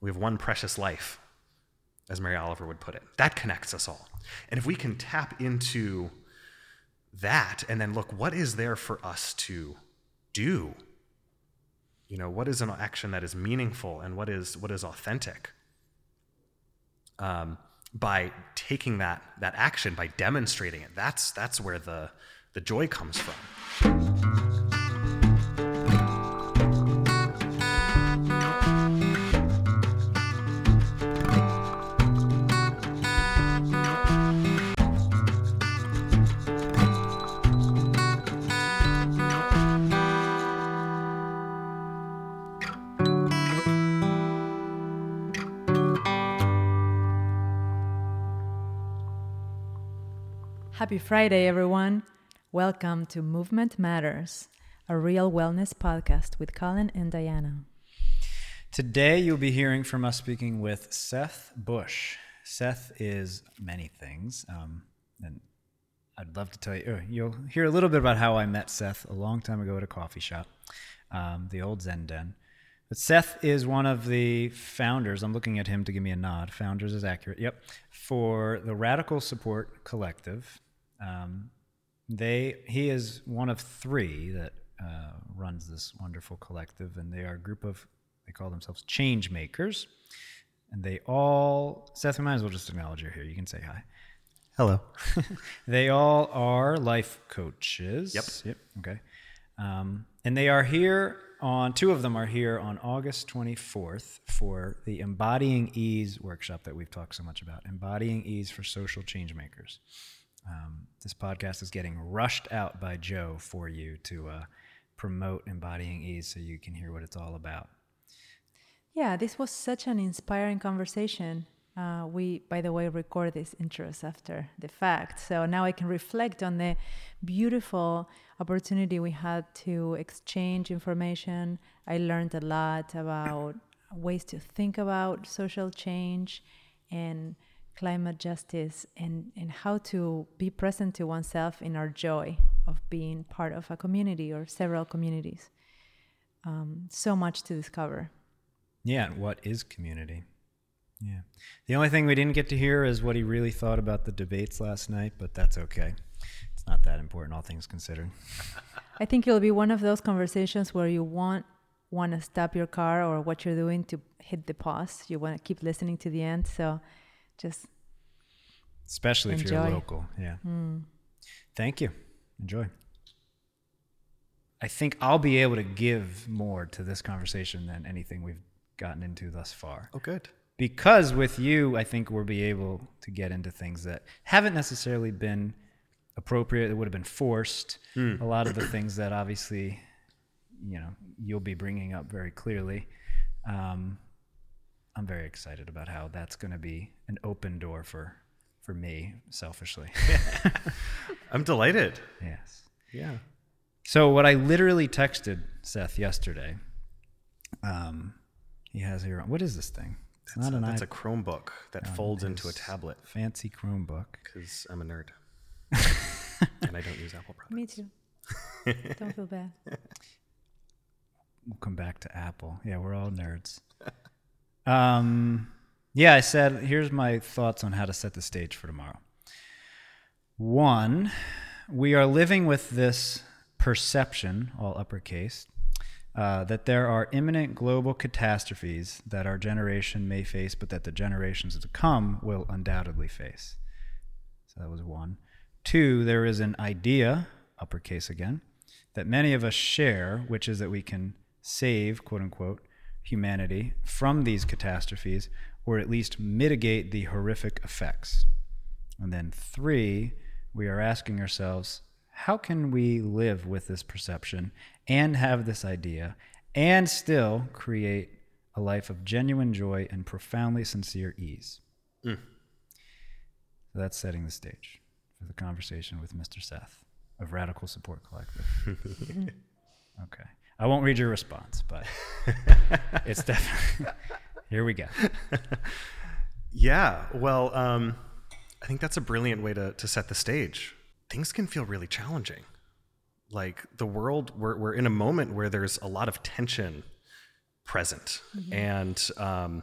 We have one precious life, as Mary Oliver would put it. That connects us all. And if we can tap into that and then look, what is there for us to do? You know, what is an action that is meaningful and what is what is authentic? Um, by taking that that action, by demonstrating it, that's that's where the the joy comes from. Happy Friday, everyone. Welcome to Movement Matters, a real wellness podcast with Colin and Diana. Today, you'll be hearing from us speaking with Seth Bush. Seth is many things, um, and I'd love to tell you. uh, You'll hear a little bit about how I met Seth a long time ago at a coffee shop, um, the old Zen Den. But Seth is one of the founders. I'm looking at him to give me a nod. Founders is accurate. Yep. For the Radical Support Collective. Um, they he is one of three that uh, runs this wonderful collective, and they are a group of they call themselves change makers, and they all Seth. We might as well just acknowledge you're here. You can say hi. Hello. They all are life coaches. Yep. Yep. Okay. Um, and they are here on, two of them are here on August 24th for the Embodying Ease workshop that we've talked so much about. Embodying Ease for Social Change Makers. Um, this podcast is getting rushed out by Joe for you to uh, promote Embodying Ease so you can hear what it's all about. Yeah, this was such an inspiring conversation. Uh, we, by the way, record these intros after the fact. So now I can reflect on the beautiful opportunity we had to exchange information. I learned a lot about ways to think about social change and climate justice and, and how to be present to oneself in our joy of being part of a community or several communities. Um, so much to discover. Yeah, and what is community? Yeah. The only thing we didn't get to hear is what he really thought about the debates last night, but that's okay. It's not that important, all things considered. I think it'll be one of those conversations where you want want to stop your car or what you're doing to hit the pause. You want to keep listening to the end. So just Especially if you're local. Yeah. mm, Thank you. Enjoy. I think I'll be able to give more to this conversation than anything we've gotten into thus far. Oh, good. because with you, I think we'll be able to get into things that haven't necessarily been appropriate. It would have been forced. A lot of the things that obviously, you know, you'll be bringing up very clearly. Um, I'm very excited about how that's going to be an open door for for me, selfishly. I'm delighted. yes. Yeah. So what I literally texted Seth yesterday. Um, he has here. What is this thing? It's That's, not a, an that's iP- a Chromebook that No, folds into a tablet fancy Chromebook. because I'm a nerd. and I don't use Apple products. me too. Don't feel bad. We'll come back to Apple. Yeah, we're all nerds. Um, yeah, I said, here's my thoughts on how to set the stage for tomorrow. One, we are living with this perception, all uppercase, uh, that there are imminent global catastrophes that our generation may face, but that the generations to come will undoubtedly face. So that was one. Two, there is an idea, uppercase again, that many of us share, which is that we can save, quote unquote, humanity from these catastrophes, or at least mitigate the horrific effects. And then three, we are asking ourselves, how can we live with this perception and have this idea and still create a life of genuine joy and profoundly sincere ease? Mm. So that's setting the stage for the conversation with Mr. Seth of Radical Support Collective. okay. I won't read your response, but it's definitely. Here we go. Yeah. Well, um, I think that's a brilliant way to, to set the stage. Things can feel really challenging. Like the world, we're, we're in a moment where there's a lot of tension present. And um,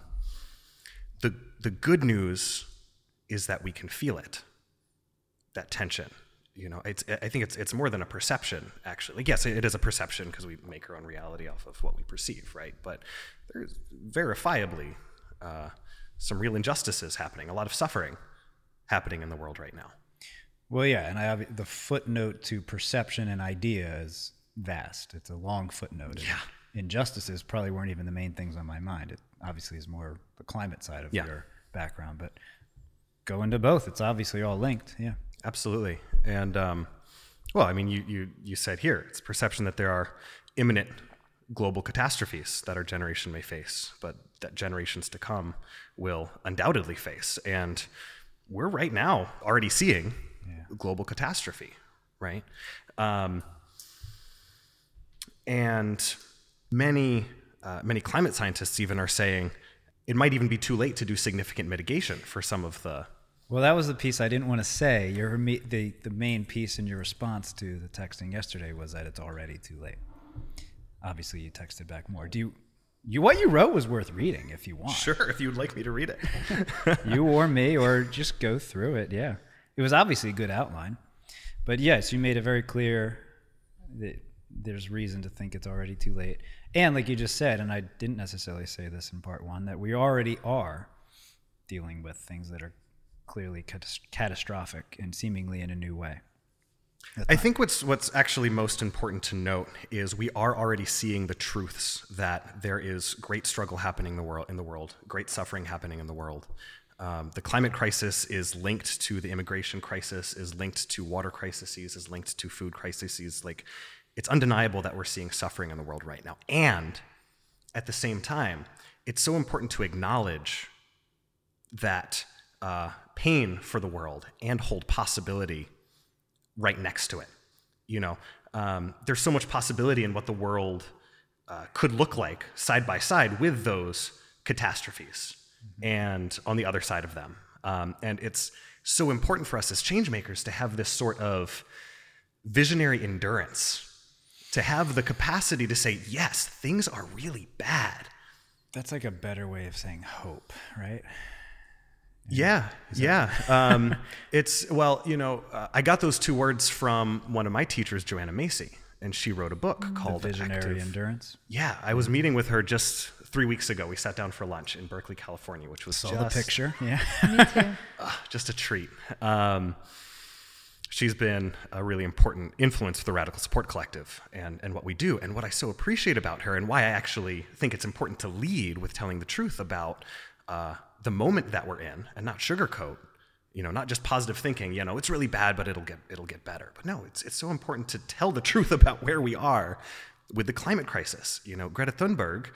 the the good news is that we can feel it. That tension. You know, it's I think it's it's more than a perception actually. Yes, it is a perception because we make our own reality off of what we perceive, right? But there's verifiably uh, some real injustices happening, a lot of suffering happening in the world right now. Well, yeah, and I have the footnote to perception and idea is vast. It's a long footnote. Yeah. Injustices probably weren't even the main things on my mind. It obviously is more the climate side of Yeah. your background, but go into both. It's obviously all linked. Yeah. Absolutely. And um, well, I mean, you, you, you said here it's perception that there are imminent global catastrophes that our generation may face, but that generations to come will undoubtedly face. And we're right now already seeing global catastrophe, right? Um, and many, uh, many climate scientists even are saying it might even be too late to do significant mitigation for some of the Well, that was the piece I didn't want to say. Your the the main piece in your response to the texting yesterday was that it's already too late. Obviously, you texted back more. Do you? You what you wrote was worth reading if you want. Sure, if you would like me to read it. you or me, or just go through it. Yeah, it was obviously a good outline, but yes, you made it very clear that there's reason to think it's already too late. And like you just said, and I didn't necessarily say this in part one, that we already are dealing with things that are clearly catas- catastrophic and seemingly in a new way. I think what's what's actually most important to note is we are already seeing the truths that there is great struggle happening in the world, in the world, great suffering happening in the world. Um, the climate crisis is linked to the immigration crisis, is linked to water crises, is linked to food crises. Like, it's undeniable that we're seeing suffering in the world right now. And at the same time, it's so important to acknowledge that uh, pain for the world and hold possibility right next to it. You know, um, there's so much possibility in what the world uh, could look like side by side with those catastrophes and on the other side of them. Um, and it's so important for us as change makers to have this sort of visionary endurance, to have the capacity to say, yes, things are really bad. That's like a better way of saying hope, right? Yeah, yeah. Um, it's well, you know, uh, I got those two words from one of my teachers, Joanna Macy, and she wrote a book called the Visionary Active- endurance. Yeah, I was meeting with her just three weeks ago. We sat down for lunch in Berkeley, California, which was Saw just, the picture. Yeah. Me too. just a treat. Um, she's been a really important influence for the Radical Support Collective and, and what we do. And what I so appreciate about her and why I actually think it's important to lead with telling the truth about uh, the moment that we're in and not sugarcoat, you know, not just positive thinking, you know, it's really bad, but it'll get, it'll get better. But no, it's, it's so important to tell the truth about where we are with the climate crisis. You know, Greta Thunberg,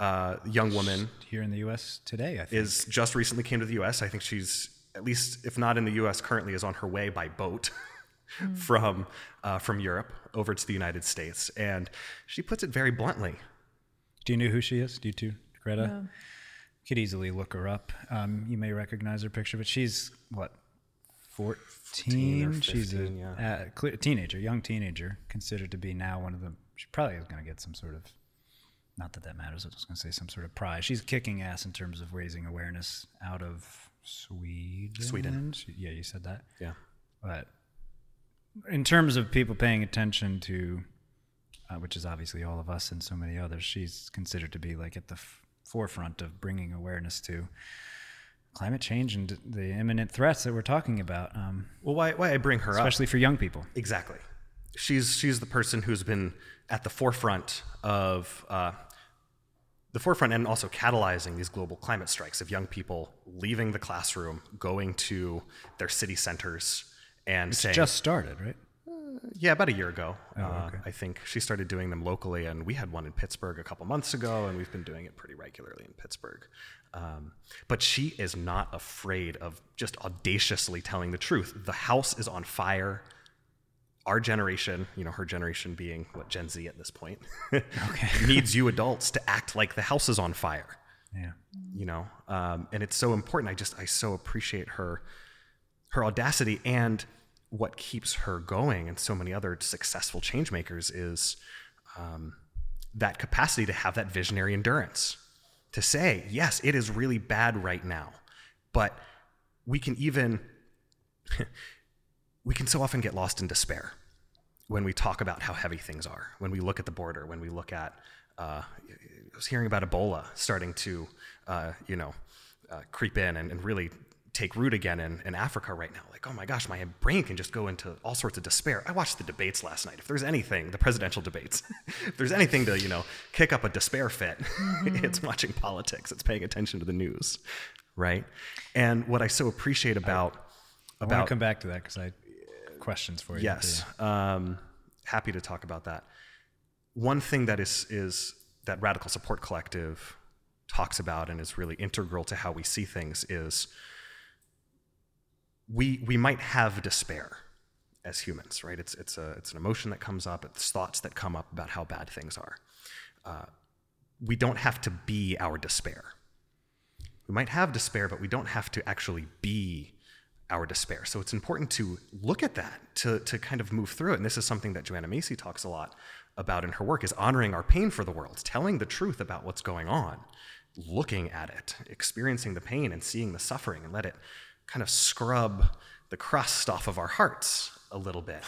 uh, young woman, Here in the U.S. today, I think. is just recently came to the U.S. I think she's at least, if not in the U.S. currently, is on her way by boat from uh, from Europe over to the United States, and she puts it very bluntly. Do you know who she is? Do you too, Greta? Could easily look her up. Um, you may recognize her picture, but she's what, 14? 14 or she's a yeah. uh, clear, teenager, young teenager, considered to be now one of the. She probably is going to get some sort of. Not that that matters. I was going to say some sort of prize. She's kicking ass in terms of raising awareness out of Sweden. Sweden. She- yeah, you said that. Yeah, But in terms of people paying attention to, uh, which is obviously all of us and so many others, she's considered to be like at the f- forefront of bringing awareness to climate change and the imminent threats that we're talking about, um, well, why why I bring her up? especially for young people. Exactly. She's she's the person who's been at the forefront of uh, the forefront and also catalyzing these global climate strikes of young people leaving the classroom, going to their city centers, and saying, Just started, right? Yeah, about a year ago. Oh, uh, I think she started doing them locally, and we had one in Pittsburgh a couple months ago, and we've been doing it pretty regularly in Pittsburgh. Um, but she is not afraid of just audaciously telling the truth. The house is on fire. Our generation, you know, her generation being what Gen Z at this point, needs you adults to act like the house is on fire Yeah. you know um, and it's so important i just i so appreciate her her audacity and what keeps her going and so many other successful change makers is um, that capacity to have that visionary endurance to say, yes, it is really bad right now, but we can even we can so often get lost in despair when we talk about how heavy things are. When we look at the border, when we look at uh, I was hearing about Ebola starting to, uh, you know, uh, creep in and, and, really take root again in, in Africa right now. Like, oh my gosh, my brain can just go into all sorts of despair. I watched the debates last night. If there's anything, the presidential debates, if there's anything to, you know, kick up a despair fit, mm-hmm. it's watching politics. It's paying attention to the news, right? And what I so appreciate about I, I about want to come back to that because I questions for you. Yes, um, happy to talk about that. One thing that is is that Radical Support Collective talks about and is really integral to how we see things is we we might have despair as humans, right? It's it's a it's an emotion that comes up, it's thoughts that come up about how bad things are. Uh, we don't have to be our despair. We might have despair, but we don't have to actually be our despair. So it's important to look at that, to, to kind of move through it. And this is something that Joanna Macy talks a lot about in her work is honoring our pain for the world, telling the truth about what's going on, looking at it, experiencing the pain and seeing the suffering and let it kind of scrub the crust off of our hearts a little bit,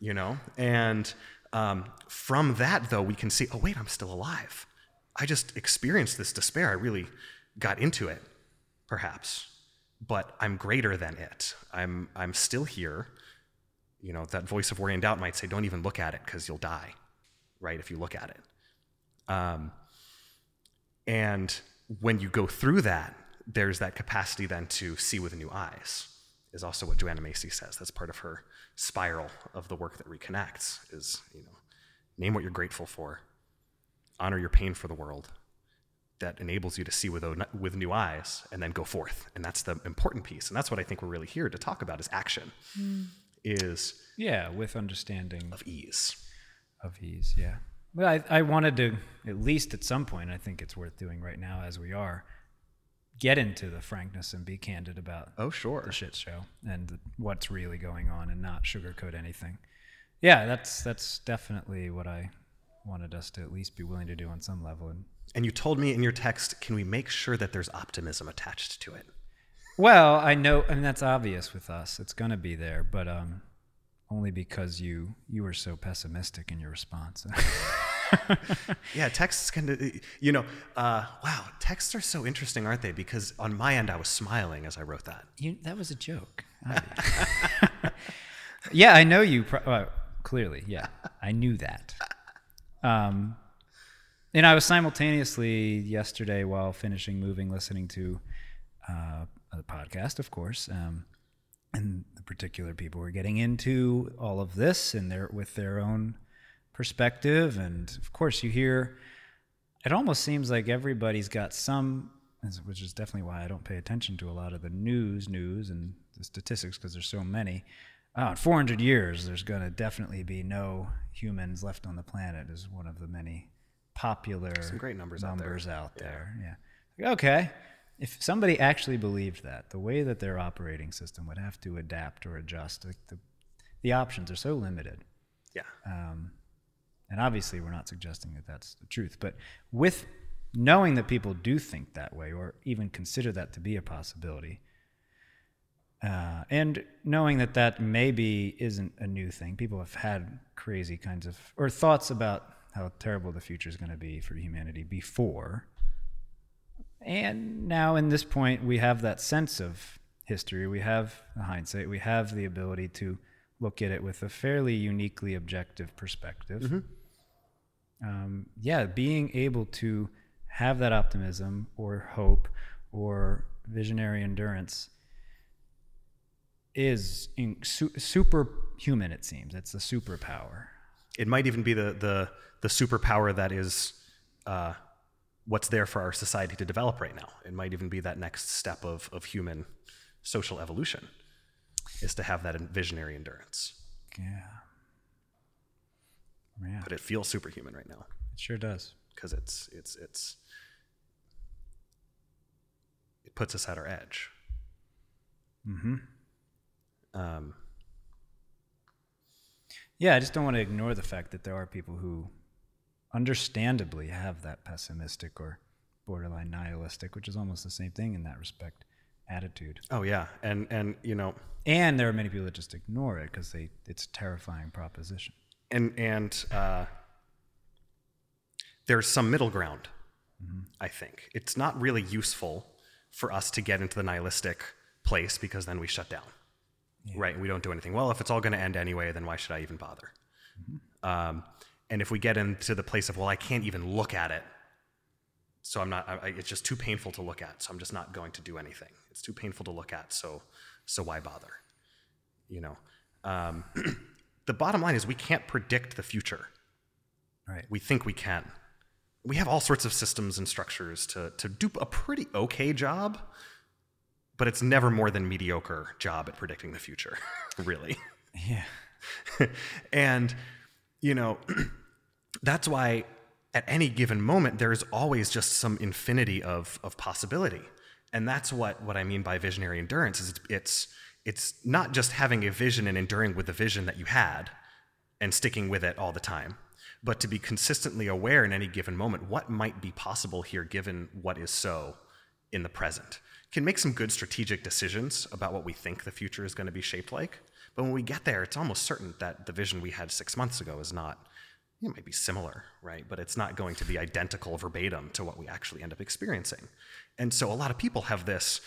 you know? And um, from that, though, we can see, oh, wait, I'm still alive. I just experienced this despair. I really got into it, perhaps but I'm greater than it. I'm, I'm still here. You know, that voice of worry and doubt might say, don't even look at it because you'll die, right, if you look at it. Um, and when you go through that, there's that capacity then to see with new eyes, is also what Joanna Macy says. That's part of her spiral of the work that reconnects is, you know, name what you're grateful for, honor your pain for the world, that enables you to see with, with new eyes and then go forth. And that's the important piece. And that's what I think we're really here to talk about is action. Mm. Is yeah, with understanding of ease. Of ease, yeah. Well, I, I wanted to at least at some point, I think it's worth doing right now as we are, get into the frankness and be candid about oh sure the shit show and what's really going on and not sugarcoat anything. Yeah, that's that's definitely what I wanted us to at least be willing to do on some level and and you told me in your text, can we make sure that there's optimism attached to it? Well, I know, I mean that's obvious with us. It's going to be there, but um, only because you you were so pessimistic in your response. yeah, texts can, you know, uh, wow, texts are so interesting, aren't they? Because on my end, I was smiling as I wrote that. You, that was a joke. yeah, I know you. Pro- well, clearly, yeah, I knew that. Um, and I was simultaneously yesterday while finishing moving, listening to uh, a podcast, of course, um, and the particular people were getting into all of this and their with their own perspective, and of course you hear. It almost seems like everybody's got some, which is definitely why I don't pay attention to a lot of the news, news and the statistics because there's so many. Oh, in 400 years, there's going to definitely be no humans left on the planet, is one of the many popular some great numbers, numbers out there. Out there. Yeah. yeah. okay. If somebody actually believed that, the way that their operating system would have to adapt or adjust, like the, the options are so limited. Yeah. Um, and obviously, we're not suggesting that that's the truth, but with knowing that people do think that way or even consider that to be a possibility, uh, and knowing that that maybe isn't a new thing, people have had crazy kinds of or thoughts about how terrible the future is going to be for humanity before. And now, in this point, we have that sense of history. We have the hindsight. We have the ability to look at it with a fairly uniquely objective perspective. Mm-hmm. Um, yeah, being able to have that optimism or hope or visionary endurance is in, su- superhuman. It seems it's a superpower. It might even be the the the superpower that is uh, what's there for our society to develop right now. It might even be that next step of, of human social evolution is to have that visionary endurance. Yeah. Yeah. But it feels superhuman right now. It sure does. Because it's it's it's it puts us at our edge. Mm-hmm. Um, yeah, I just don't want to ignore the fact that there are people who understandably have that pessimistic or borderline nihilistic, which is almost the same thing in that respect, attitude. Oh yeah, and and you know, And there are many people that just ignore it because they it's a terrifying proposition. And and uh, there's some middle ground. I think it's not really useful for us to get into the nihilistic place because then we shut down, right? We don't do anything. Well, if it's all going to end anyway, then why should I even bother? Um, and if we get into the place of well, I can't even look at it, so I'm not. I- it's just too painful to look at, so I'm just not going to do anything. It's too painful to look at, so so why bother? You know. Um, the bottom line is we can't predict the future. Right. We think we can. We have all sorts of systems and structures to, to do a pretty okay job, but it's never more than mediocre job at predicting the future, really. Yeah. and, you know, that's why at any given moment, there's always just some infinity of, of possibility. And that's what, what I mean by visionary endurance is it's, it's, it's not just having a vision and enduring with the vision that you had and sticking with it all the time, but to be consistently aware in any given moment what might be possible here given what is so in the present. Can make some good strategic decisions about what we think the future is going to be shaped like. But when we get there, it's almost certain that the vision we had six months ago is not, it might be similar, right? But it's not going to be identical verbatim to what we actually end up experiencing. And so a lot of people have this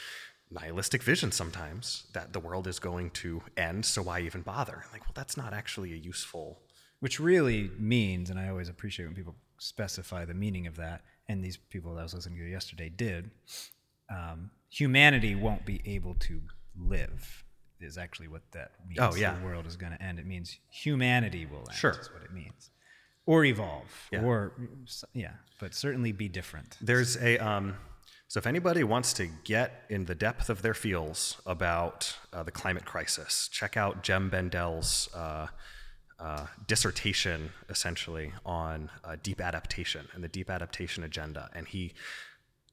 nihilistic vision sometimes that the world is going to end, so why even bother? Like, well, that's not actually a useful Which really means, and I always appreciate when people specify the meaning of that, and these people that I was listening to yesterday did, um, humanity won't be able to live, is actually what that means. Oh, yeah. The world is going to end. It means humanity will end, Sure. is what it means. Or evolve, Yeah. or, yeah, but certainly be different. There's a um, so if anybody wants to get in the depth of their feels about uh, the climate crisis, check out Jem Bendell's uh, uh, dissertation, essentially on uh, deep adaptation and the deep adaptation agenda, and he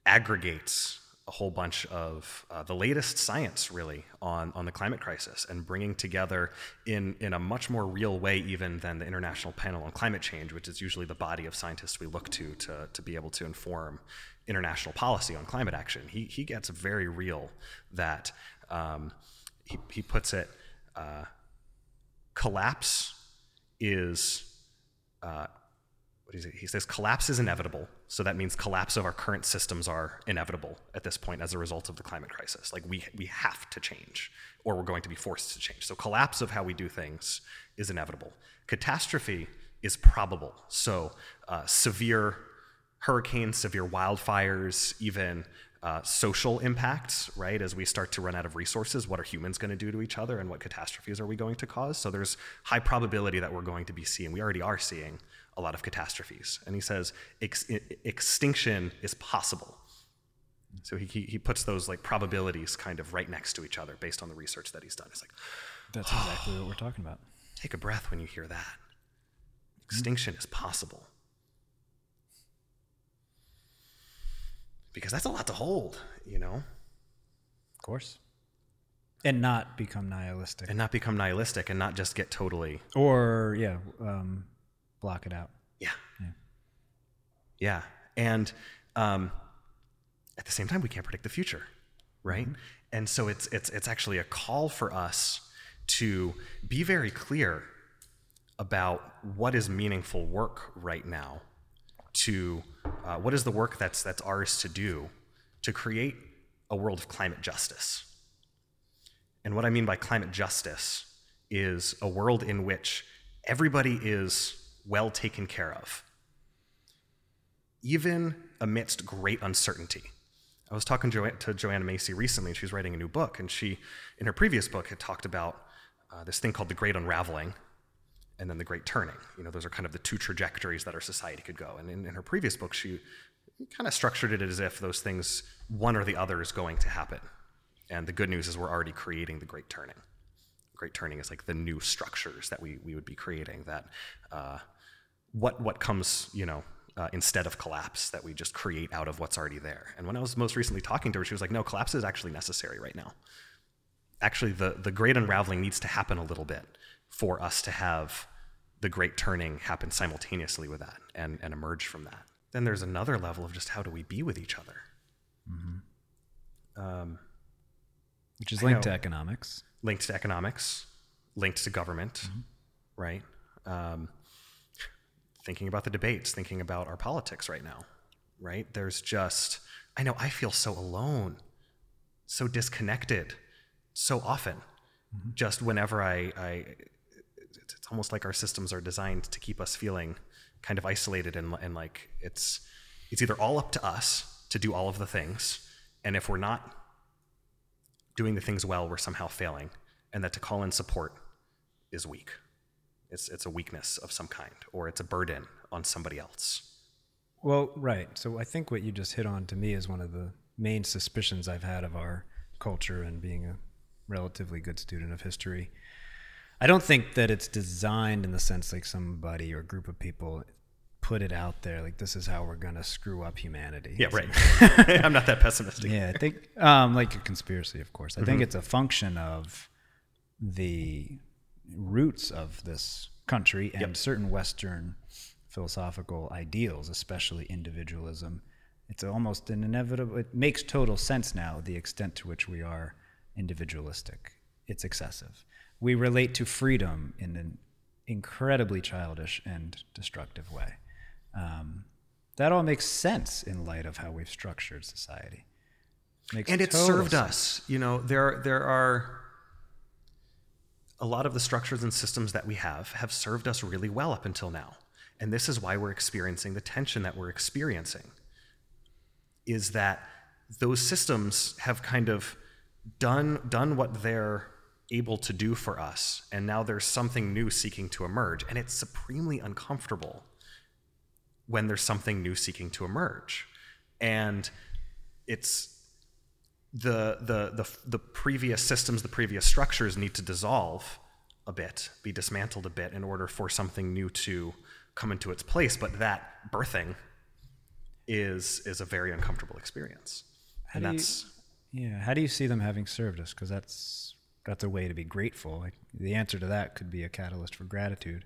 aggregates a whole bunch of uh, the latest science really on, on the climate crisis and bringing together in, in a much more real way even than the international panel on climate change which is usually the body of scientists we look to to, to be able to inform international policy on climate action he, he gets very real that um, he, he puts it uh, collapse is uh? He says collapse is inevitable. So that means collapse of our current systems are inevitable at this point as a result of the climate crisis. Like we we have to change, or we're going to be forced to change. So collapse of how we do things is inevitable. Catastrophe is probable. So uh, severe hurricanes, severe wildfires, even uh, social impacts, right? As we start to run out of resources, what are humans going to do to each other and what catastrophes are we going to cause? So there's high probability that we're going to be seeing, we already are seeing a lot of catastrophes. And he says ex- extinction is possible. So he, he, he puts those like probabilities kind of right next to each other based on the research that he's done. It's like, That's exactly what we're talking about. take a breath when you hear that. Extinction is possible. Because that's a lot to hold, you know, Of course. And not become nihilistic. and not become nihilistic and not just get totally, or, yeah, um, block it out. yeah. Yeah. And um, at the same time, we can't predict the future, right? And so it's, it's, it's actually a call for us to be very clear about what is meaningful work right now to uh, what is the work that's that's ours to do to create a world of climate justice and what i mean by climate justice is a world in which everybody is well taken care of even amidst great uncertainty i was talking jo- to joanna macy recently and she was writing a new book and she in her previous book had talked about uh, this thing called the great unraveling and then the great turning. You know, those are kind of the two trajectories that our society could go. And in, in her previous book, she kind of structured it as if those things, one or the other, is going to happen. And the good news is we're already creating the great turning. Great turning is like the new structures that we, we would be creating. That uh, what what comes, you know, uh, instead of collapse that we just create out of what's already there. And when I was most recently talking to her, she was like, "No, collapse is actually necessary right now." actually the, the great unraveling needs to happen a little bit for us to have the great turning happen simultaneously with that and, and emerge from that. then there's another level of just how do we be with each other. Um, Which is I linked to economics. linked to economics, linked to government, right? Um, thinking about the debates, thinking about our politics right now, right? There's just, I know I feel so alone, so disconnected, so often. Mm-hmm. Just whenever I, I, it's it's almost like our systems are designed to keep us feeling kind of isolated and, and like it's, it's either all up to us to do all of the things, and if we're not doing the things well, we're somehow failing, and that to call in support is weak. It's, it's a weakness of some kind, or it's a burden on somebody else. Well, right. So I think what you just hit on to me is one of the main suspicions I've had of our culture and being a relatively good student of history. I don't think that it's designed in the sense like somebody or group of people put it out there like this is how we're going to screw up humanity. Yeah, right. I'm not that pessimistic. Yeah, I think um, like a conspiracy, of course. I think it's a function of the roots of this country and Yep. certain Western philosophical ideals, especially individualism. It's almost an inevitable. It makes total sense now the extent to which we are individualistic. It's excessive. We relate to freedom in an incredibly childish and destructive way. Um, that all makes sense in light of how we've structured society. Makes and it served sense. us. You know, there there are a lot of the structures and systems that we have have served us really well up until now. And this is why we're experiencing the tension that we're experiencing. Is that those systems have kind of done done what they're able to do for us, and now there's something new seeking to emerge, and it's supremely uncomfortable when there's something new seeking to emerge. And it's the, the, the, the previous systems, the previous structures need to dissolve a bit, be dismantled a bit in order for something new to come into its place. But that birthing is, is a very uncomfortable experience. and do you- that's, Yeah. How do you see them having served us? Because that's that's a way to be grateful. Like, the answer to that could be a catalyst for gratitude.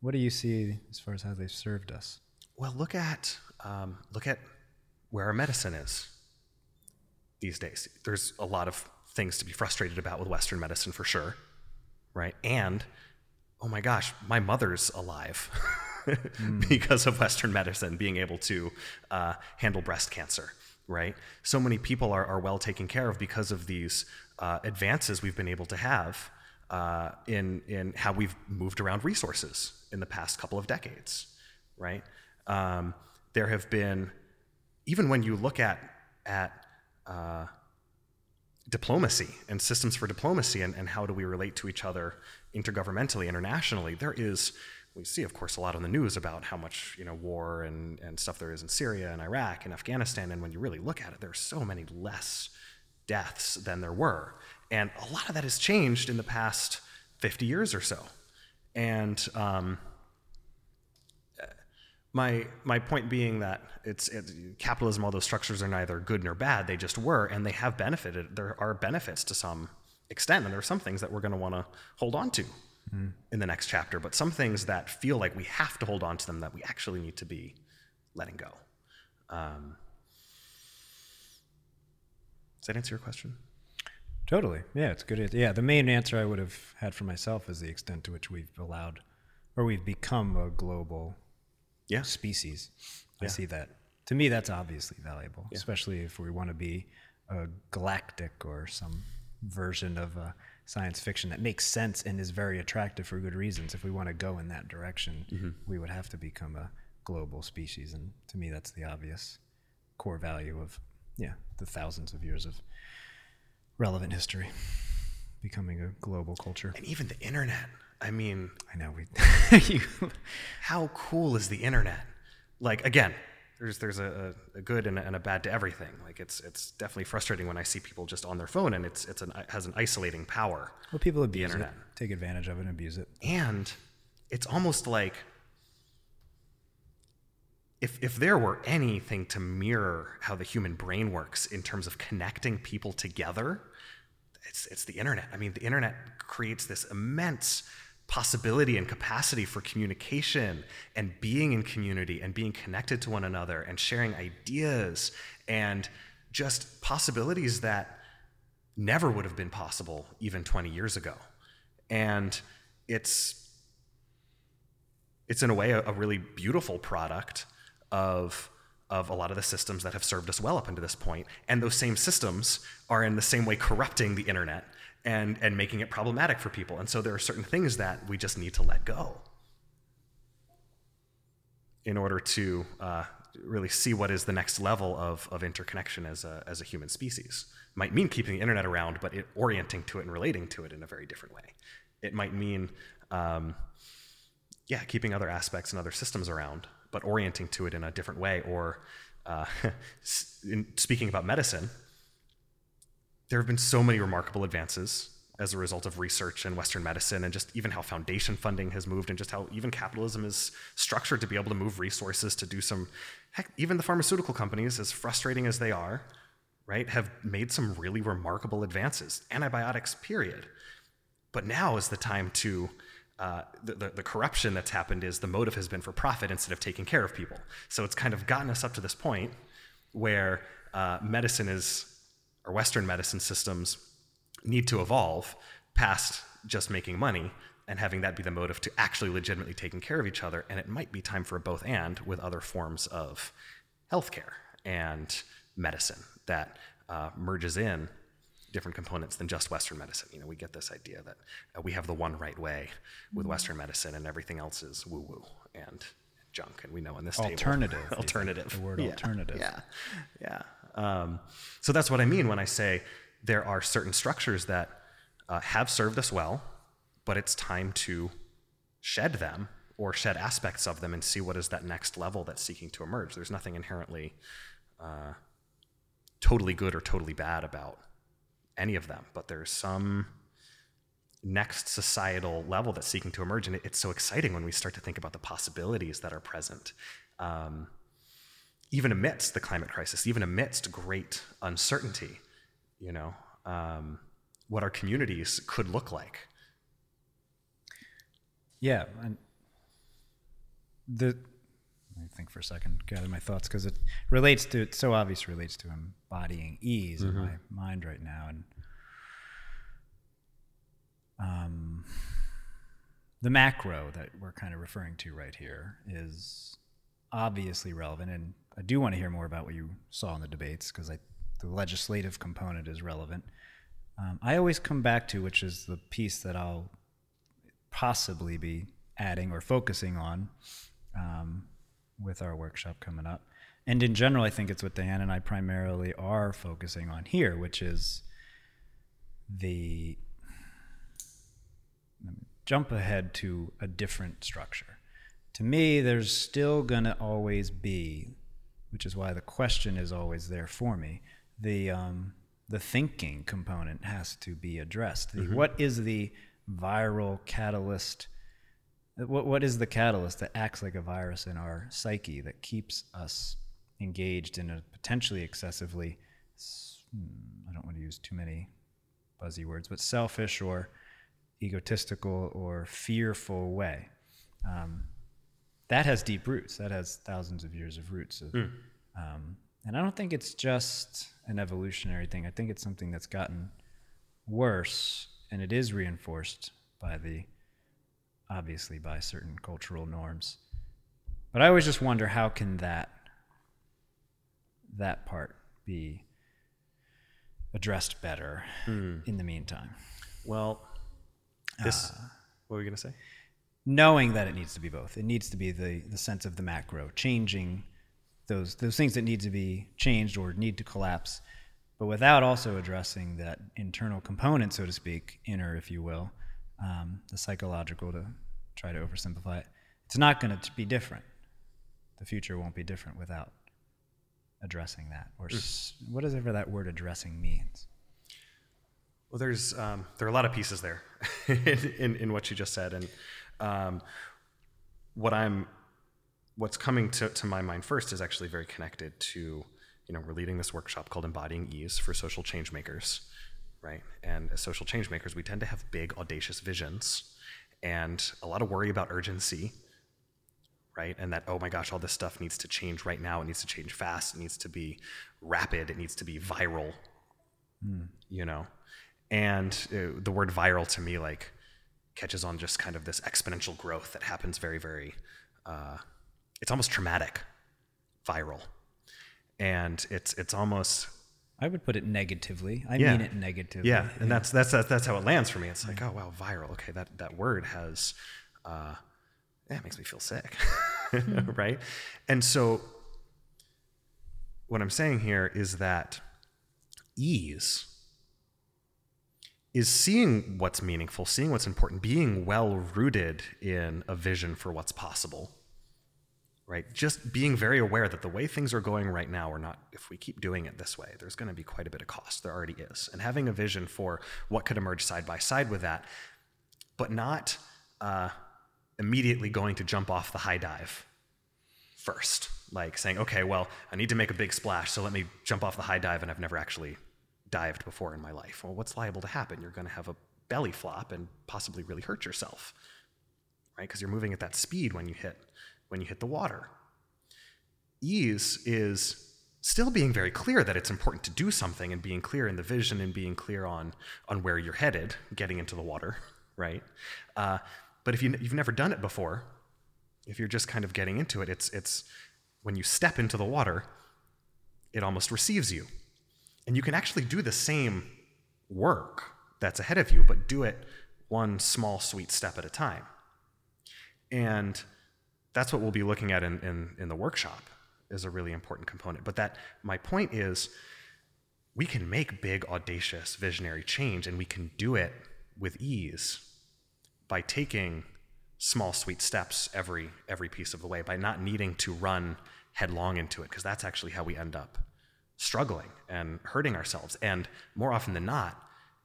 What do you see as far as how they've served us? well, look at, um, look at where our medicine is these days. There's a lot of things to be frustrated about with Western medicine for sure, right? And oh my gosh, my mother's alive because of Western medicine being able to uh, handle breast cancer, right? So many people are, are well taken care of because of these uh, advances we've been able to have uh, in, in how we've moved around resources in the past couple of decades, right? Um, there have been, even when you look at, at uh, diplomacy and systems for diplomacy and, and how do we relate to each other intergovernmentally, internationally, there is, we see, of course, a lot on the news about how much you know war and, and stuff there is in Syria and Iraq and Afghanistan. And when you really look at it, there are so many less deaths than there were. And a lot of that has changed in the past 50 years or so. And um, my my point being that it's it, capitalism all those structures are neither good nor bad they just were and they have benefited there are benefits to some extent and there are some things that we're going to want to hold on to in the next chapter but some things that feel like we have to hold on to them that we actually need to be letting go um, does that answer your question Totally. Yeah, it's good. Yeah, the main answer I would have had for myself is the extent to which we've allowed or we've become a global yeah species. I see that. To me, that's obviously valuable, especially if we want to be a galactic or some version of uh, science fiction that makes sense and is very attractive for good reasons. If we want to go in that direction, we would have to become a global species. And to me, that's the obvious core value of, yeah, the thousands of years of relevant history, becoming a global culture. and even the internet i mean I know we. you, how cool is the internet? Like again, there's there's a, a good and a, and a bad to everything. Like it's it's definitely frustrating when I see people just on their phone and it's it's an has an isolating power. well, people abuse internet. it, take advantage of it, and abuse it. And it's almost like if if there were anything to mirror how the human brain works in terms of connecting people together, it's it's the internet. I mean, the internet creates this immense possibility and capacity for communication and being in community and being connected to one another and sharing ideas and just possibilities that never would have been possible even 20 years ago. And it's it's in a way a, a really beautiful product of of a lot of the systems that have served us well up until this point. And those same systems are in the same way corrupting the internet and, and making it problematic for people. And so there are certain things that we just need to let go in order to uh, really see what is the next level of, of interconnection as a, as a human species. Might mean keeping the internet around, but it, orienting to it and relating to it in a very different way. It might mean, um, yeah, keeping other aspects and other systems around, but orienting to it in a different way. Or uh, speaking about medicine, there have been so many remarkable advances as a result of research in Western medicine and just even how foundation funding has moved and just how even capitalism is structured to be able to move resources to do some, heck, even the pharmaceutical companies, as frustrating as they are, right, have made some really remarkable advances. Antibiotics, period. But now is the time to uh, the, the, the, corruption that's happened is the motive has been for profit instead of taking care of people. So it's kind of gotten us up to this point where uh, medicine is, or Western medicine systems need to evolve past just making money and having that be the motive to actually legitimately taking care of each other. And it might be time for a both and with other forms of healthcare and medicine that uh, merges in different components than just Western medicine. You know, we get this idea that uh, we have the one right way with Western medicine, and everything else is woo woo and junk. And we know in this alternative, table, alternative, the word yeah, alternative, yeah, yeah. Um, so that's what I mean when I say there are certain structures that uh, have served us well, but it's time to shed them or shed aspects of them and see what is that next level that's seeking to emerge. There's nothing inherently uh, totally good or totally bad about any of them, but there's some next societal level that's seeking to emerge. And it's so exciting when we start to think about the possibilities that are present. Um, even amidst the climate crisis, even amidst great uncertainty, you know, um, what our communities could look like. Yeah, and the let me think for a second, gather my thoughts because it relates to it so obvious relates to embodying ease mm-hmm. in my mind right now, and um, the macro that we're kind of referring to right here is obviously relevant, and I do want to hear more about what you saw in the debates because the legislative component is relevant. Um, I always come back to, which is the piece that I'll possibly be adding or focusing on um, with our workshop coming up. And in general, I think it's what Dan and I primarily are focusing on here, which is the jump ahead to a different structure. To me, there's still going to always be, which is why the question is always there for me, the um, the thinking component has to be addressed. Mm-hmm. What is the viral catalyst? What what is the catalyst that acts like a virus in our psyche that keeps us engaged in a potentially excessively hmm, I don't want to use too many buzzy words, but selfish or egotistical or fearful way. Um, that has deep roots. That has thousands of years of roots. Of, mm. um, and I don't think it's just an evolutionary thing. I think it's something that's gotten worse, and it is reinforced by the obviously by certain cultural norms. But I always just wonder how can that that part be addressed better mm. in the meantime. Well, this uh, what were you going to say? Knowing that it needs to be both. It needs to be the the sense of the macro, changing those those things that need to be changed or need to collapse, but without also addressing that internal component, so to speak, inner, if you will, um, the psychological to try to oversimplify it. It's not going to be different. The future won't be different without addressing that, or mm. s- whatever that word addressing means. Well, there's um, there are a lot of pieces there in, in, in what you just said, and um, what I'm what's coming to, to my mind first is actually very connected to, you know, we're leading this workshop called Embodying Ease for Social Change Makers, right? And as social change makers, we tend to have big, audacious visions. and a lot of worry about urgency, right? And that, oh my gosh, all this stuff needs to change right now. It needs to change fast. It needs to be rapid. It needs to be viral, you know? And uh, the word viral to me, like, catches on just kind of this exponential growth that happens very, very, uh, it's almost traumatic, viral. And it's, it's almost, I would put it negatively. I Yeah. mean it negatively. yeah, and that's that's that's, that's how it lands for me. It's like, oh wow, viral. Okay, that that word has, uh, yeah, it makes me feel sick, right? And so, what I'm saying here is that ease is seeing what's meaningful, seeing what's important, being well rooted in a vision for what's possible. Right? Just being very aware that the way things are going right now are not, if we keep doing it this way, there's going to be quite a bit of cost. There already is. And having a vision for what could emerge side by side with that, but not uh, immediately going to jump off the high dive first. Like saying, okay, well, I need to make a big splash, so let me jump off the high dive, and I've never actually dived before in my life. Well, what's liable to happen? You're going to have a belly flop and possibly really hurt yourself, right? Because you're moving at that speed when you hit when you hit the water. Ease is still being very clear that it's important to do something and being clear in the vision and being clear on on where you're headed, getting into the water, right? Uh, but if you, you've never done it before, if you're just kind of getting into it, it's it's when you step into the water, it almost receives you. And you can actually do the same work that's ahead of you, but do it one small, sweet step at a time. And that's what we'll be looking at in, in, in the workshop is a really important component. But that my point is we can make big, audacious, visionary change, and we can do it with ease by taking small, sweet steps every every piece of the way, by not needing to run headlong into it, because that's actually how we end up struggling and hurting ourselves, and more often than not,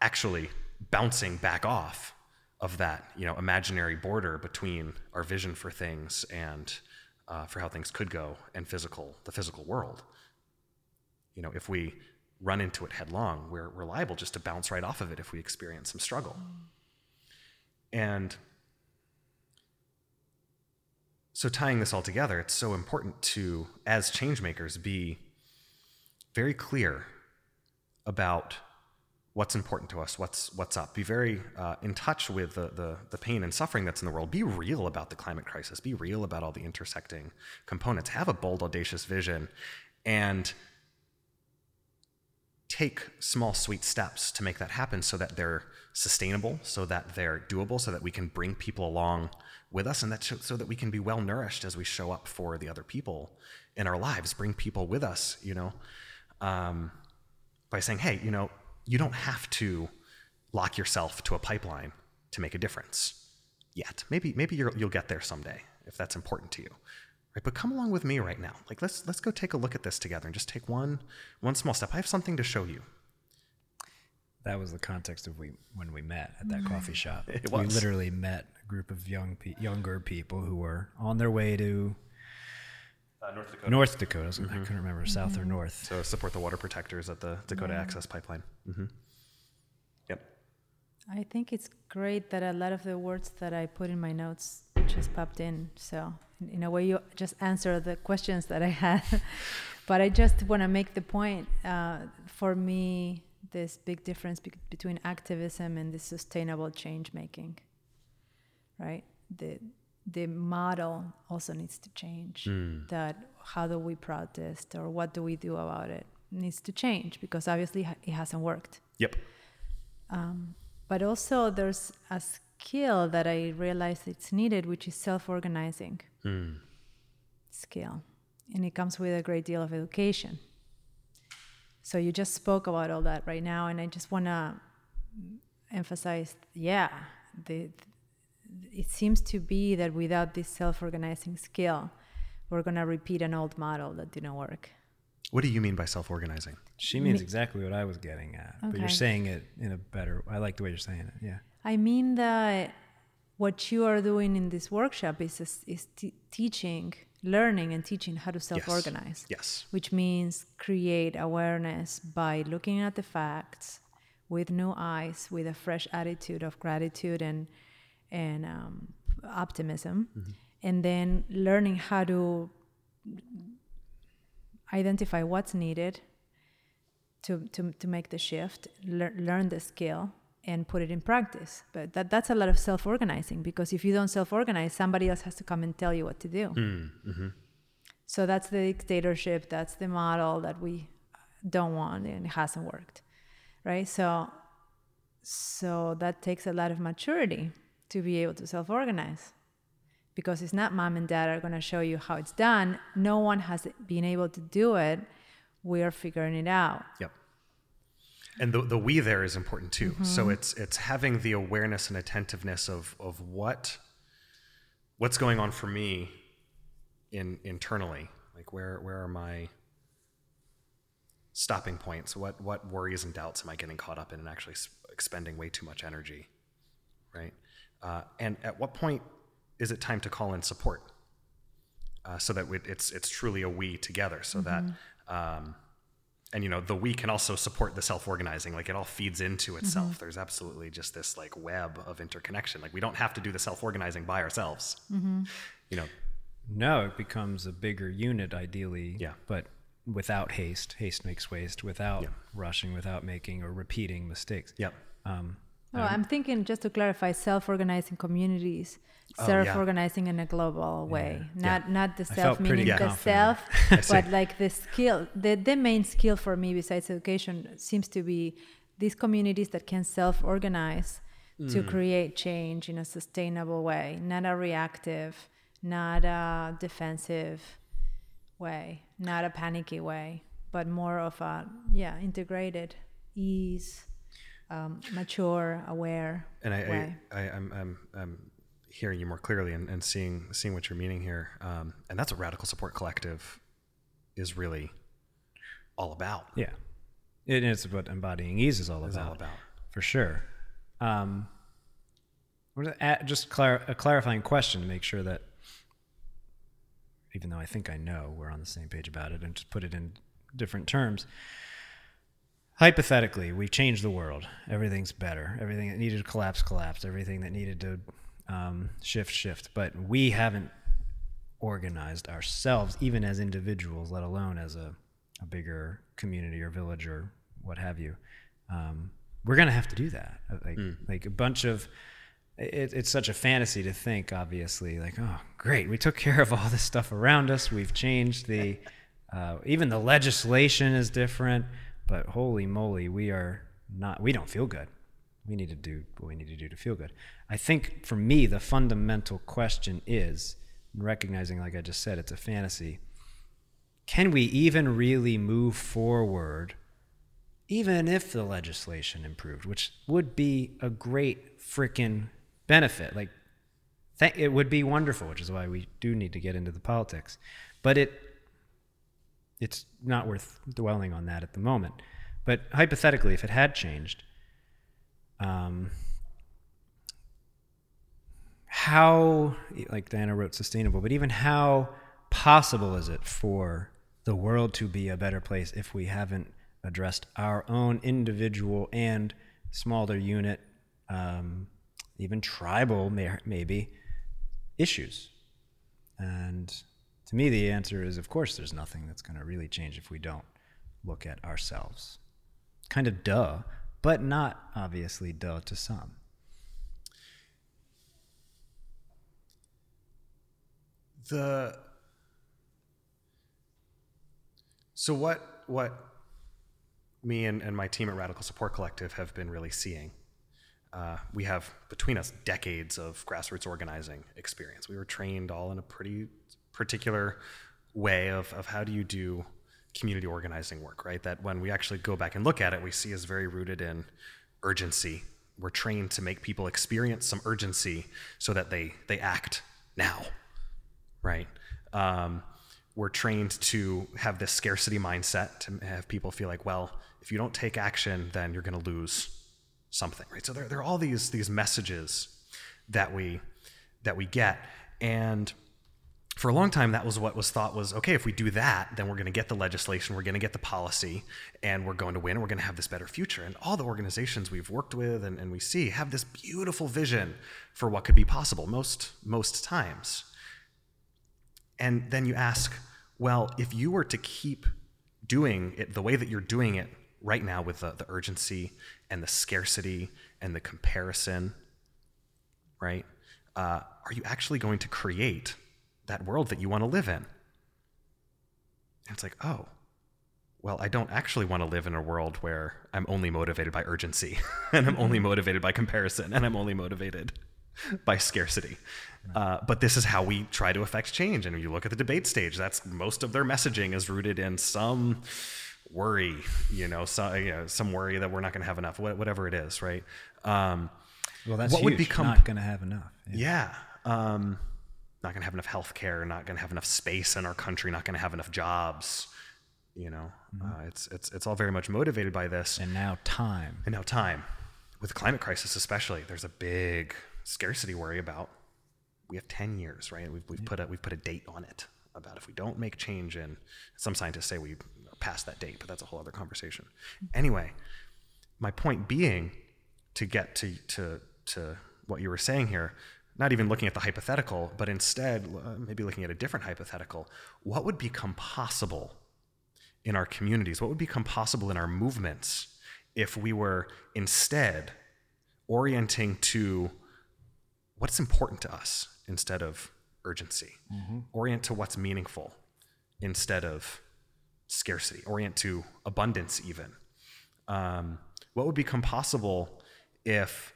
actually bouncing back off of that you know imaginary border between our vision for things and uh, for how things could go and physical the physical world. You know, if we run into it headlong, we're, we're liable just to bounce right off of it if we experience some struggle. And so, tying this all together, it's so important to, as changemakers, be very clear about what's important to us, what's what's up. Be very uh, in touch with the, the the pain and suffering that's in the world. Be real about the climate crisis. Be real about all the intersecting components. Have a bold, audacious vision, and take small, sweet steps to make that happen, so that they're sustainable, so that they're doable, so that we can bring people along with us, and that so, so that we can be well nourished as we show up for the other people in our lives. Bring people with us, you know. Um, by saying, hey, you know, you don't have to lock yourself to a pipeline to make a difference yet. Maybe maybe you will get there someday if that's important to you. Right? But come along with me right now. Like let's let's go take a look at this together and just take one one small step. I have something to show you. That was the context of we when we met at that coffee shop. It We literally met a group of young pe- younger people who were on their way to Uh, North Dakota. North Dakota. I couldn't remember south or north. So support the water protectors at the Dakota Access Pipeline. hmm Yep. I think it's great that a lot of the words that I put in my notes just popped in. So, in, in a way, you just answer the questions that I had. but I just want to make the point uh, for me, this big difference be- between activism and the sustainable change making, right? The, the model also needs to change. Hmm. That how do we protest or what do we do about it needs to change because obviously it hasn't worked Yep. Um, but also there's a skill that I realize it's needed, which is self-organizing hmm. skill, and it comes with a great deal of education. So you just spoke about all that right now, and I just want to emphasize, yeah, the, it seems to be that without this self-organizing skill, we're gonna repeat an old model that didn't work. What do you mean by self-organizing? She means exactly what I was getting at, but you're saying it in a better. I like the way you're saying it. Yeah. I mean that what you are doing in this workshop is is, is t- teaching, learning, and teaching how to self-organize. Yes. Which means create awareness by looking at the facts with new eyes, with a fresh attitude of gratitude and and um, optimism, mm-hmm. and then learning how to identify what's needed to, to, to make the shift, lear, learn the skill, and put it in practice. But that, that's a lot of self organizing because if you don't self organize, somebody else has to come and tell you what to do. Mm, mm-hmm. So that's the dictatorship, that's the model that we don't want and it hasn't worked. Right? So so that takes a lot of maturity to be able to self organize because it's not mom and dad are going to show you how it's done. No one has been able to do it. We're figuring it out. Yep. And the, the we there is important too. Mm-hmm. So it's it's having the awareness and attentiveness of of what what's going on for me in internally. Like where where are my stopping points? What what worries and doubts am I getting caught up in and actually expending way too much energy, right? Uh, and at what point is it time to call in support? Uh, so that it, it's it's truly a we together. So that um, and you know the we can also support the self-organizing like it all feeds into itself there's absolutely just this like web of interconnection like we don't have to do the self-organizing by ourselves you know No, it becomes a bigger unit ideally. Yeah. But without haste, haste makes waste. Without Yeah. rushing, without making or repeating mistakes. yep Um, Oh, I'm thinking just to clarify, self-organizing communities, Oh, yeah. self-organizing in a global way, not not the self meaning the self, but like the skill. The the main skill for me besides education seems to be these communities that can self-organize to Mm. create change in a sustainable way, not a reactive, not a defensive way, not a panicky way, but more of a yeah integrated ease um, mature, aware and I, way. I, I I'm, I'm I'm hearing you more clearly and, and seeing seeing what you're meaning here um, and that's what radical support collective is really all about yeah. It is what embodying ease is all is about. all about For sure. Um, what is it? Just clar- a clarifying question to make sure that, even though I think I know we're on the same page about it, and just put it in different terms. Hypothetically, we've changed the world. Everything's better. Everything that needed to collapse, collapsed. Everything that needed to um, shift, shift. But we haven't organized ourselves, even as individuals, let alone as a, a bigger community or village or what have you. Um, we're gonna have to do that. Uh, Like, like a bunch of. It, it's such a fantasy to think, obviously, like, oh, great, we took care of all this stuff around us. We've changed the, uh, even the legislation is different. But holy moly, we are not. We don't feel good. We need to do what we need to do to feel good. I think for me, the fundamental question is recognizing, like I just said, it's a fantasy. Can we even really move forward, even if the legislation improved, which would be a great freaking benefit? Like, th- it would be wonderful, which is why we do need to get into the politics. But it it's not worth dwelling on that at the moment. But hypothetically, if it had changed, um, how, like Diana wrote, sustainable, but even how possible is it for the world to be a better place if we haven't addressed our own individual and smaller unit, um, even tribal, may, maybe, issues? And to me, the answer is of course, there's nothing that's going to really change if we don't look at ourselves. Kind of duh, but not obviously duh to some. the so what what me and, and my team at radical support collective have been really seeing uh, we have between us decades of grassroots organizing experience we were trained all in a pretty particular way of, of how do you do community organizing work right that when we actually go back and look at it we see is very rooted in urgency we're trained to make people experience some urgency so that they they act now right? Um, we're trained to have this scarcity mindset to have people feel like, well, if you don't take action, then you're going to lose something, right? So there, there are all these these messages that we that we get, and for a long time, that was what was thought was okay, if we do that, then we're going to get the legislation, we're going to get the policy, and we're going to win, we're going to have this better future. And all the organizations we've worked with and, and we see have this beautiful vision for what could be possible most, most times. And then you ask, well, if you were to keep doing it the way that you're doing it right now with the, the urgency and the scarcity and the comparison, right? Uh, are you actually going to create that world that you want to live in. And it's like, oh, well, I don't actually want to live in a world where I'm only motivated by urgency and I'm only motivated by comparison and I'm only motivated by scarcity. Uh, but this is how we try to affect change. And when you look at the debate stage, that's most of their messaging is rooted in some worry, you know, some, you know, some worry that we're not going to have enough, whatever it is, right? Um, well, that's what huge. would become not going to have enough. Yeah. yeah um, not going to have enough health care, not going to have enough space in our country, not going to have enough jobs. You know, mm-hmm. uh, it's, it's, it's all very much motivated by this. And now time. And now time. With the climate crisis, especially, there's a big scarcity worry about. We have 10 years, right? We've, we've, yeah. put a, we've put a date on it about if we don't make change in, some scientists say we passed that date, but that's a whole other conversation. Anyway, my point being to get to, to, to what you were saying here, not even looking at the hypothetical, but instead uh, maybe looking at a different hypothetical. What would become possible in our communities? What would become possible in our movements if we were instead orienting to what's important to us instead of urgency? Mm-hmm. Orient to what's meaningful instead of scarcity, orient to abundance, even. Um, what would become possible if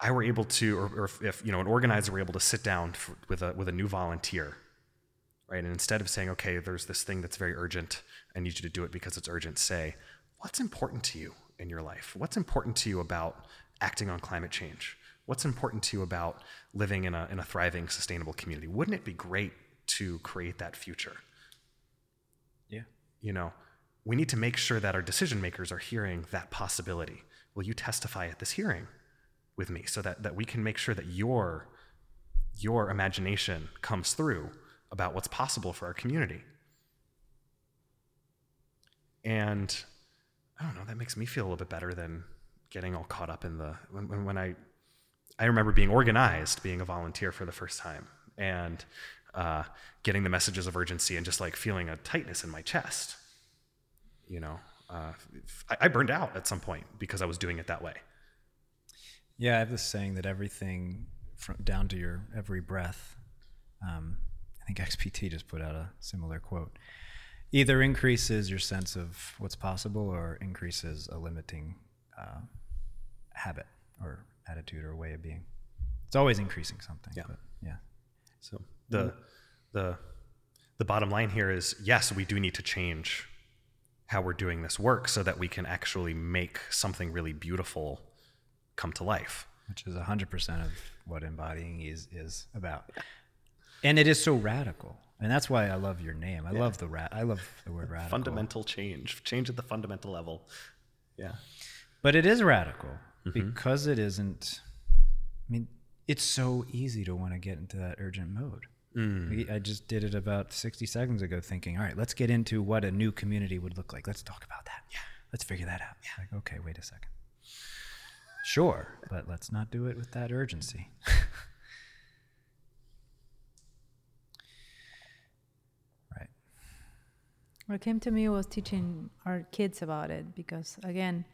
I were able to, or, or if, if, you know an organizer were able to sit down for, with a with a new volunteer, right, and instead of saying, okay, there's this thing that's very urgent, I need you to do it because it's urgent, say, what's important to you in your life? What's important to you about acting on climate change? What's important to you about living in a in a thriving, sustainable community? Wouldn't it be great to create that future? Yeah. You know, we need to make sure that our decision makers are hearing that possibility. Will you testify at this hearing? With me so that, that we can make sure that your your imagination comes through about what's possible for our community. And I don't know, that makes me feel a little bit better than getting all caught up in the when, when, when I I remember being organized, being a volunteer for the first time, and uh, getting the messages of urgency and just like feeling a tightness in my chest. You know, uh, I, I burned out at some point because I was doing it that way. Yeah, I have this saying that everything from down to your every breath. Um, I think XPT just put out a similar quote. Either increases your sense of what's possible or increases a limiting uh, habit or attitude or way of being. It's always increasing something. Yeah. But yeah. So the the the bottom line here is yes, we do need to change how we're doing this work so that we can actually make something really beautiful come to life. Which is 100% of what embodying is, is about. And it is so radical. And that's why I love your name. I yeah. love the ra- I love the word radical. Fundamental change, change at the fundamental level. Yeah. But it is radical mm-hmm. because it isn't I mean, it's so easy to want to get into that urgent mode. Mm. I just did it about 60 seconds ago thinking, all right, let's get into what a new community would look like. Let's talk about that. Yeah. Let's figure that out. Yeah. Like, okay, wait a second. Sure, but let's not do it with that urgency. right. What came to me was teaching our kids about it because, again,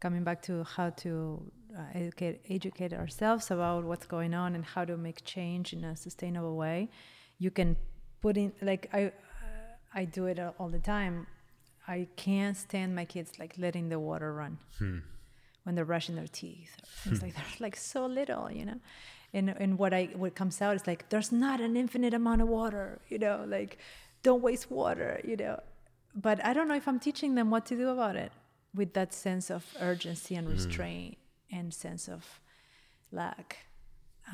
coming back to how to uh, educate, educate ourselves about what's going on and how to make change in a sustainable way, you can put in like I, uh, I do it all the time. I can't stand my kids like letting the water run. Hmm when they're brushing their teeth or things hmm. like that. Like so little, you know. And and what I what comes out is like there's not an infinite amount of water, you know, like don't waste water, you know. But I don't know if I'm teaching them what to do about it with that sense of urgency and hmm. restraint mm. and sense of lack.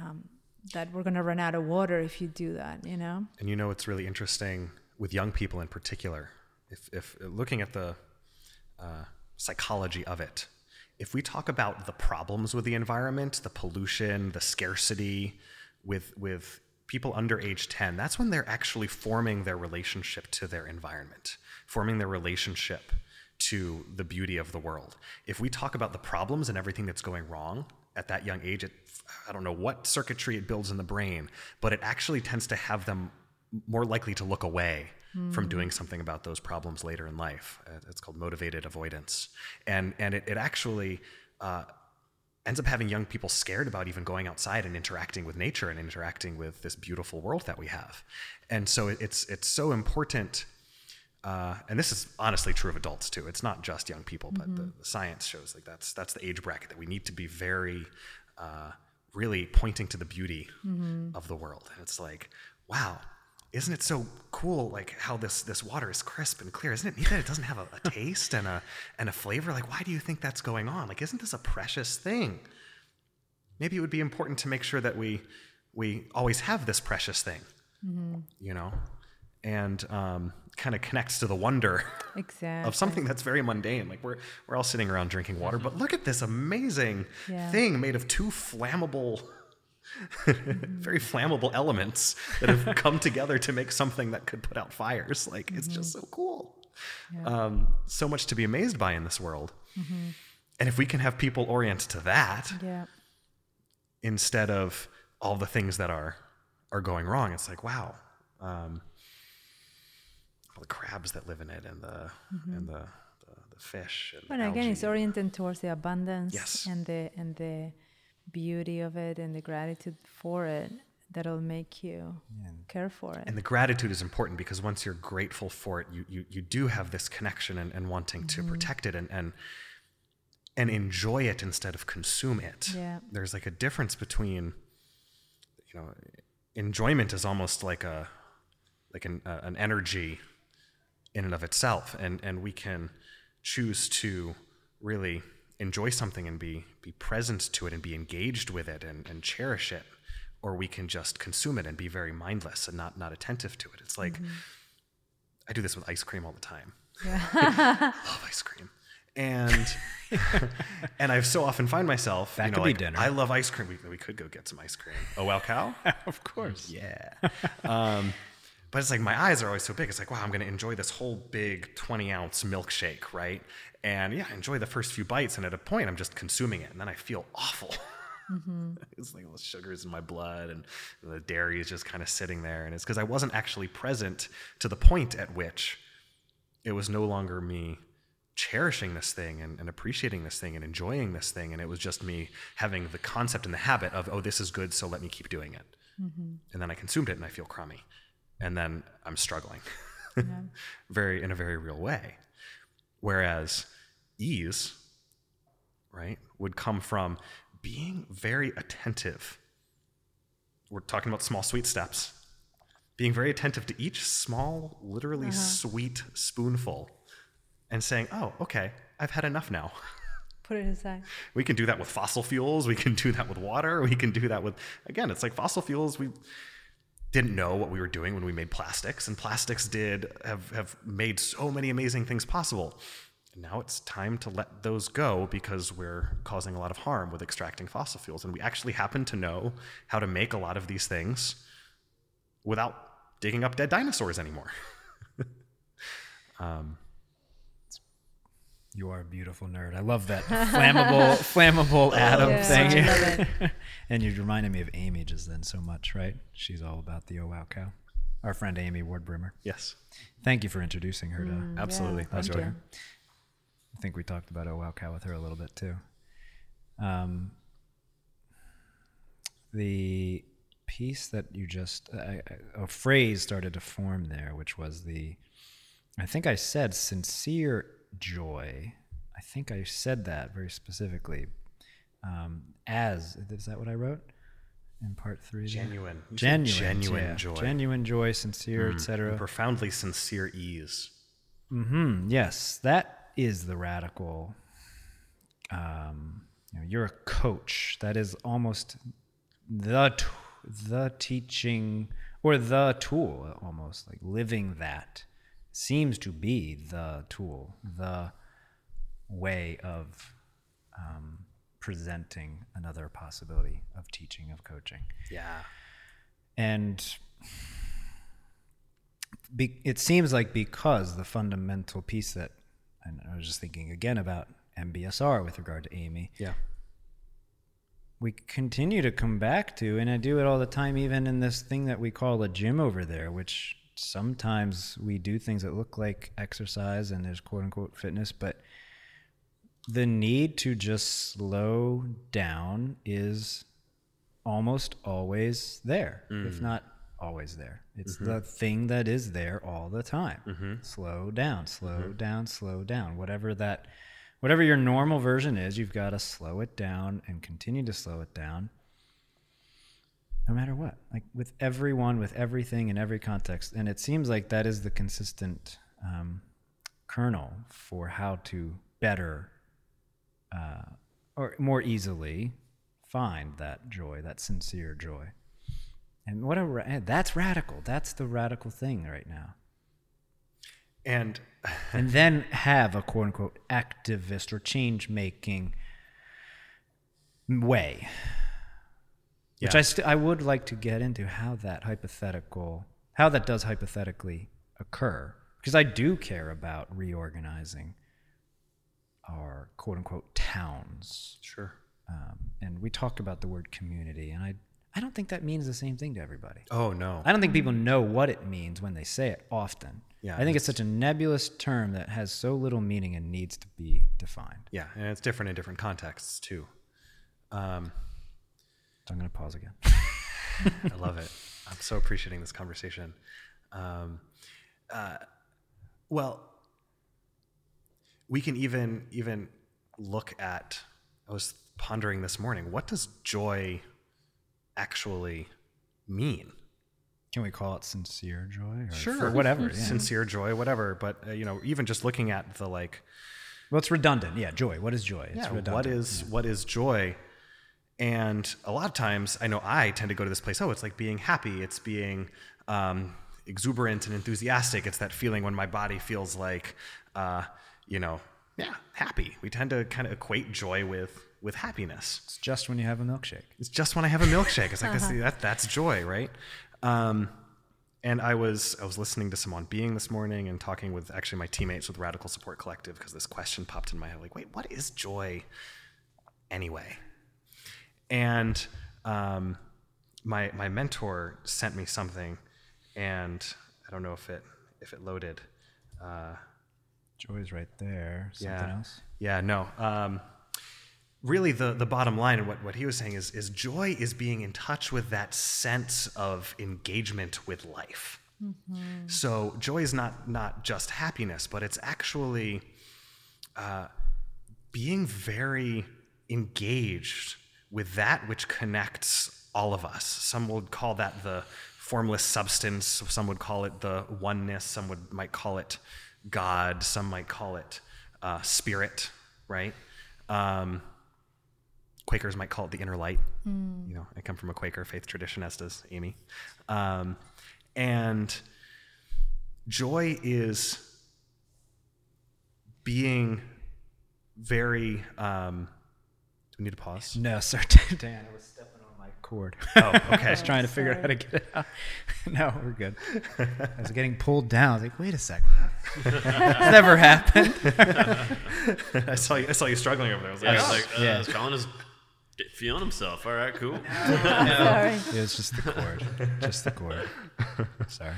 Um, that we're going to run out of water if you do that, you know? And you know, it's really interesting with young people in particular. If, if looking at the uh, psychology of it, if we talk about the problems with the environment, the pollution, the scarcity with with people under age 10, that's when they're actually forming their relationship to their environment, forming their relationship to the beauty of the world. If we talk about the problems and everything that's going wrong at that young age, it, I don't know what circuitry it builds in the brain, but it actually tends to have them more likely to look away from doing something about those problems later in life. Uh, It's called motivated avoidance, and and it, it actually uh, ends up having young people scared about even going outside and interacting with nature and interacting with this beautiful world that we have. And so it, it's it's so important. Uh, and this is honestly true of adults too. It's not just young people, but the, the science shows like that's that's the age bracket that we need to be very, uh, really pointing to the beauty of the world. And it's like, wow, isn't it so cool? Like how this this water is crisp and clear. Isn't it neat that it doesn't have a, a taste and a and a flavor? Like why do you think that's going on? Like isn't this a precious thing? Maybe it would be important to make sure that we we always have this precious thing, you know, and um, kind of connects to the wonder Exactly. of something that's very mundane. Like we're we're all sitting around drinking water, but look at this amazing Yeah. thing made of two flammable, very flammable elements that have come together to make something that could put out fires. Like it's just so cool. Um, so much to be amazed by in this world. And if we can have people orient to that Yeah. instead of all the things that are are going wrong, it's like wow. Um, all the crabs that live in it, and the and the, the the fish. And the Well, again, it's oriented towards the abundance Yes. and the and the beauty of it and the gratitude for it that'll make you care for it. And the gratitude is important because once you're grateful for it, you you, you do have this connection and, and wanting to protect it and, and and enjoy it instead of consume it. Yeah. There's like a difference between, you know, enjoyment is almost like a like an uh, an energy in and of itself, and and we can choose to really enjoy something and be be present to it and be engaged with it and, and cherish it or we can just consume it and be very mindless and not not attentive to it it's like i do this with ice cream all the time yeah. love ice cream and and i so often find myself That you know could be dinner. i love ice cream we, we could go get some ice cream oh well, cow of course. yeah. Um, but it's like my eyes are always so big. It's like, wow, I'm going to enjoy this whole big 20 ounce milkshake, right? And yeah, I enjoy the first few bites. And at a point, I'm just consuming it. And then I feel awful. Mm-hmm. it's like all the sugars in my blood and the dairy is just kind of sitting there. And it's because I wasn't actually present to the point at which it was no longer me cherishing this thing and, and appreciating this thing and enjoying this thing. And it was just me having the concept and the habit of, oh, this is good, so let me keep doing it. Mm-hmm. And then I consumed it and I feel crummy. And then I'm struggling very in a very real way. Whereas ease, right, would come from being very attentive. We're talking about small sweet steps. Being very attentive to each small, literally uh-huh. sweet spoonful and saying, oh, okay, I've had enough now. Put it aside. We can do that with fossil fuels. We can do that with water. We can do that with, again, it's like fossil fuels. We didn't know what we were doing when we made plastics, and plastics did have, have made so many amazing things possible. And now it's time to let those go because we're causing a lot of harm with extracting fossil fuels. And we actually happen to know how to make a lot of these things without digging up dead dinosaurs anymore. Um, You are a beautiful nerd. I love that flammable, flammable atom Yeah, thing. I love it. and you reminded me of Amy just then so much, right? She's all about the oh wow cow. Our friend Amy Ward Brimmer. yes, Thank you for introducing her to. absolutely. Mm, Yeah, thank really- you. I think we talked about oh wow cow with her a little bit too. Um, the piece that you just I I- a phrase started to form there, which was the I think I said sincere joy. I think I said that very specifically. Um, as is that what I wrote in part three? Genuine. Genuine, genuine yeah. joy. genuine joy, sincere, etc. Profoundly sincere ease. Hmm. Yes, that is the radical. Um, you know, you're a coach. That is almost the t- the teaching or the tool. Almost like living that seems to be the tool, the way of um, presenting another possibility of teaching, of coaching. Yeah. And be, it seems like because the fundamental piece that, and I was just thinking again about MBSR with regard to Amy, Yeah. we continue to come back to, and I do it all the time, even in this thing that we call a gym over there, which sometimes we do things that look like exercise and there's quote unquote fitness, but the need to just slow down is almost always there, if mm. not always there. It's mm-hmm. the thing that is there all the time. Mm-hmm. Slow down, slow mm-hmm. down, slow down. Whatever that whatever your normal version is, you've got to slow it down and continue to slow it down. No matter what. Like with everyone, with everything in every context. And it seems like that is the consistent um, kernel for how to better uh, or more easily find that joy, that sincere joy. And what a ra- that's radical. That's the radical thing right now. And And then have a quote unquote activist or change making way. Which Yeah. I st- I would like to get into how that hypothetical how that does hypothetically occur because I do care about reorganizing our quote unquote towns sure. um, and we talk about the word community and I I don't think that means the same thing to everybody. Oh no. I don't think people know what it means when they say it often. Yeah, I think it's such a nebulous term that has so little meaning and needs to be defined. Yeah, and it's different in different contexts too. Um, So I'm going to pause again. I love it. I'm so appreciating this conversation. Um, uh, well, we can even even look at. I was pondering this morning. What does joy actually mean? Can we call it sincere joy? Or Sure, Or whatever. Yeah. sincere joy, whatever. But uh, you know, even just looking at the like, Well, it's redundant. Yeah, joy. What is joy? It's yeah, redundant. what is what is joy? And a lot of times, I know I tend to go to this place. Oh, it's like being happy. It's being um, exuberant and enthusiastic. It's that feeling when my body feels like, uh, you know, yeah, happy. We tend to kind of equate joy with with happiness. It's just when you have a milkshake. It's just when I have a milkshake. It's like I see that that's joy, right? Um, and I was I was listening to some on being this morning and talking with actually my teammates with Radical Support Collective because this question popped in my head like, wait, what is joy anyway? And um, my my mentor sent me something, and I don't know if it if it loaded. Uh, Joy's right there. Something yeah. else? Yeah, no. Um, really, the, the bottom line and what, what he was saying is, is joy is being in touch with that sense of engagement with life. So joy is not, not just happiness, but it's actually uh, being very engaged with that which connects all of us. Some would call that the formless substance. Some would call it the oneness. Some would might call it God. Some might call it uh, spirit. Right? Um, Quakers might call it the inner light. You know, I come from a Quaker faith tradition, as does Amy. Um, and joy is being very. Um, we need to pause? No, sir. Dan, I was stepping on my cord. Oh, okay. I was trying to figure out how to get it out. no, we're good. I was getting pulled down. I was like, wait a second. It's never happened. I saw you. I saw you struggling over there. I was Yeah, like, it's oh. like uh, Yeah. Colin is feeling himself. All right, cool. Sorry. It was just the cord. Just the cord. Sorry.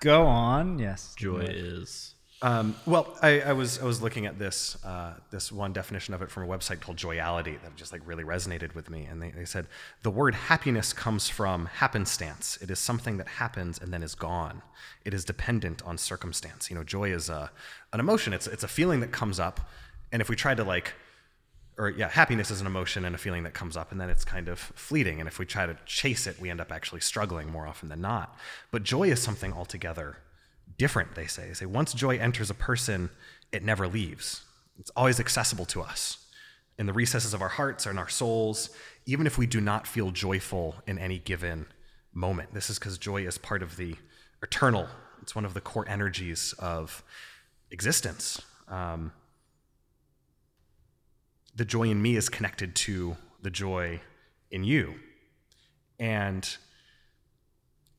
Go on. Yes. Joy is Um, well, I, I was I was looking at this uh, this one definition of it from a website called Joyality that just like really resonated with me, and they, they said the word happiness comes from happenstance. It is something that happens and then is gone. It is dependent on circumstance. You know, joy is a an emotion. It's it's a feeling that comes up, and if we try to like or yeah, happiness is an emotion and a feeling that comes up, and then it's kind of fleeting. And if we try to chase it, we end up actually struggling more often than not. But joy is something altogether different, they say. They say once joy enters a person, it never leaves. It's always accessible to us in the recesses of our hearts and our souls, even if we do not feel joyful in any given moment. This is because joy is part of the eternal, it's one of the core energies of existence. Um, the joy in me is connected to the joy in you. And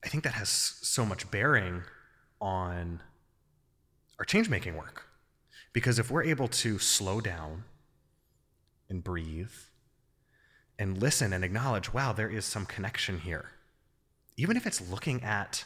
I think that has so much bearing on our change making work. Because if we're able to slow down and breathe and listen and acknowledge, wow, there is some connection here, even if it's looking at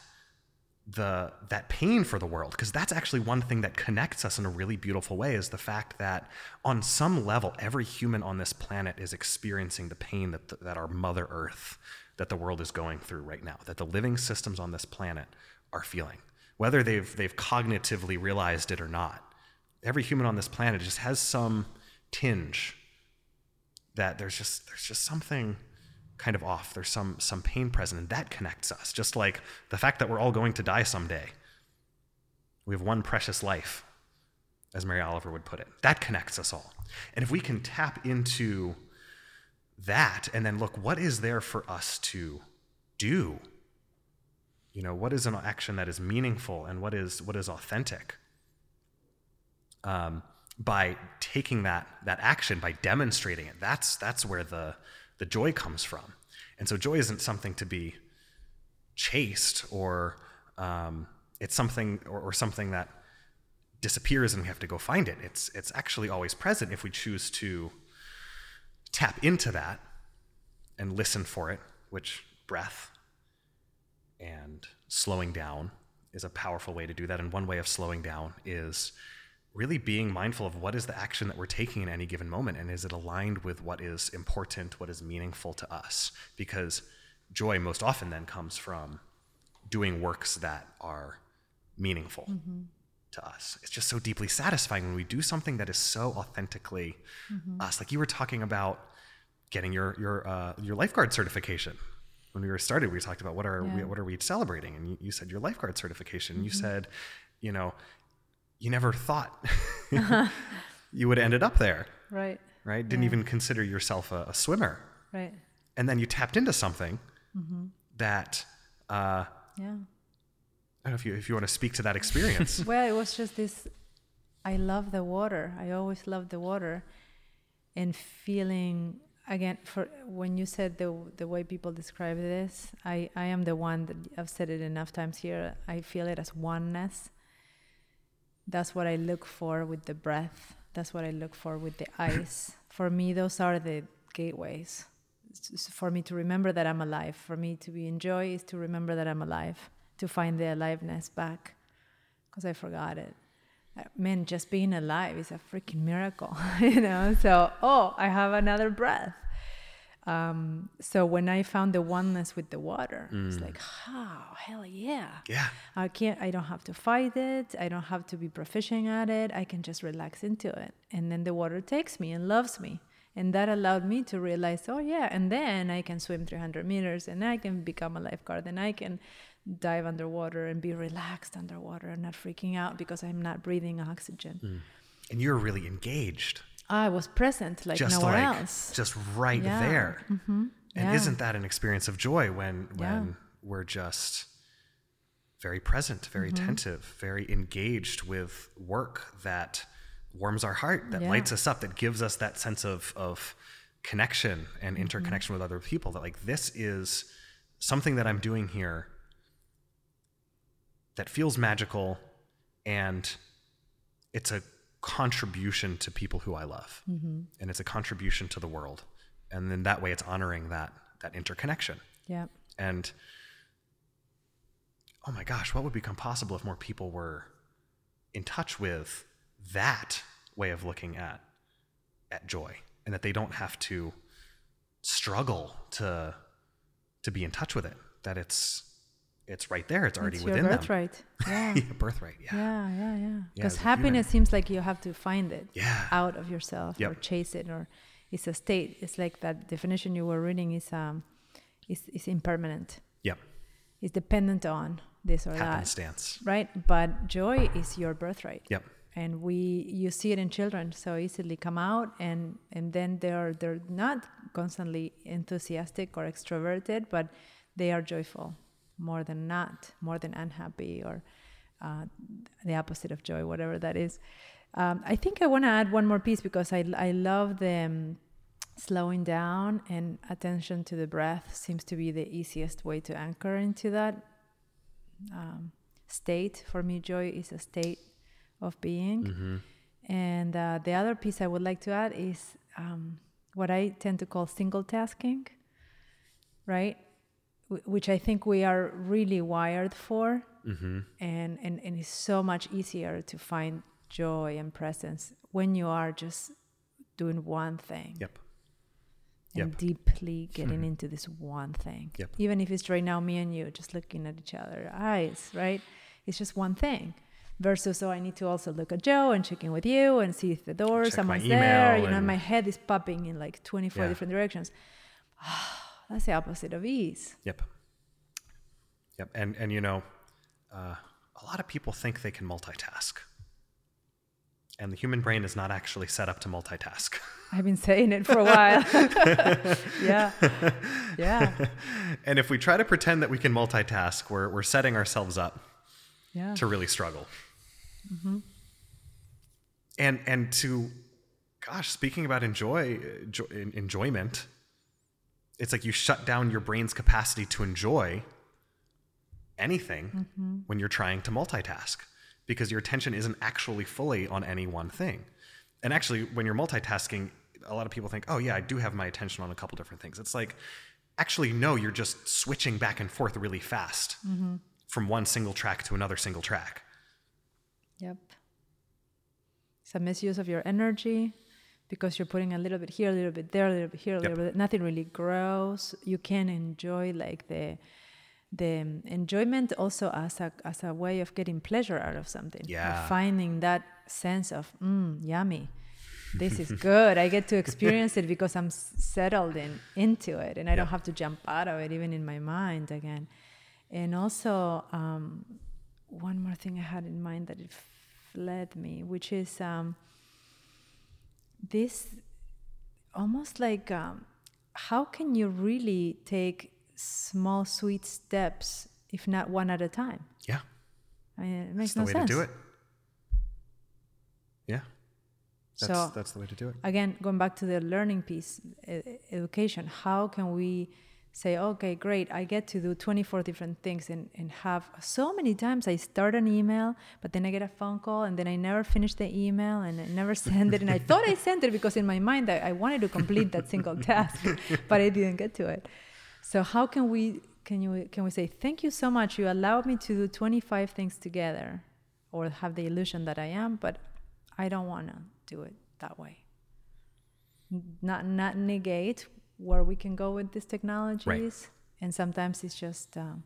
the that pain for the world because that's actually one thing that connects us in a really beautiful way is the fact that on some level every human on this planet is experiencing the pain that that our mother earth that the world is going through right now that the living systems on this planet are feeling whether they've they've cognitively realized it or not every human on this planet just has some tinge that there's just there's just something kind of off. There's some some pain present, and that connects us. Just like the fact that we're all going to die someday. We have one precious life, as Mary Oliver would put it. That connects us all. And if we can tap into that and then look, what is there for us to do? You know, what is an action that is meaningful and what is what is authentic? Um, by taking that that action, by demonstrating it, that's that's where the the joy comes from. And so joy isn't something to be chased or um, it's something or, or something that disappears and we have to go find it. It's it's actually always present if we choose to tap into that and listen for it, which breath and slowing down is a powerful way to do that. And one way of slowing down is really being mindful of what is the action that we're taking in any given moment and is it aligned with what is important, what is meaningful to us? Because joy most often then comes from doing works that are meaningful mm-hmm. to us. It's just so deeply satisfying when we do something that is so authentically mm-hmm. us. Like you were talking about getting your your uh, your lifeguard certification. When we were started, we talked about what are yeah. we, what are we celebrating, and you, you said your lifeguard certification. Mm-hmm. You said, you know, you never thought uh-huh. you would have ended up there. Right. Right. Didn't yeah. even consider yourself a, a, swimmer. Right. And then you tapped into something mm-hmm. that. Uh, yeah. I don't know if you if you want to speak to that experience. well, it was just this. I love the water. I always loved the water, and feeling again for when you said the the way people describe this, I I am the one that I've said it enough times here. I feel it as oneness that's what I look for with the breath. That's what I look for with the eyes. for me, those are the gateways. For me to remember that I'm alive, for me to be in joy is to remember that I'm alive, to find the aliveness back, because I forgot it. Man, just being alive is a freaking miracle, you know. So, oh, I have another breath. Um, so when I found the oneness with the water, mm. it's like, oh, hell yeah. Yeah. I can't, I don't have to fight it. I don't have to be proficient at it. I can just relax into it. And then the water takes me and loves me. And that allowed me to realize, oh, yeah. And then I can swim 300 meters and I can become a lifeguard and I can dive underwater and be relaxed underwater and not freaking out because I'm not breathing oxygen. Mm. And you're really engaged. I was present like just nowhere like, else. Just right yeah. there. Mm-hmm. And yeah. isn't that an experience of joy when when yeah. we're just very present, very mm-hmm. attentive, very engaged with work that warms our heart, that lights us up, that gives us that sense of of connection and mm-hmm. interconnection with other people that like this is something that I'm doing here that feels magical and it's a contribution to people who I love, mm-hmm. and it's a contribution to the world, and then that way it's honoring that that interconnection. Yeah. And oh my gosh, what would become possible if more people were in touch with that way of looking at at joy, and that they don't have to struggle to to be in touch with it. That it's it's right there. It's already it's within your birthright. them. Yeah. yeah, birthright. Yeah. Yeah, yeah, yeah. Because yeah, happiness seems like you have to find it yeah. out of yourself yep. or chase it, or it's a state. It's like that definition you were reading is um, is is impermanent. Yep. It's dependent on this or Happenstance. that. Right. But joy is your birthright. Yep. And we you see it in children so easily come out and and then they're they're not constantly enthusiastic or extroverted, but they are joyful more than not, more than unhappy or uh, the opposite of joy, whatever that is. Um, I think I want to add one more piece because I, I love the um, slowing down and attention to the breath seems to be the easiest way to anchor into that um, state. For me, joy is a state of being. And uh, the other piece I would like to add is um, what I tend to call single tasking, right? Wh- Which I think we are really wired for. Mm-hmm. And, and, and it's so much easier to find joy and presence when you are just doing one thing Yep. and Yep. deeply getting into this one thing. Yep. Even if it's right now me and you just looking at each other eyes, right? It's just one thing. Versus, oh, I need to also look at Joe and check in with you and see if the door, Check someone's there. You know, and- my head is popping in like 24 Yeah. different directions. That's the opposite of ease. Yep. Yep. And and you know, uh, a lot of people think they can multitask, and the human brain is not actually set up to multitask. I've been saying it for a while. yeah. Yeah. and if we try to pretend that we can multitask, we're we're setting ourselves up Yeah. to really struggle. Mhm. And and to, gosh, speaking about enjoy, enjoy enjoyment, it's like you shut down your brain's capacity to enjoy anything mm-hmm. when you're trying to multitask because your attention isn't actually fully on any one thing. And actually, when you're multitasking, a lot of people think, "Oh yeah, I do have my attention on a couple different things." It's like, actually, no, you're just switching back and forth really fast mm-hmm. from one single track to another single track. Yep. It's a misuse of your energy because you're putting a little bit here, a little bit there, a little bit here, a little bit. Nothing really grows. You can enjoy like the the enjoyment also as a as a way of getting pleasure out of something. Yeah. finding that sense of mm, yummy. This is good. I get to experience it because I'm settled in into it, and I don't have to jump out of it, even in my mind again. And also, um, one more thing I had in mind that it fled me, which is um, this almost like um, how can you really take small, sweet steps, if not one at a time? Yeah, I mean, it makes that's the no way sense. to do it. Yeah, that's So- that's the way to do it. again going back to the learning piece education how can we say okay great i get to do 24 different things and, and have so many times i start an email but then i get a phone call and then i never finish the email and i never send it. And i thought i sent it because in my mind i, I wanted to complete that single task but i didn't get to it. So how can we can you can we say thank you so much you allowed me to do 25 things together or have the illusion that i am but i don't want to do it that way. Not not negate where we can go with these technologies. And sometimes it's just um,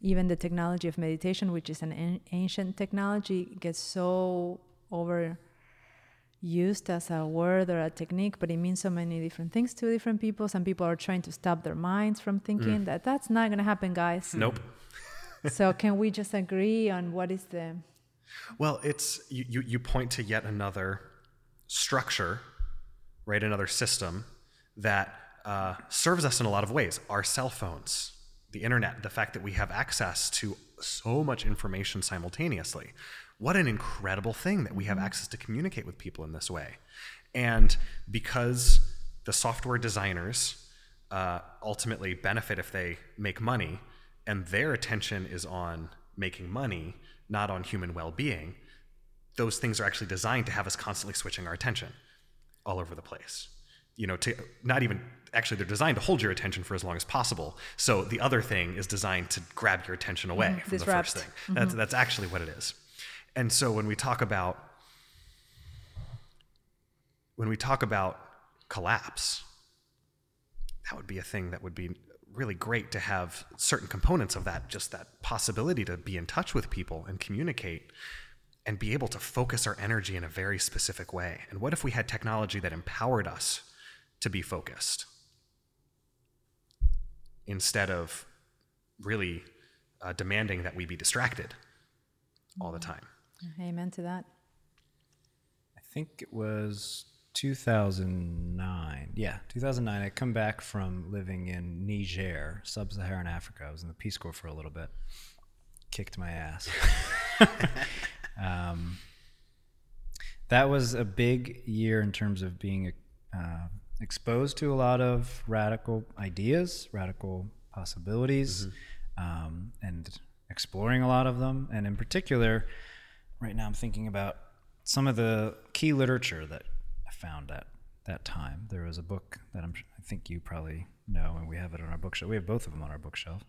even the technology of meditation which is an an- ancient technology gets so over used as a word or a technique but it means so many different things to different people. Some people are trying to stop their minds from thinking that that's not going to happen guys. Nope. so can we just agree on what is the Well, it's you, you, you point to yet another structure, right? Another system that uh, serves us in a lot of ways. Our cell phones, the internet, the fact that we have access to so much information simultaneously. What an incredible thing that we have access to communicate with people in this way. And because the software designers uh, ultimately benefit if they make money, and their attention is on making money, not on human well being, those things are actually designed to have us constantly switching our attention all over the place. You know, to not even actually, they're designed to hold your attention for as long as possible. So the other thing is designed to grab your attention away Mhm, from the first thing. That's, that's actually what it is. And so when we talk about when we talk about collapse, that would be a thing that would be really great to have certain components of that, just that possibility to be in touch with people and communicate and be able to focus our energy in a very specific way. And what if we had technology that empowered us to be focused instead of really uh, demanding that we be distracted all the time? amen to that I think it was 2009. Yeah, 2009. I come back from living in Niger, sub-Saharan Africa. I was in the Peace Corps for a little bit. Kicked my ass. um, that was a big year in terms of being a uh, exposed to a lot of radical ideas, radical possibilities, um, and exploring a lot of them. And in particular, right now I'm thinking about some of the key literature that I found at that time. There was a book that I'm, I think you probably know, and we have it on our bookshelf. We have both of them on our bookshelf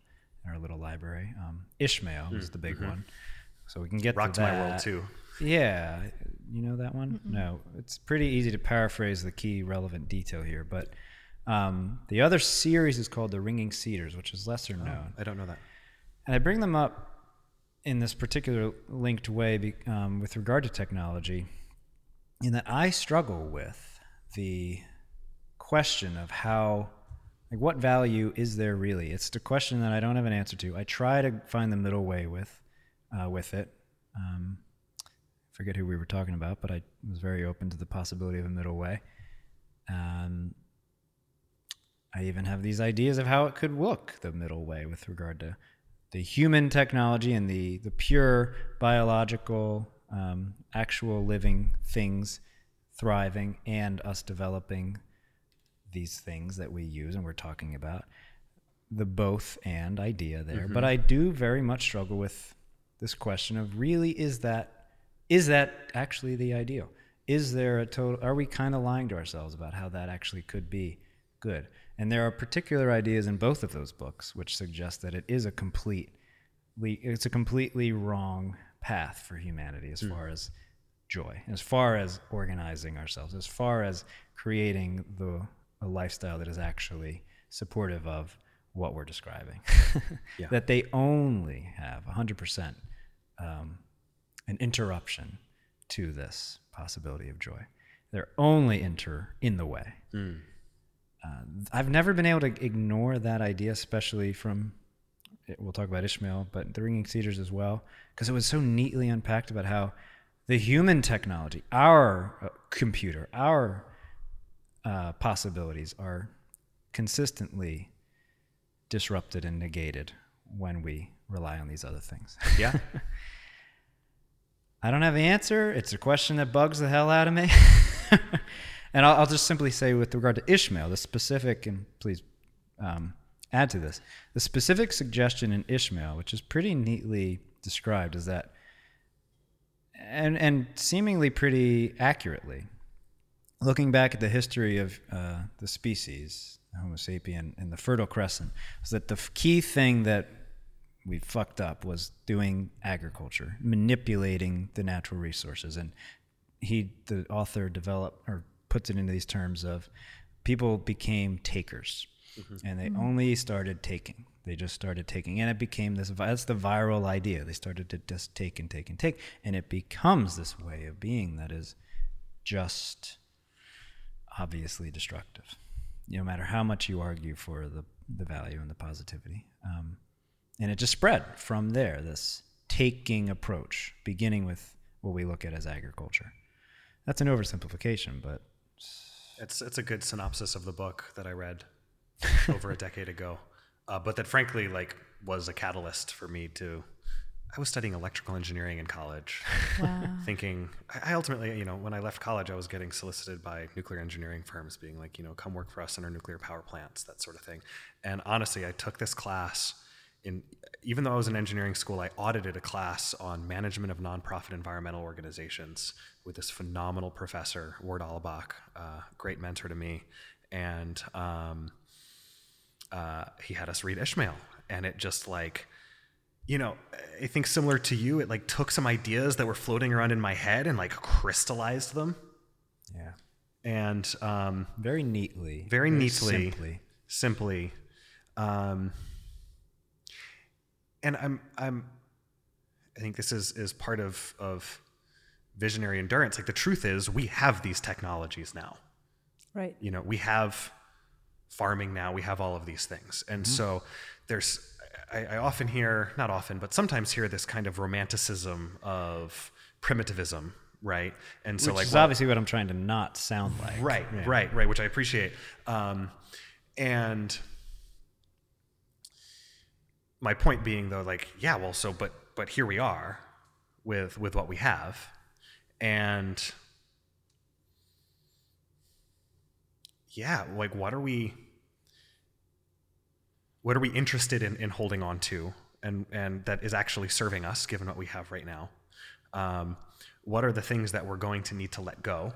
in our little library. Um, Ishmael is the big one. So we can get Rocked to my world too. Yeah, you know that one? No, it's pretty easy to paraphrase the key relevant detail here. But um, the other series is called The Ringing Cedars, which is lesser known. I don't know that. And I bring them up in this particular linked way um, with regard to technology, in that I struggle with the question of how, like, what value is there really? It's the question that I don't have an answer to. I try to find the middle way with, uh, with it. Um, forget who we were talking about, but I was very open to the possibility of a middle way. Um, I even have these ideas of how it could look the middle way with regard to the human technology and the, the pure biological, um, actual living things thriving, and us developing these things that we use and we're talking about. The both and idea there. But I do very much struggle with this question of really is that is that actually the ideal? Is there a total are we kind of lying to ourselves about how that actually could be good? And there are particular ideas in both of those books which suggest that it is a complete it's a completely wrong path for humanity as far as joy, as far as organizing ourselves, as far as creating the a lifestyle that is actually supportive of what we're describing. that they only have 100% um, an interruption to this possibility of joy. They're only inter in the way. Uh, I've never been able to ignore that idea, especially from we'll talk about Ishmael, but the Ringing Cedars as well, because it was so neatly unpacked about how the human technology, our uh, computer, our uh, possibilities are consistently disrupted and negated when we rely on these other things. Yeah. I don't have the answer. It's a question that bugs the hell out of me. and I'll, I'll, just simply say, with regard to Ishmael, the specific, and please um, add to this, the specific suggestion in Ishmael, which is pretty neatly described, is that, and, and seemingly pretty accurately, looking back at the history of uh, the species, Homo sapien, and the Fertile Crescent, is that the key thing that we fucked up was doing agriculture, manipulating the natural resources. And he, the author, developed or puts it into these terms of people became takers and they only started taking. They just started taking, and it became this. That's the viral idea. They started to just take and take and take, and it becomes this way of being that is just obviously destructive. No matter how much you argue for the the value and the positivity, um, and it just spread from there. This taking approach, beginning with what we look at as agriculture. That's an oversimplification, but It's it's a good synopsis of the book that I read over a decade ago, uh, but that frankly like was a catalyst for me to. I was studying electrical engineering in college, thinking. I I ultimately, you know, when I left college, I was getting solicited by nuclear engineering firms, being like, you know, come work for us in our nuclear power plants, that sort of thing. And honestly, I took this class in. Even though I was in engineering school, I audited a class on management of nonprofit environmental organizations with this phenomenal professor, Ward Allbach, uh, great mentor to me, and. Um, uh, he had us read Ishmael, and it just like, you know, I think similar to you, it like took some ideas that were floating around in my head and like crystallized them, yeah, and um, very neatly, very, neatly, simply. simply, um, and I'm I'm, I think this is is part of of visionary endurance. Like the truth is, we have these technologies now. Right. you know we have farming now we have all of these things and so there's I, I often hear not often but sometimes hear this kind of romanticism of primitivism right and so Which like is well, obviously what I'm trying to not sound like. right Yeah. right right which i appreciate um, and my point being though like yeah well so but but here we are with with what we have, and yeah, like what are we what are we interested in, in holding on to and and that is actually serving us given what we have right now? Um, what are the things that we're going to need to let go?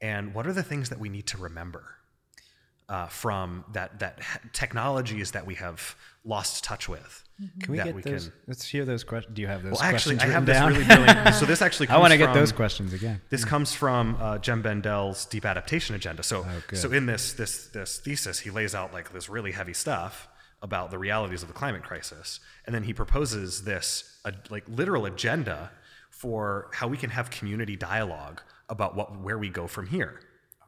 And what are the things that we need to remember uh, from that that technologies that we have lost touch with? Can we that get we those? can- Let's hear those questions. Do you have those Well, actually, I have written this down? really brilliant. so this actually comes I want to get from- those questions again. This comes from uh, Jem Bendell's deep adaptation agenda. So, Oh, so in this this this thesis, he lays out like this really heavy stuff about the realities of the climate crisis, and then he proposes this uh, like literal agenda for how we can have community dialogue about what where we go from here.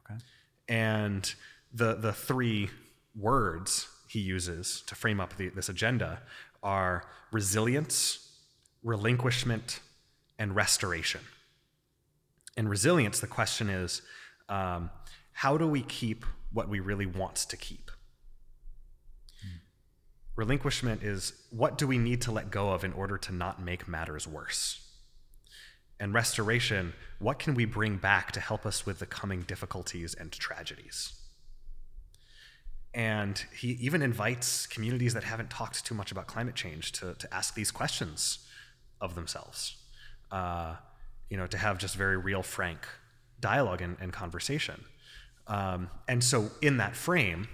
Okay. And the the three words he uses to frame up the, this agenda are resilience, relinquishment, and restoration. In resilience, the question is um, how do we keep what we really want to keep? Relinquishment is what do we need to let go of in order to not make matters worse? And restoration, what can we bring back to help us with the coming difficulties and tragedies? And he even invites communities that haven't talked too much about climate change to, to ask these questions of themselves. Uh, you know, to have just very real, frank dialogue and, and conversation. Um, and so, in that frame,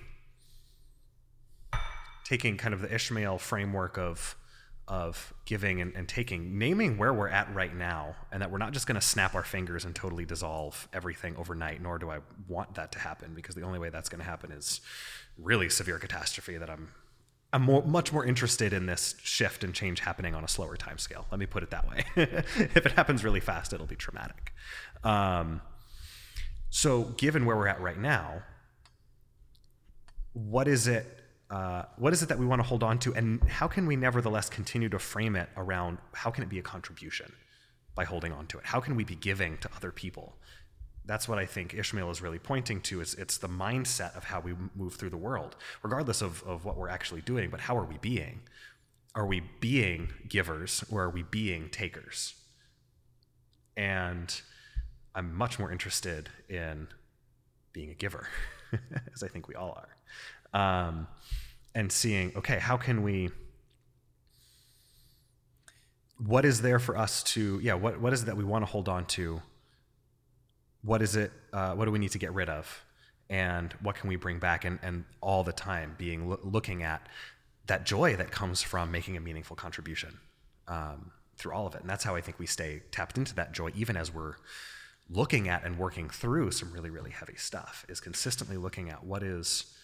taking kind of the Ishmael framework of of giving and, and taking, naming where we're at right now, and that we're not just going to snap our fingers and totally dissolve everything overnight. Nor do I want that to happen, because the only way that's going to happen is really severe catastrophe. That I'm I'm more, much more interested in this shift and change happening on a slower time scale. Let me put it that way. if it happens really fast, it'll be traumatic. Um, so, given where we're at right now, what is it? Uh, what is it that we want to hold on to, and how can we nevertheless continue to frame it around how can it be a contribution by holding on to it? How can we be giving to other people? That's what I think Ishmael is really pointing to. Is it's the mindset of how we move through the world, regardless of, of what we're actually doing. But how are we being? Are we being givers or are we being takers? And I'm much more interested in being a giver, as I think we all are um, and seeing okay how can we what is there for us to yeah what, what is it that we want to hold on to? What is it uh, what do we need to get rid of? And what can we bring back? And, and all the time being loo- looking at that joy that comes from making a meaningful contribution um, through all of it. And that's how i think we stay tapped into that joy even as we're looking at and working through some really really heavy stuff is consistently looking at what is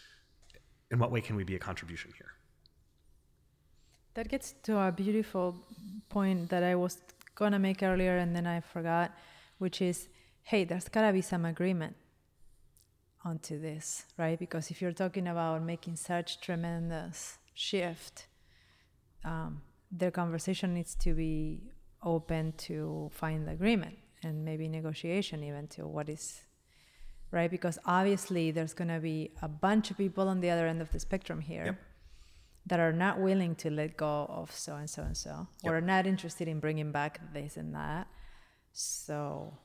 in what way can we be a contribution here That gets to a beautiful point that I was gonna make earlier and then I forgot, which is, hey, there's gotta be some agreement onto this, right? Because if you're talking about making such tremendous shift, um, the conversation needs to be open to find agreement and maybe negotiation even to what is right? Because obviously there's going to be a bunch of people on the other end of the spectrum here Yep. that are not willing to let go of so and so and so or are not interested in bringing back this and that. So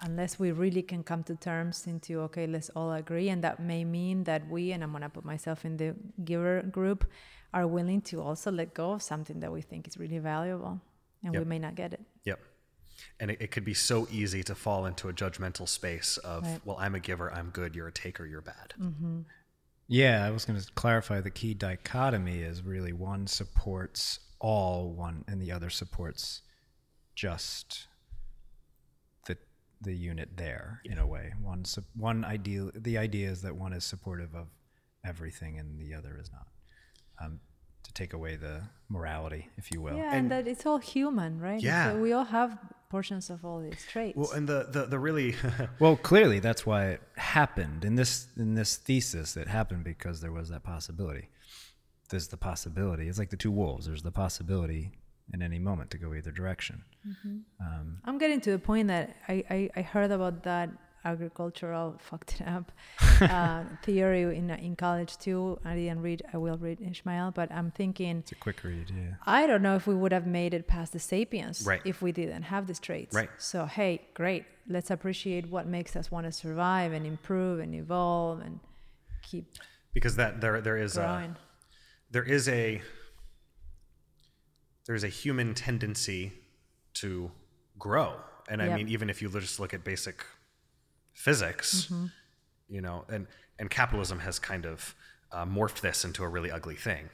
unless we really can come to terms into okay let's all agree and that may mean that we and i'm going to put myself in the giver group are willing to also let go of something that we think is really valuable and we may not get it. Yep. And it, it could be so easy to fall into a judgmental space of, Right. well, I'm a giver, I'm good, you're a taker, you're bad. Yeah, I was going to clarify the key dichotomy is really one supports all one and the other supports just the the unit there in a way. One sup- one ideal the idea is that one is supportive of everything and the other is not. Um, to take away the morality, if you will. yeah And- and, that it's all human right Yeah. a- we all have portions of all these traits Well, and the, the, the really, Well, clearly that's why it happened in this in this thesis. It happened because there was that possibility. There's the possibility. It's like the two wolves. There's the possibility in any moment to go either direction. Um, I'm getting to the point that I, I, I heard about that agricultural fucked it up uh, theory in in college too. I didn't read. I will read Ishmael, but I'm thinking. It's a quick read, yeah. I don't know if we would have made it past the sapiens Right. if we didn't have these traits. Right. So hey, great. Let's appreciate what makes us want to survive and improve and evolve and keep because that there there is a, there is a there's a human tendency to grow and i Yep. mean even if you just look at basic physics you know and and capitalism has kind of uh, morphed this into a really ugly thing.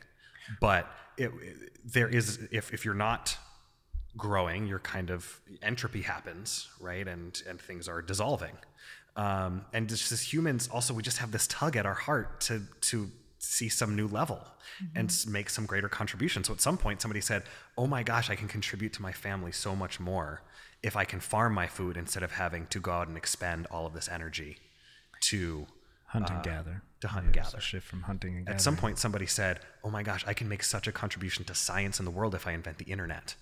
But it, there is if if you're not growing you're kind of entropy happens right? And and things are dissolving. Um, and just as humans also we just have this tug at our heart to to see some new level and make some greater contribution so at some point somebody said oh my gosh i can contribute to my family so much more if i can farm my food instead of having to go out and expend all of this energy to Hunt and gather. to hunt and Yeah, it's gather. Shift from hunting and gathering. at some point somebody said oh my gosh i can make such a contribution to science in the world if i invent the internet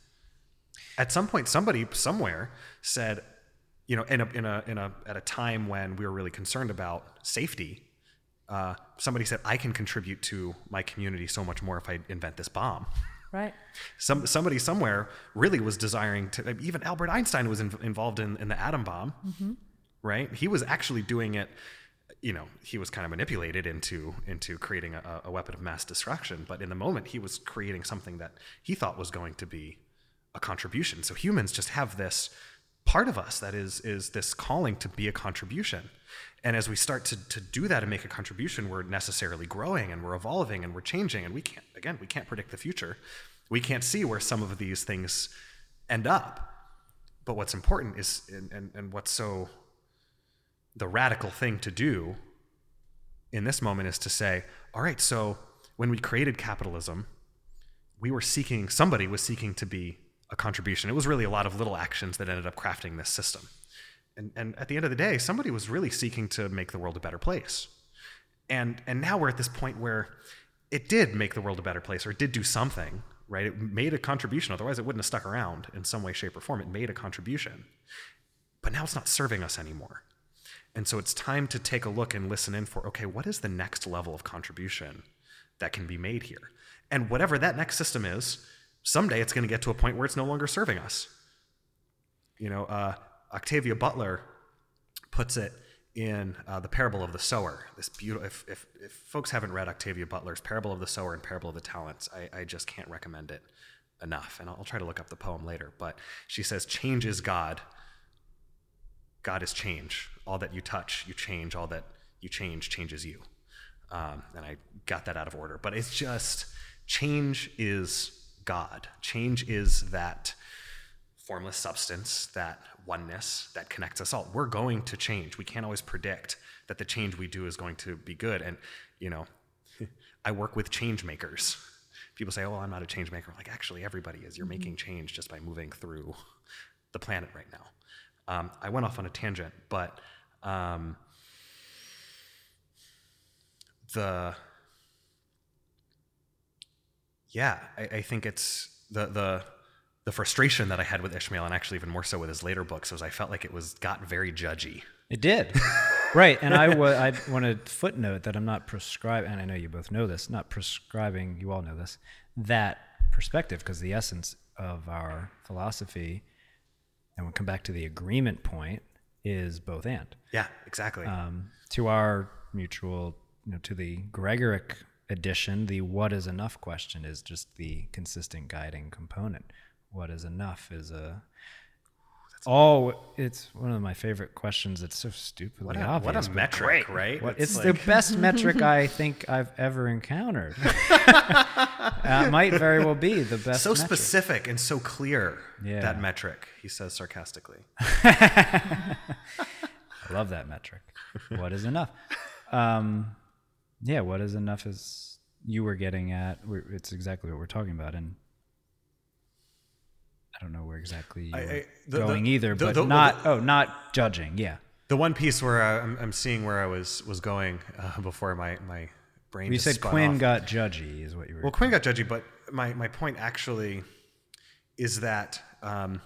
at some point somebody somewhere said you know in a, in a, in a at a time when we were really concerned about safety uh, somebody said i can contribute to my community so much more if i invent this bomb Right. some somebody somewhere really was desiring to even albert einstein was in, involved in, in the atom bomb. Mm-hmm. Right? He was actually doing it you know he was kind of manipulated into into creating a, a weapon of mass destruction but in the moment he was creating something that he thought was going to be a contribution. So humans just have this part of us that is is this calling to be a contribution and as we start to, to do that and make a contribution we're necessarily growing and we're evolving and we're changing. And we can't again we can't predict the future. We can't see where some of these things end up. But what's important is and, and, and what's so the radical thing to do in this moment is to say all right so when we created capitalism we were seeking somebody was seeking to be a contribution. It was really a lot of little actions that ended up crafting this system and, and at the end of the day somebody was really seeking to make the world a better place. And and now we're at this point where it did make the world a better place or it did do something right? It made a contribution otherwise it wouldn't have stuck around in some way shape or form. It made a contribution. But now it's not serving us anymore. And so it's time to take a look and listen in for okay what is the next level of contribution that can be made here? And whatever that next system is someday it's going to get to a point where it's no longer serving us. You know uh, octavia butler puts it in uh, the parable of the sower. This beautiful if, if, if folks haven't read octavia butler's parable of the sower and parable of the talents I, I just can't recommend it enough. And I'll, try to look up the poem later but she says change is god. God is change. All that you touch you change. All that you change changes you. Um, and i got that out of order but it's just change is god. Change is that formless substance, that oneness that connects us all. We're going to change. We can't always predict that the change we do is going to be good. And, you know, I work with change makers. People say, oh, well, I'm not a change maker. I'm like, actually, everybody is. You're making change just by moving through the planet right now. Um, I went off on a tangent, but um, the yeah, I, I think it's the the the frustration that I had with Ishmael, and actually even more so with his later books, was I felt like it was got very judgy. It did. right. And I want to footnote that I'm not prescribing, and I know you both know this, not prescribing, you all know this, that perspective, because the essence of our philosophy, and we'll come back to the agreement point, is both and. Yeah, exactly. Um, to our mutual, you know, to the Gregoric edition, the what is enough question is just the consistent guiding component. What is enough is a Oh, it's one of my favorite questions. It's so stupidly what, a, obvious. what a metric, great. right? What- It's it's like- the best metric I think I've ever encountered. uh, it might very well be the best. so metric. specific and so clear. Yeah. That metric, he says sarcastically. I love that metric. What is enough? Um, yeah, what is enough is you were getting at. It's exactly what we're talking about, and I don't know where exactly you I- were I- the- going the- either, the- but not. oh, not judging. Yeah, The one piece where I, I'm, I'm seeing where I was was going uh, before my my brain. you said Quinn off. got judgy, is what you were. Well, Quinn got judgy, but my, my point actually is that um,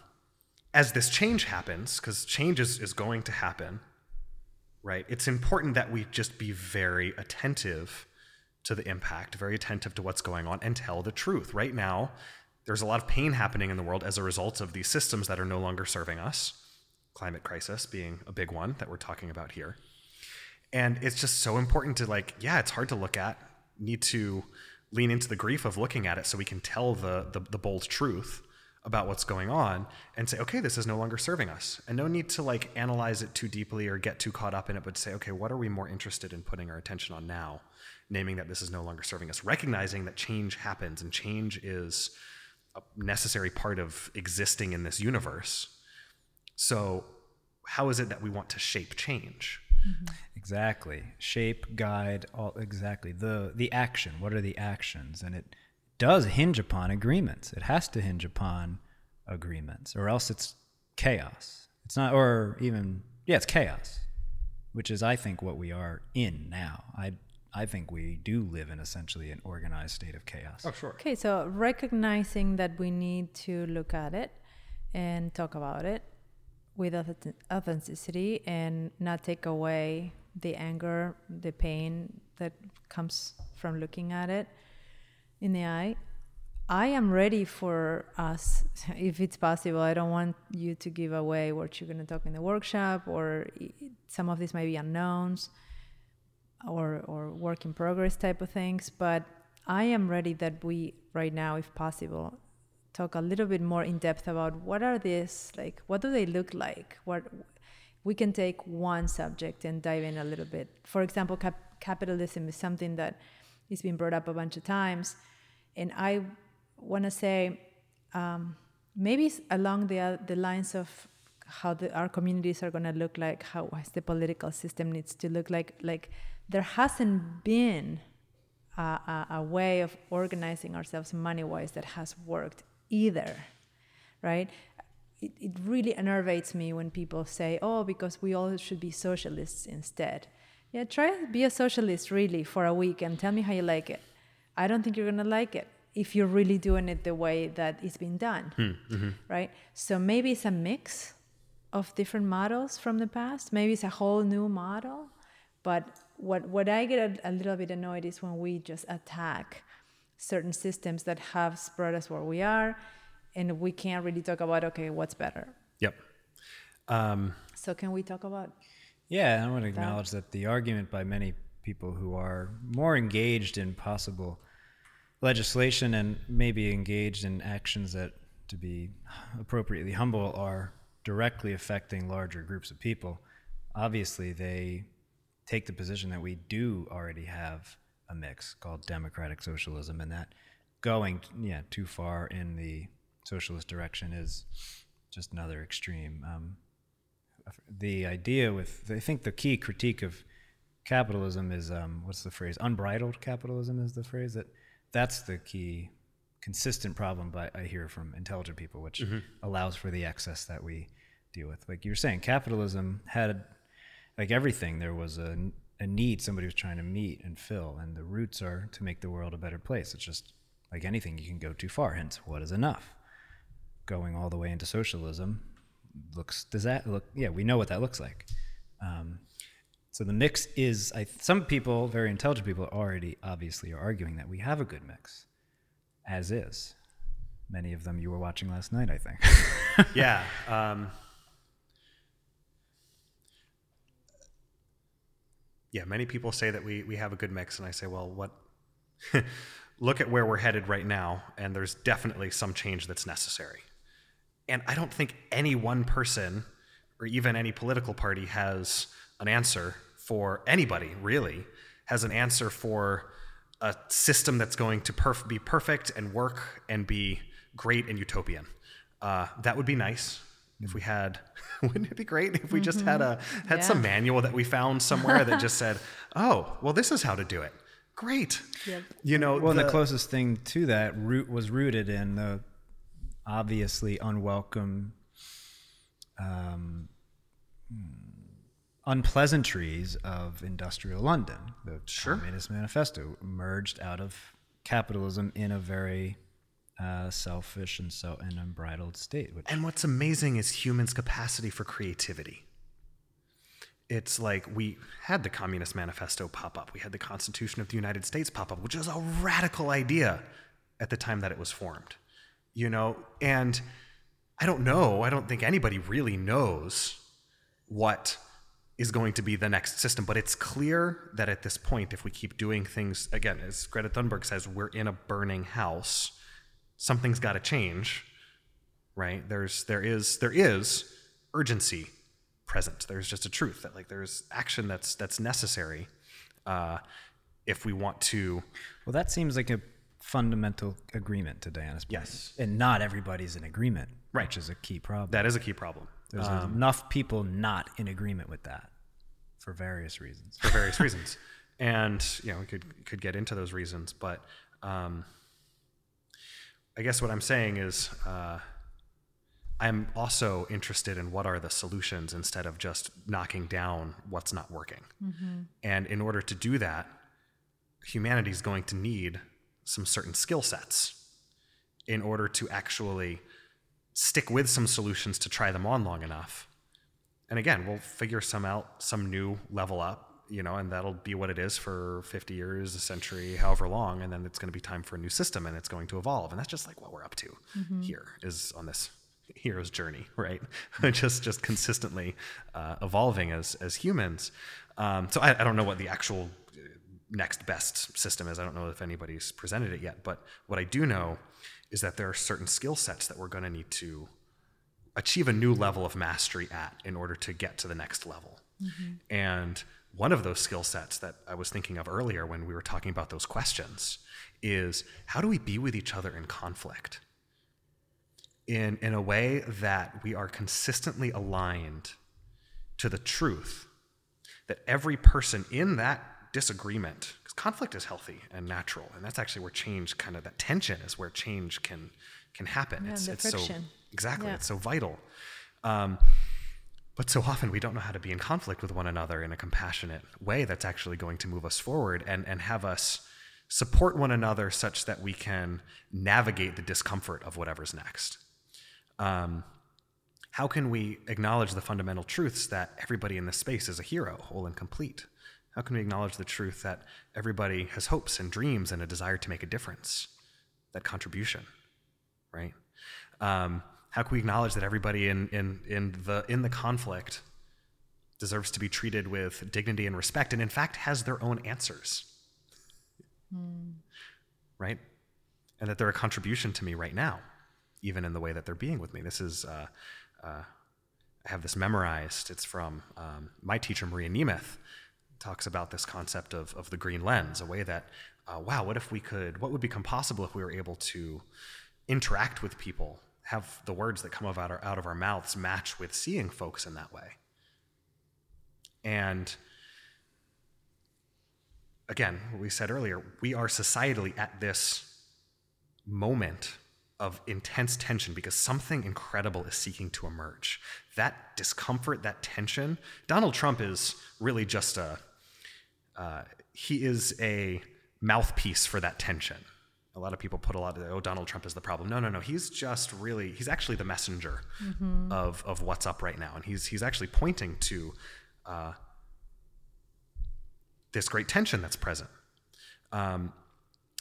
as this change happens, because change is, is going to happen, right? It's important that we just be very attentive to the impact, very attentive to what's going on, and tell the truth. Right now, there's a lot of pain happening in the world as a result of these systems that are no longer serving us, climate crisis being a big one that we're talking about here. And it's just so important to, like, yeah, it's hard to look at, need to lean into the grief of looking at it so we can tell the, the, the bold truth about what's going on and say, okay, this is no longer serving us. And no need to like analyze it too deeply or get too caught up in it, but say, okay, what are we more interested in putting our attention on now? Naming that this is no longer serving us, recognizing that change happens and change is a necessary part of existing in this universe. So, how is it that we want to shape change? Mm-hmm. Exactly. Shape, guide, all exactly. The the action. What are the actions? And it does hinge upon agreements. It has to hinge upon agreements, or else it's chaos. It's not, or even yeah, it's chaos, which is I think what we are in now. I I think we do live in essentially an organized state of chaos. Oh, sure. Okay, so recognizing that we need to look at it and talk about it with authenticity and not take away the anger, the pain that comes from looking at it in the eye. I am ready for us, if it's possible. I don't want you to give away what you're going to talk in the workshop, or some of these may be unknowns or or work in progress type of things but i am ready that we right now if possible talk a little bit more in depth about what are these like what do they look like what we can take one subject and dive in a little bit for example cap- capitalism is something that is being brought up a bunch of times and i want to say um, maybe along the uh, the lines of how the, our communities are going to look like, how the political system needs to look like. Like there hasn't been a, a, a way of organizing ourselves money-wise that has worked either, right? It, it really enervates me when people say, "Oh, because we all should be socialists instead." Yeah, try to be a socialist really for a week and tell me how you like it. I don't think you're gonna like it if you're really doing it the way that it's been done, hmm, mm-hmm. right? So maybe it's a mix of different models from the past. Maybe it's a whole new model. But what what I get a, a little bit annoyed is when we just attack certain systems that have brought us where we are, and we can't really talk about okay, what's better. Yep. Um, So can we talk about Yeah, I want to acknowledge that the argument by many people who are more engaged in possible legislation and maybe engaged in actions that, to be appropriately humble, are directly affecting larger groups of people. Obviously, they take the position that we do already have a mix called democratic socialism, and that going yeah too far in the socialist direction is just another extreme. Um, the idea with I think the key critique of capitalism is um, what's the phrase? Unbridled capitalism is the phrase that that's the key consistent problem. But I hear from intelligent people, which allows for the excess that we deal with. Like you were saying, capitalism had like everything. There was a a need somebody was trying to meet and fill, and the roots are to make the world a better place. It's just like anything, you can go too far. Hence, what is enough? Going all the way into socialism looks does that look yeah we know what that looks like um, so the mix is I, some people very intelligent people already obviously are arguing that we have a good mix as is many of them you were watching last night i think yeah. Um, yeah, many people say that we, we have a good mix, and I say, well, what? Look at where we're headed right now, and there's definitely some change that's necessary. And I don't think any one person or even any political party has an answer for anybody, really, has an answer for a system that's going to perf- be perfect and work and be great and utopian. Uh, that would be nice if we mm. had. wouldn't it be great if we just had mm-hmm. a had some manual that we found somewhere that just said, "Oh, well, this is how to do it." Great. Yep. You know, well the, closest thing to that root was rooted in the obviously unwelcome um, hmm, unpleasantries of industrial london the Sure. communist manifesto emerged out of capitalism in a very uh, selfish and so an unbridled state which And what's amazing is humans' capacity for creativity. it's like we had the Communist Manifesto pop up, we had the Constitution of the United States pop up, which was a radical idea at the time that it was formed, you know, and I don't know, I don't think anybody really knows what is going to be the next system. But it's clear that at this point, if we keep doing things, again, as Greta Thunberg says, we're in a burning house. Something's got to change, right? There's there is there is urgency present. There's just a truth that like there's action that's that's necessary uh, if we want to. Well, that seems like a fundamental agreement to Diana's point. Yes. And not everybody's in agreement, Right. which is a key problem. That is a key problem There's um, enough people not in agreement with that for various reasons. for various reasons, and you know we could could get into those reasons, but um, I guess what I'm saying is. Uh, I'm also interested in what are the solutions instead of just knocking down what's not working. And in order to do that, humanity is going to need some certain skill sets in order to actually stick with some solutions to try them on long enough. And again, we'll figure some out, some new level up, you know, and that'll be what it is for 50 years, a century, however long. And then it's going to be time for a new system and it's going to evolve. And that's just like what we're up to here is on this hero's journey, right? just just consistently uh, evolving as as humans. Um, so I, I don't know what the actual uh, next best system is. I don't know if anybody's presented it yet, but what I do know is that there are certain skill sets that we're going to need to achieve a new level of mastery at in order to get to the next level. And one of those skill sets that I was thinking of earlier when we were talking about those questions is how do we be with each other in conflict? in, in a way that we are consistently aligned to the truth that every person in that disagreement, because conflict is healthy and natural, and that's actually where change kind of that tension is where change can can happen. Yeah, it's it's so exactly Yeah. it's so vital. Um, but so often we don't know how to be in conflict with one another in a compassionate way that's actually going to move us forward and, and have us support one another such that we can navigate the discomfort of whatever's next. Um, how can we acknowledge the fundamental truths that everybody in this space is a hero, whole and complete? How can we acknowledge the truth that everybody has hopes and dreams and a desire to make a difference, that contribution, right? Um, how can we acknowledge that everybody in, in, in, the, in the conflict deserves to be treated with dignity and respect and, in fact, has their own answers, right? And that they're a contribution to me right now, even in the way that they're being with me. This is, uh, uh, I have this memorized. It's from um, my teacher, Maria Nemeth, talks about this concept of, of the green lens, a way that, uh, wow, what if we could, what would become possible if we were able to interact with people, have the words that come out, our, out of our mouths match with seeing folks in that way? And again, what we said earlier, we are societally at this moment of intense tension because something incredible is seeking to emerge. That discomfort, that tension. Donald Trump is really just a, uh, he is a mouthpiece for that tension. A lot of people put a lot of, oh, Donald Trump is the problem. No, no, no. He's just really, he's actually the messenger of, of what's up right now. And he's, he's actually pointing to uh, this great tension that's present. Um,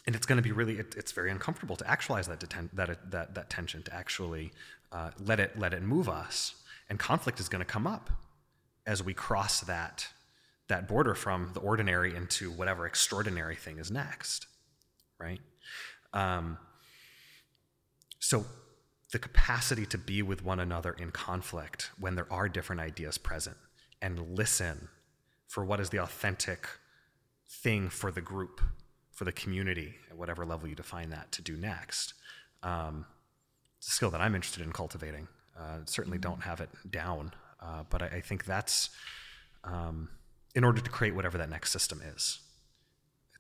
and it's going to be really it, it's very uncomfortable to actualize that deten- that, that that tension to actually uh, let it let it move us and conflict is going to come up as we cross that that border from the ordinary into whatever extraordinary thing is next right um, so the capacity to be with one another in conflict when there are different ideas present and listen for what is the authentic thing for the group, for the community, at whatever level you define that, to do next. Um, it's a skill that I'm interested in cultivating. Uh, certainly don't have it down, uh, but I, I think that's um, in order to create whatever that next system is.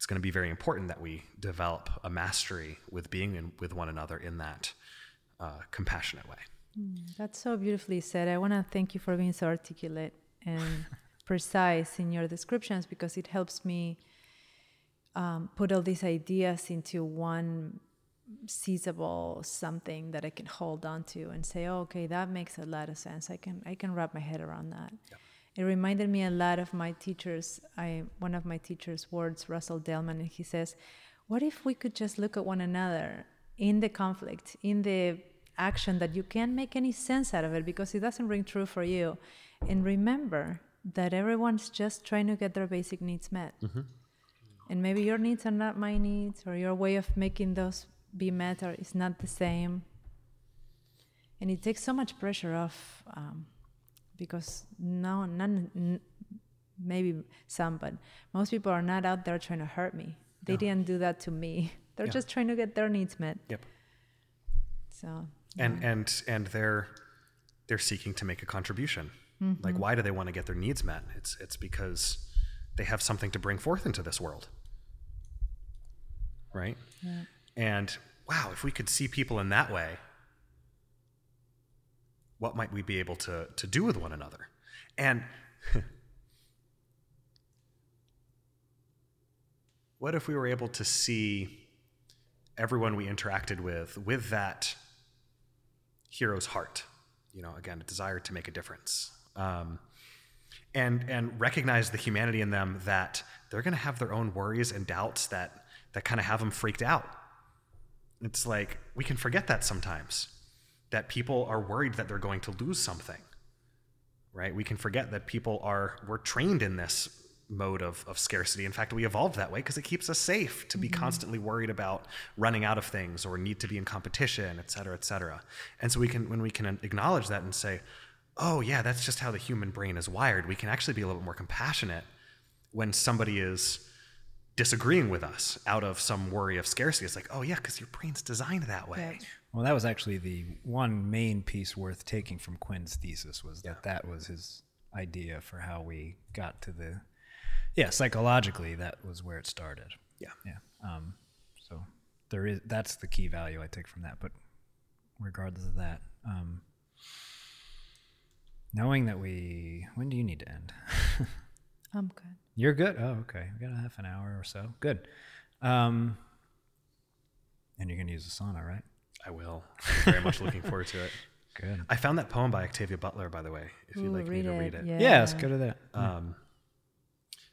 It's going to be very important that we develop a mastery with being in, with one another in that uh, compassionate way. That's so beautifully said. I want to thank you for being so articulate and precise in your descriptions because it helps me um, put all these ideas into one seizable something that I can hold on to and say, oh, okay, that makes a lot of sense. I can I can wrap my head around that. It reminded me a lot of my teachers. I one of my teachers' words, Russell Delman, and he says, "What if we could just look at one another in the conflict, in the action that you can't make any sense out of it because it doesn't ring true for you, and remember that everyone's just trying to get their basic needs met." And maybe your needs are not my needs, or your way of making those be met are, is not the same. And it takes so much pressure off um, because no, none, maybe some, but most people are not out there trying to hurt me. They No. didn't do that to me. They're Yeah. just trying to get their needs met. Yep. So, and and and they're they're seeking to make a contribution mm-hmm. like why do they want to get their needs met it's it's because they have something to bring forth into this world right yeah. and wow if we could see people in that way what might we be able to to do with one another? And what if we were able to see everyone we interacted with with that hero's heart? You know again a desire to make a difference. Um, and and recognize the humanity in them that they're going to have their own worries and doubts that that kind of have them freaked out. It's like we can forget that sometimes that people are worried that they're going to lose something right? We can forget that people are we're trained in this mode of, of scarcity. In fact we evolved that way because it keeps us safe to be mm-hmm. constantly worried about running out of things or need to be in competition et cetera et cetera. And so we can when we can acknowledge that and say oh yeah that's just how the human brain is wired we can actually be a little bit more compassionate when somebody is disagreeing with us out of some worry of scarcity. It's like oh yeah because your brain's designed that way. Well, that was actually the one main piece worth taking from Quinn's thesis was that that was his idea for how we got to the, yeah, psychologically that was where it started. yeah Yeah. Um, so there is that's the key value I take from that. But regardless of that, um, knowing that we when do you need to end? I'm good. You're good. Oh, okay. We got a half an hour or so. Good. Um, and you're gonna use the sauna, right? I will i'm very much looking forward to it Good. i found that poem by octavia butler by the way if you'd Ooh, like me to read it Yeah. Yeah, let's go to that. Um,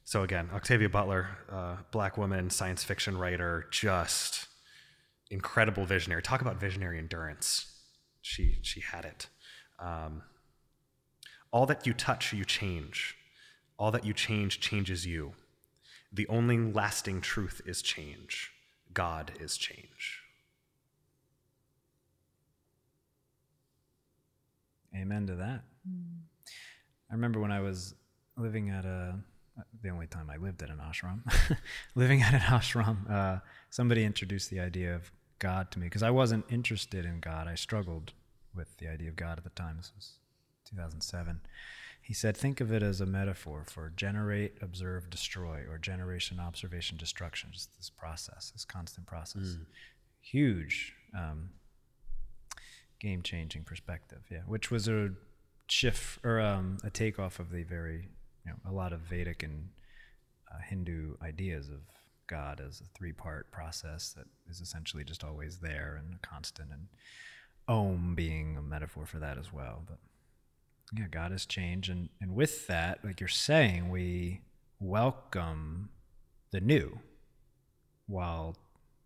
so again, Octavia Butler, uh, black woman, science fiction writer, just incredible visionary. Talk about visionary endurance. She she had it. Um, all that you touch, you change. All that you change changes you. The only lasting truth is change. God is change. Amen to that. I remember when I was living at a, the only time I lived at an ashram, living at an ashram, uh, somebody introduced the idea of God to me because I wasn't interested in God. I struggled with the idea of God at the time. This was 2007. He said, think of it as a metaphor for generate, observe, destroy, or generation, observation, destruction. Just this process, this constant process. Huge um, game changing perspective. Yeah, which was a shift or um, a takeoff of the very, you know, a lot of Vedic and uh, Hindu ideas of God as a three part process that is essentially just always there and constant, and Om being a metaphor for that as well. But yeah, God has changed, and and with that, like you're saying, we welcome the new while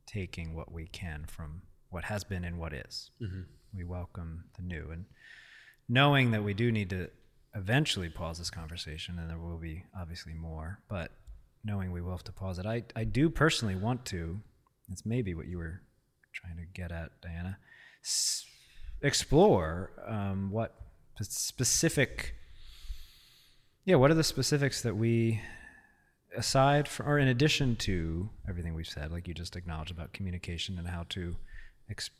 taking what we can from what has been and what is. We welcome the new, and knowing that we do need to eventually pause this conversation, and there will be obviously more, but knowing we will have to pause it, I I do personally want to. It's maybe what you were trying to get at, Diana. S- explore um, what specific yeah what are the specifics that we aside from or in addition to everything we've said like you just acknowledged about communication and how to ex-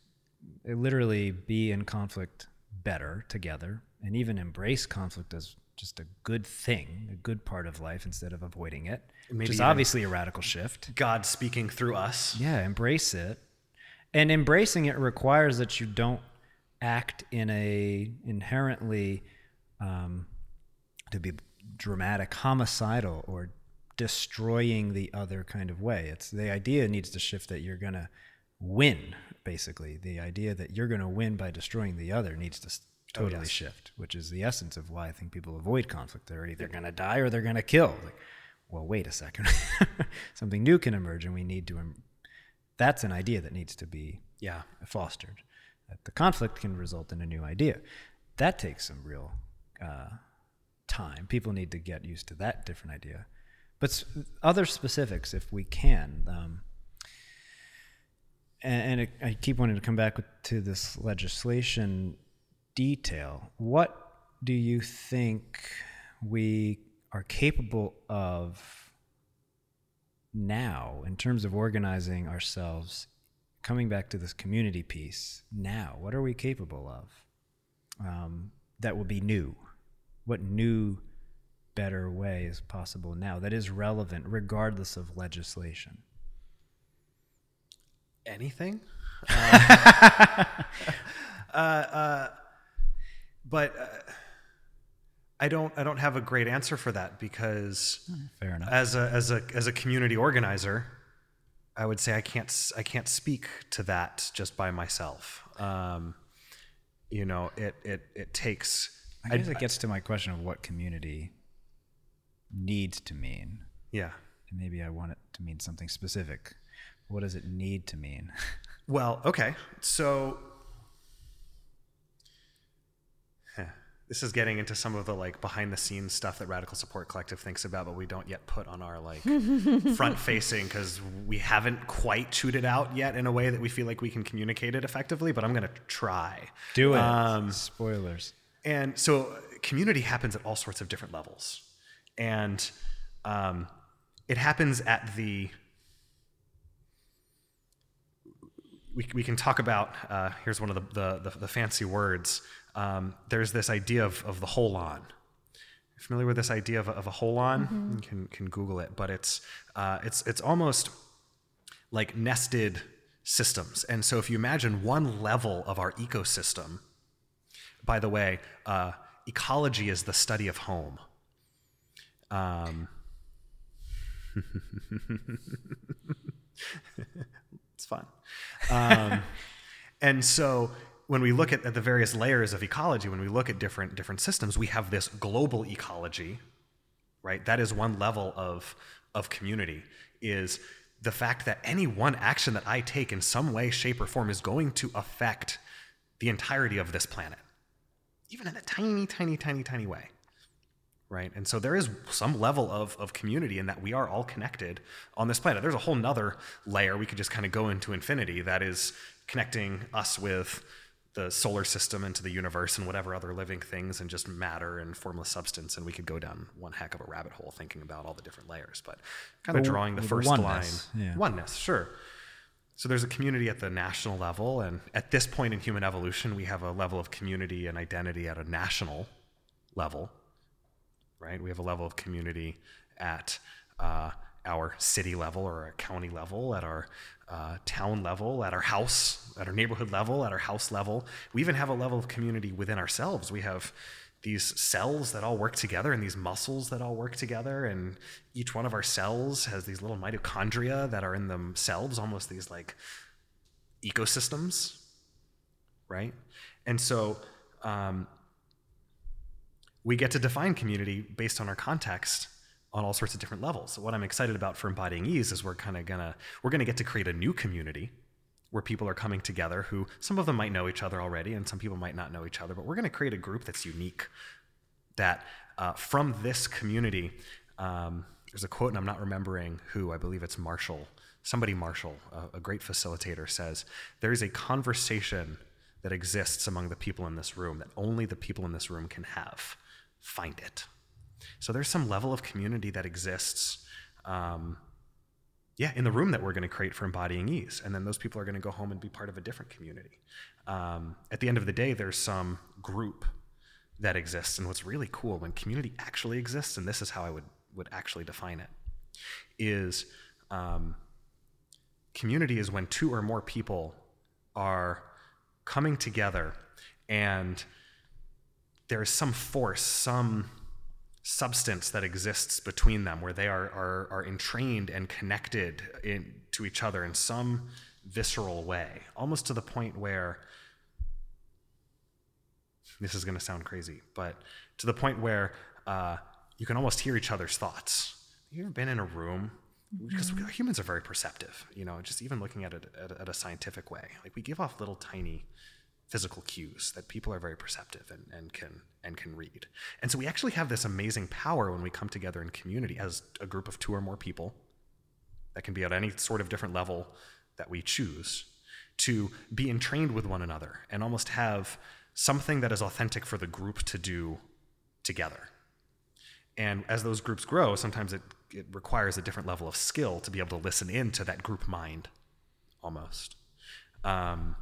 literally be in conflict better together and even embrace conflict as just a good thing a good part of life instead of avoiding it Maybe which is obviously a radical shift God speaking through us. yeah, embrace it. And embracing it requires that you don't act in a inherently um, to be dramatic, homicidal, or destroying the other kind of way. It's the idea needs to shift that you're gonna win. Basically, the idea that you're gonna win by destroying the other needs to s- totally yes. shift, which is the essence of why I think people avoid conflict. They're either going to die or they're going to kill. Like, well, wait a second. Something new can emerge, and we need to. Em- that's an idea that needs to be Yeah. fostered. That the conflict can result in a new idea. That takes some real uh, time. People need to get used to that different idea. But other specifics, if we can. Um, and, and it, I keep wanting to come back to this legislation detail. What do you think we are capable of now in terms of organizing ourselves? Coming back to this community piece now, what are we capable of um, that will be new? What new, better way is possible now that is relevant regardless of legislation? Anything. Uh, uh, uh, but uh, I don't. I don't have a great answer for that because Fair enough. as a as a as a community organizer, I would say I can't I can't speak to that just by myself. Um, you know, it it it takes. I guess it gets to my question of what community needs to mean. Yeah. And maybe I want it to mean something specific. What does it need to mean? Well, okay. So this is getting into some of the like behind the scenes stuff that Radical Support Collective thinks about, but we don't yet put on our like front facing because we haven't quite chewed it out yet in a way that we feel like we can communicate it effectively. But I'm gonna try. Do it. Um, Spoilers. and so community happens at all sorts of different levels. And um, it happens at the. We, we can talk about, uh, here's one of the, the, the, the fancy words. Um, there's this idea of, of the holon. Familiar with this idea of a, of a holon? You can, can Google it, but it's, uh, it's, it's almost like nested systems. And so if you imagine one level of our ecosystem, by the way, uh, ecology is the study of home. Um, fun. Um, and so when we look at, at the various layers of ecology, when we look at different different systems, we have this global ecology, right? That is one level of of community. Is the fact that any one action that I take in some way, shape, or form is going to affect the entirety of this planet, even in a tiny, tiny, tiny, tiny way right? And so there is some level of, of community in that we are all connected on this planet. There's a whole nother layer we could just kind of go into infinity that is connecting us with the solar system into the universe and whatever other living things and just matter and formless substance and we could go down one heck of a rabbit hole thinking about all the different layers but kind of drawing the first oneness, line. yeah. oneness sure. So there's a community at the national level and at this point in human evolution we have a level of community and identity at a national level right? We have a level of community at uh, our city level or our county level, at our uh, town level, at our house, at our neighborhood level, at our house level. We even have a level of community within ourselves. We have these cells that all work together and these muscles that all work together and each one of our cells has these little mitochondria that are in themselves almost these like ecosystems right and so um, we get to define community based on our context on all sorts of different levels. So what I'm excited about for embodying ease is we're kind of gonna we're gonna get to create a new community where people are coming together who some of them might know each other already and some people might not know each other, but we're gonna create a group that's unique. That uh, from this community, um, there's a quote and I'm not remembering who. I believe it's Marshall. Somebody Marshall, a, a great facilitator, says there is a conversation that exists among the people in this room that only the people in this room can have find it. So there's some level of community that exists, um, yeah, in the room that we're going to create for embodying ease, and then those people are going to go home and be part of a different community. Um, at the end of the day, there's some group that exists, and what's really cool when community actually exists, and this is how I would would actually define it, is um, community is when two or more people are coming together and there is some force, some substance that exists between them where they are, are, are entrained and connected in, to each other in some visceral way, almost to the point where This is going to sound crazy, but to the point where uh, you can almost hear each other's thoughts. You ever been in a room? Because humans are very perceptive, you know, just even looking at it at, at a scientific way. Like we give off little tiny physical cues that people are very perceptive and, and can and can read. And so we actually have this amazing power when we come together in community as a group of two or more people that can be at any sort of different level that we choose to be entrained with one another and almost have something that is authentic for the group to do together. And as those groups grow, sometimes it, it requires a different level of skill to be able to listen in to that group mind almost. Um,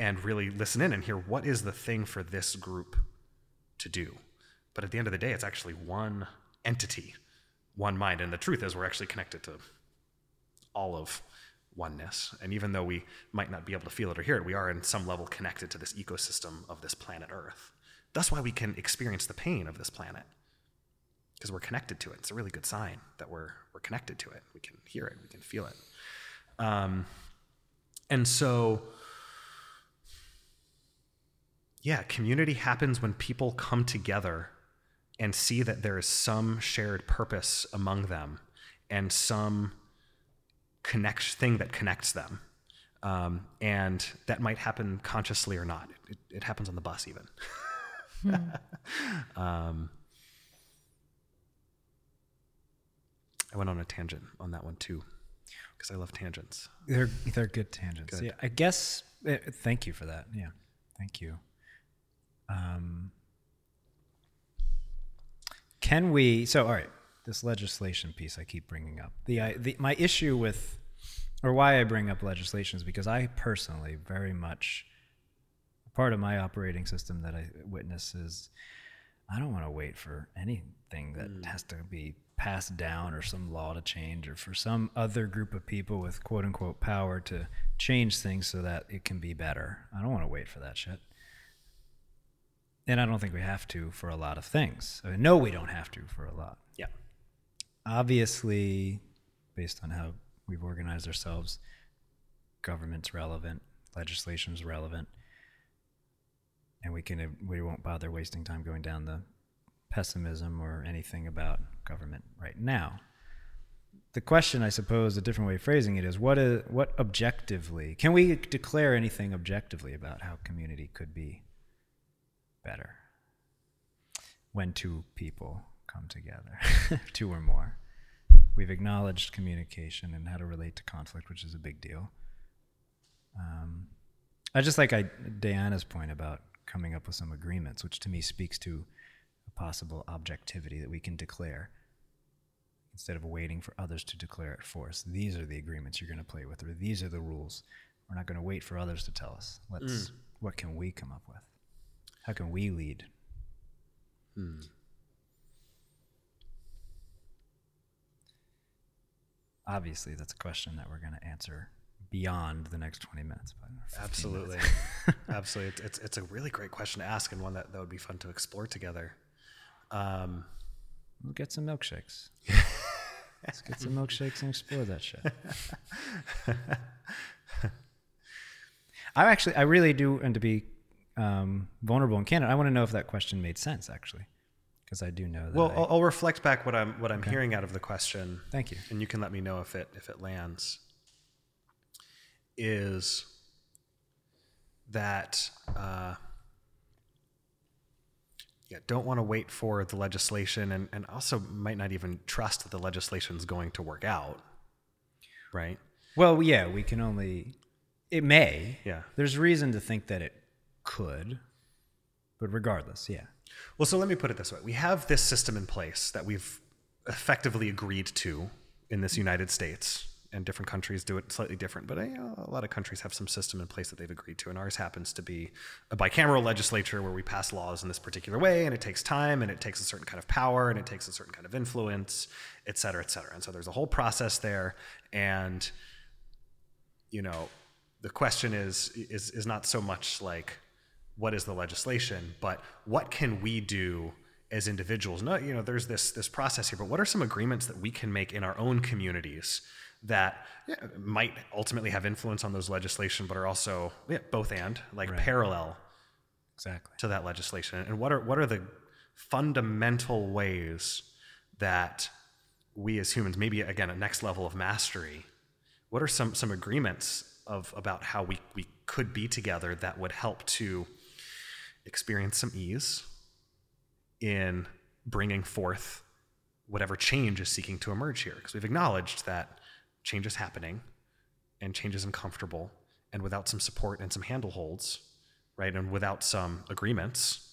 and really listen in and hear what is the thing for this group to do. But at the end of the day, it's actually one entity, one mind. And the truth is, we're actually connected to all of oneness. And even though we might not be able to feel it or hear it, we are in some level connected to this ecosystem of this planet Earth. That's why we can experience the pain of this planet. Because we're connected to it. It's a really good sign that we're, we're connected to it. We can hear it, we can feel it. Um, and so, yeah, community happens when people come together and see that there is some shared purpose among them and some connect thing that connects them. Um, and that might happen consciously or not. It, it happens on the bus, even. um, I went on a tangent on that one too, because I love tangents. They're they're good tangents. Good. Yeah, I guess. eh, thank you for that. Yeah, thank you. Um, can we? So, all right, this legislation piece I keep bringing up. The, I, the my issue with, or why I bring up legislation is because I personally very much part of my operating system that I witness is I don't want to wait for anything that has to be passed down or some law to change or for some other group of people with quote unquote power to change things so that it can be better. I don't want to wait for that shit. And I don't think we have to for a lot of things. I know we don't have to for a lot. Yeah. Obviously, based on how we've organized ourselves, government's relevant, legislation's relevant, and we can we won't bother wasting time going down the pessimism or anything about government right now. The question, I suppose, a different way of phrasing it is what is, what objectively can we declare anything objectively about how community could be better when two people come together, two or more. We've acknowledged communication and how to relate to conflict, which is a big deal. Um, I just like I, Diana's point about coming up with some agreements, which to me speaks to a possible objectivity that we can declare instead of waiting for others to declare it for us. These are the agreements you're going to play with, or these are the rules. We're not going to wait for others to tell us. Let's. What can we come up with? How can we lead? Obviously, that's a question that we're going to answer beyond the next 20 minutes. But Absolutely. minutes. Absolutely. It's, it's, it's a really great question to ask and one that, that would be fun to explore together. Um, We'll get some milkshakes. Let's get some milkshakes and explore that shit. I actually, I really do, and to be um, vulnerable and candid, I want to know if that question made sense, actually, because I do know that. well, I- I'll, I'll reflect back what I'm, what I'm hearing out of the question. Thank you. And you can let me know if it, if it lands. Is that, uh, yeah, don't want to wait for the legislation and, and also might not even trust that the legislation is going to work out. Right? well, yeah, we can only, it may. Yeah. There's reason to think that it could, but regardless, yeah. Well, so let me put it this way. We have this system in place that we've effectively agreed to in this United States, and different countries do it slightly different, but know, a lot of countries have some system in place that they've agreed to, and ours happens to be a bicameral legislature where we pass laws in this particular way, and it takes time, and it takes a certain kind of power, and it takes a certain kind of influence, et cetera, et cetera. And so there's a whole process there, and you know, the question is is is not so much like what is the legislation, but what can we do as individuals? No, you know, there's this this process here, but what are some agreements that we can make in our own communities that might ultimately have influence on those legislation, but are also yeah, both and like parallel Exactly. to that legislation and what are what are the fundamental ways that we as humans maybe again a next level of mastery what are some some agreements of about how we we could be together that would help to experience some ease in bringing forth whatever change is seeking to emerge here because we've acknowledged that change is happening and change is uncomfortable and without some support and some handleholds right and without some agreements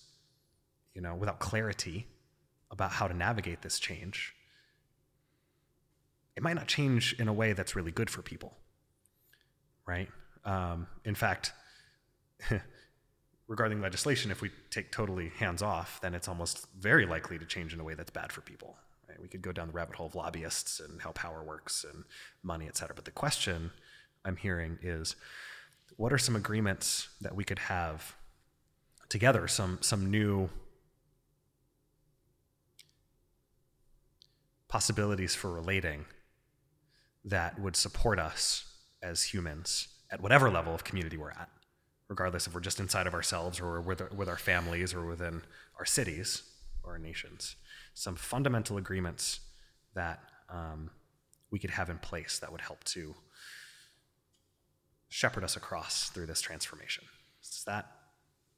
you know without clarity about how to navigate this change it might not change in a way that's really good for people right? Um, in fact regarding legislation if we take totally hands off then it's almost very likely to change in a way that's bad for people right? we could go down the rabbit hole of lobbyists and how power works and money et cetera but the question i'm hearing is what are some agreements that we could have together some some new possibilities for relating that would support us as humans at whatever level of community we're at regardless if we're just inside of ourselves or with, with our families or within our cities or our nations some fundamental agreements that um, we could have in place that would help to shepherd us across through this transformation is that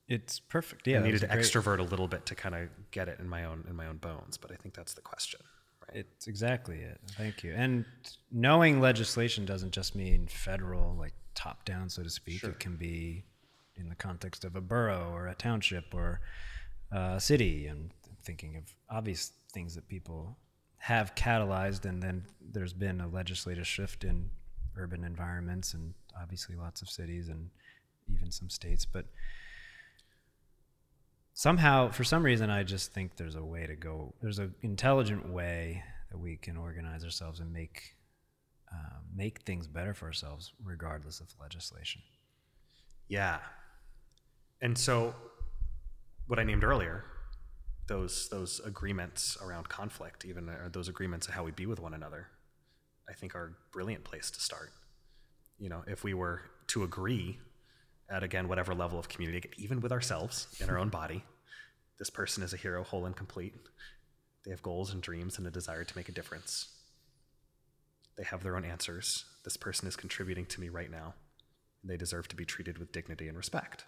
It's perfect. Yeah, I needed to great- extrovert a little bit to kind of get it in my own in my own bones, but I think that's the question. Right? It's exactly it. Thank you. And knowing legislation doesn't just mean federal, like top down, so to speak. Sure. It can be in the context of a borough or a township or a city. And thinking of obvious things that people have catalyzed, and then there's been a legislative shift in urban environments and obviously lots of cities and even some states. But somehow for some reason i just think there's a way to go there's an intelligent way that we can organize ourselves and make uh, make things better for ourselves regardless of legislation Yeah. And so what I named earlier, those those agreements around conflict, even uh, those agreements of how we be with one another, I think are a brilliant place to start. You know, if we were to agree at again whatever level of community, even with ourselves in our own body, this person is a hero, whole and complete. They have goals and dreams and a desire to make a difference. They have their own answers. This person is contributing to me right now. They deserve to be treated with dignity and respect.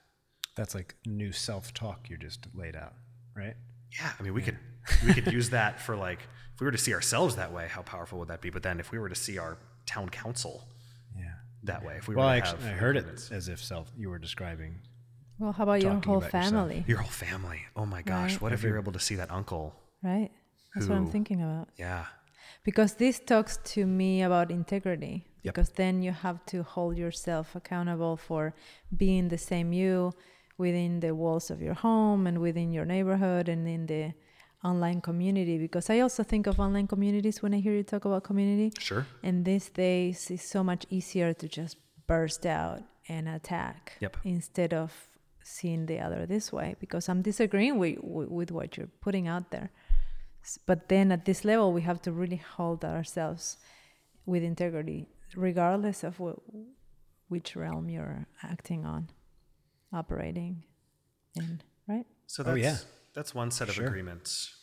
That's like new self-talk you just laid out right Yeah, I mean, we could we could use that for like if we were to see ourselves that way, how powerful would that be? But then if we were to see our town council yeah that way, if we well were I, to actually, have I heard it as if self you were describing Well, how about your whole about yourself. family? your whole family. Oh my gosh, Right. what if you're able to see that uncle? Right? That's what I'm thinking about. Yeah, Because this talks to me about integrity. Yep. Because then you have to hold yourself accountable for being the same you within the walls of your home and within your neighborhood and in the online community. Because I also think of online communities when I hear you talk about community. sure. And these days, it's so much easier to just burst out and attack Yep. instead of seeing the other this way because I'm disagreeing with, with, what you're putting out there. But then at this level, we have to really hold ourselves with integrity, regardless of wh- which realm you're acting on, operating in, right? So Oh, that's yeah. that's one set of Sure. agreements,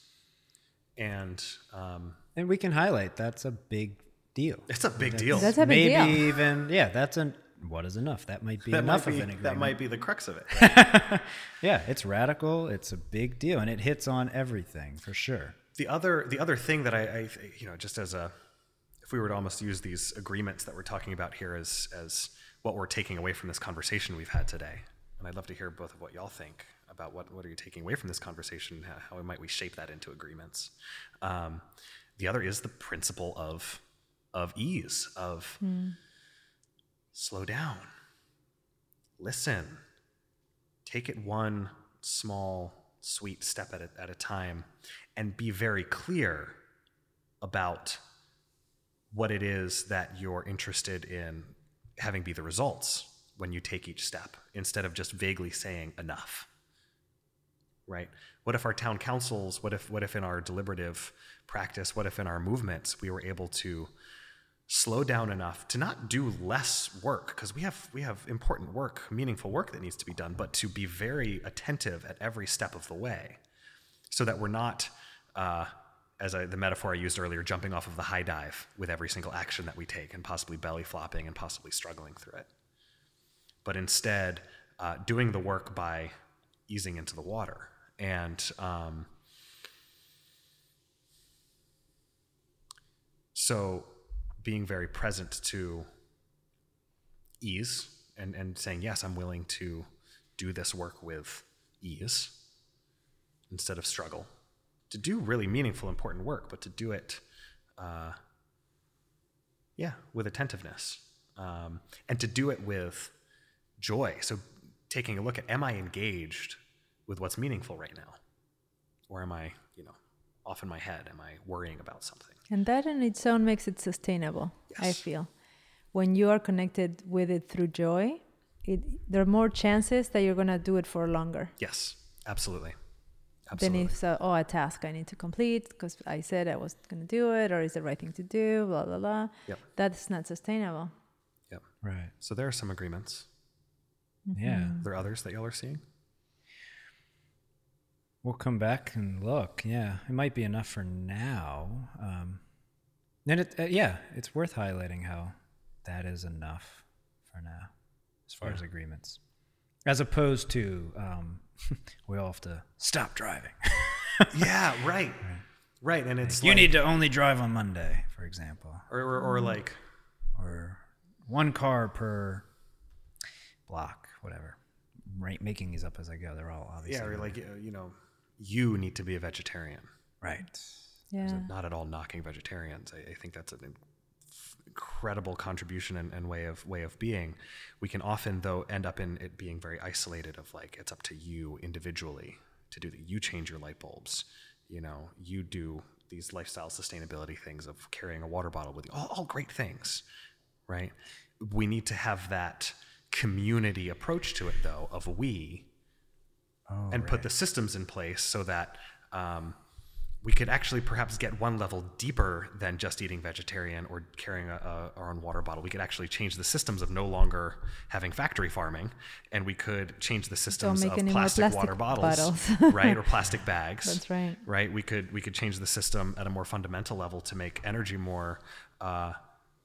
and um, and we can highlight that's a big deal it's a big deal. That's a big maybe deal. even yeah that's an what is enough that might be that enough might be of an agreement that might be the crux of it. yeah it's radical it's a big deal and it hits on everything for sure The other the other thing that I, I you know just as a if we were to almost use these agreements that we're talking about here as as what we're taking away from this conversation we've had today, and I'd love to hear both of what y'all think about what what are you taking away from this conversation? How, how might we shape that into agreements? Um, the other is the principle of of ease of slow down, listen, take it one small, sweet step at a, at a time, and be very clear about what it is that you're interested in having be the results when you take each step instead of just vaguely saying enough right? What if our town councils what if what if in our deliberative practice what if in our movements we were able to slow down enough to not do less work? Because we have we have important work, meaningful work that needs to be done, but to be very attentive at every step of the way, so that we're not, uh, as I, the metaphor I used earlier, jumping off of the high dive with every single action that we take, and possibly belly flopping and possibly struggling through it, but instead uh, doing the work by easing into the water and. Um, so being very present to ease and, and saying, yes, I'm willing to do this work with ease instead of struggle. To do really meaningful, important work, but to do it, uh, yeah, with attentiveness. Um, and to do it with joy. So taking a look at, am I engaged with what's meaningful right now? Or am I, you know, off in my head? Am I worrying about something? And that in its own makes it sustainable, I feel. When you are connected with it through joy, it, there are more chances that you're going to do it for longer Yes, absolutely. than Absolutely. if, so, oh, a task I need to complete because I said I was going to do it or is the right thing to do, blah, blah, blah. Yep. That's not sustainable. Yep. Right. So there are some agreements. Yeah. Mm-hmm. Are there others that y'all are seeing? We'll come back and look. Yeah, it might be enough for now. Um, and it, uh, yeah, it's worth highlighting how that is enough for now, as far as agreements, as opposed to um, we all have to stop driving. yeah, right. Right. And it's you like, need to only drive on Monday, for example, or, or, or like, or one car per block, whatever. Right, making these up as I go. They're all obviously yeah, or like, you know, you need to be a vegetarian. right. Yeah. Not at all knocking vegetarians. I, I think that's an incredible contribution and, and way of way of being. We can often though end up in it being very isolated of like it's up to you individually to do that. You change your light bulbs. You know, you do these lifestyle sustainability things of carrying a water bottle with you. All, all great things, right? We need to have that community approach to it though of we Oh, and put the systems in place so that um, we could actually perhaps get one level deeper than just eating vegetarian or carrying a, a, our own water bottle. We could actually change the systems of no longer having factory farming, and we could change the systems of plastic, plastic water bottles, bottles. right, or plastic bags. That's right. Right. We could we could change the system at a more fundamental level to make energy more, uh,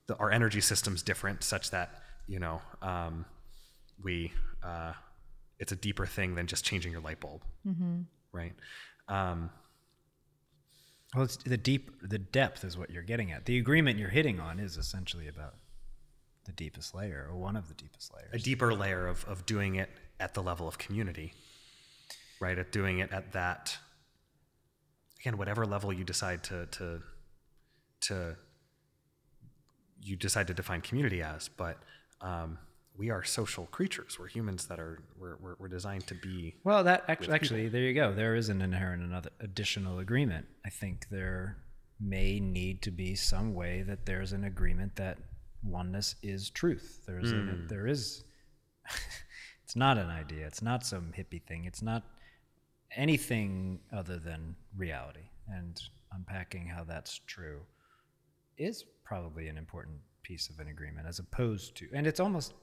the, our energy systems different, such that you know um, we. Uh, it's a deeper thing than just changing your light bulb, Mm-hmm. right? Um, Well, it's the deep, the depth is what you're getting at. The agreement you're hitting on is essentially about the deepest layer, or one of the deepest layers. a deeper layer of, of doing it at the level of community, right? At doing it at that, again, whatever level you decide to, to, to, you decide to define community as, but um, we are social creatures. We're humans that are, we're, we're, we're designed to be, Well, that actually, actually, there you go. There is an inherent another additional agreement. I think there may need to be some way that there's an agreement that oneness is truth. There's a, there is. it's not an idea. It's not some hippie thing. It's not anything other than reality. And unpacking how that's true is probably an important piece of an agreement, as opposed to, and it's almost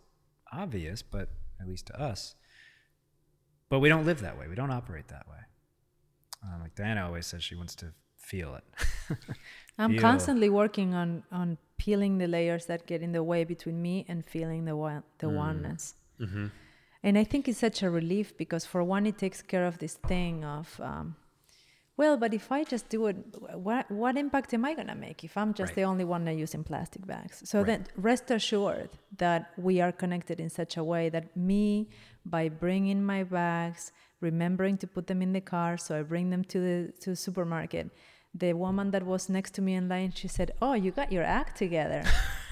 obvious, but at least to us, but we don't live that way. We don't operate that way. Um, like Diana always says, she wants to feel it. I'm Feel- constantly working on on peeling the layers that get in the way between me and feeling the one the Mm. oneness. Mm-hmm. And I think it's such a relief because for one, it takes care of this thing of, um, well, but if I just do it, what what impact am I gonna make if I'm just Right. the only one that using plastic bags? So Right. then rest assured that we are connected in such a way that me, by bringing my bags, remembering to put them in the car, so I bring them to the to the supermarket. The woman that was next to me in line, she said, "Oh, you got your act together,"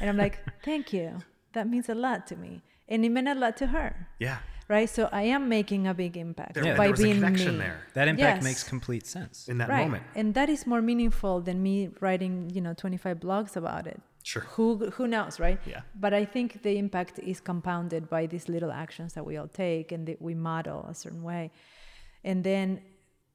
and I'm like, "Thank you. That means a lot to me." And it meant a lot to her yeah. Right? So I am making a big impact There, by there was a being connection me. there that impact Yes. makes complete sense. in that right, moment. and that is more meaningful than me writing, you know, 25 blogs about it. Sure. Who who knows, right? Yeah. But I think the impact is compounded by these little actions that we all take and that we model a certain way, and then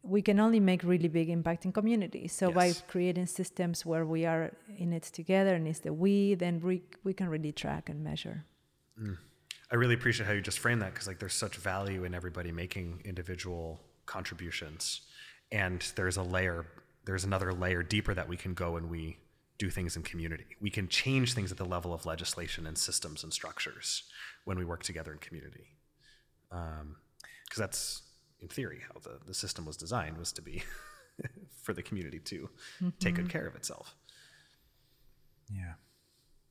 we can only make really big impact in communities. So by creating systems where we are in it together and it's the we, then we, we can really track and measure. Mm. I really appreciate how you just framed that because like there's such value in everybody making individual contributions, and there's a layer, there's another layer deeper that we can go and we do things in community. We can change things at the level of legislation and systems and structures when we work together in community, um, because that's in theory how the, the system was designed was to be for the community to take good mm-hmm. care of itself. Yeah.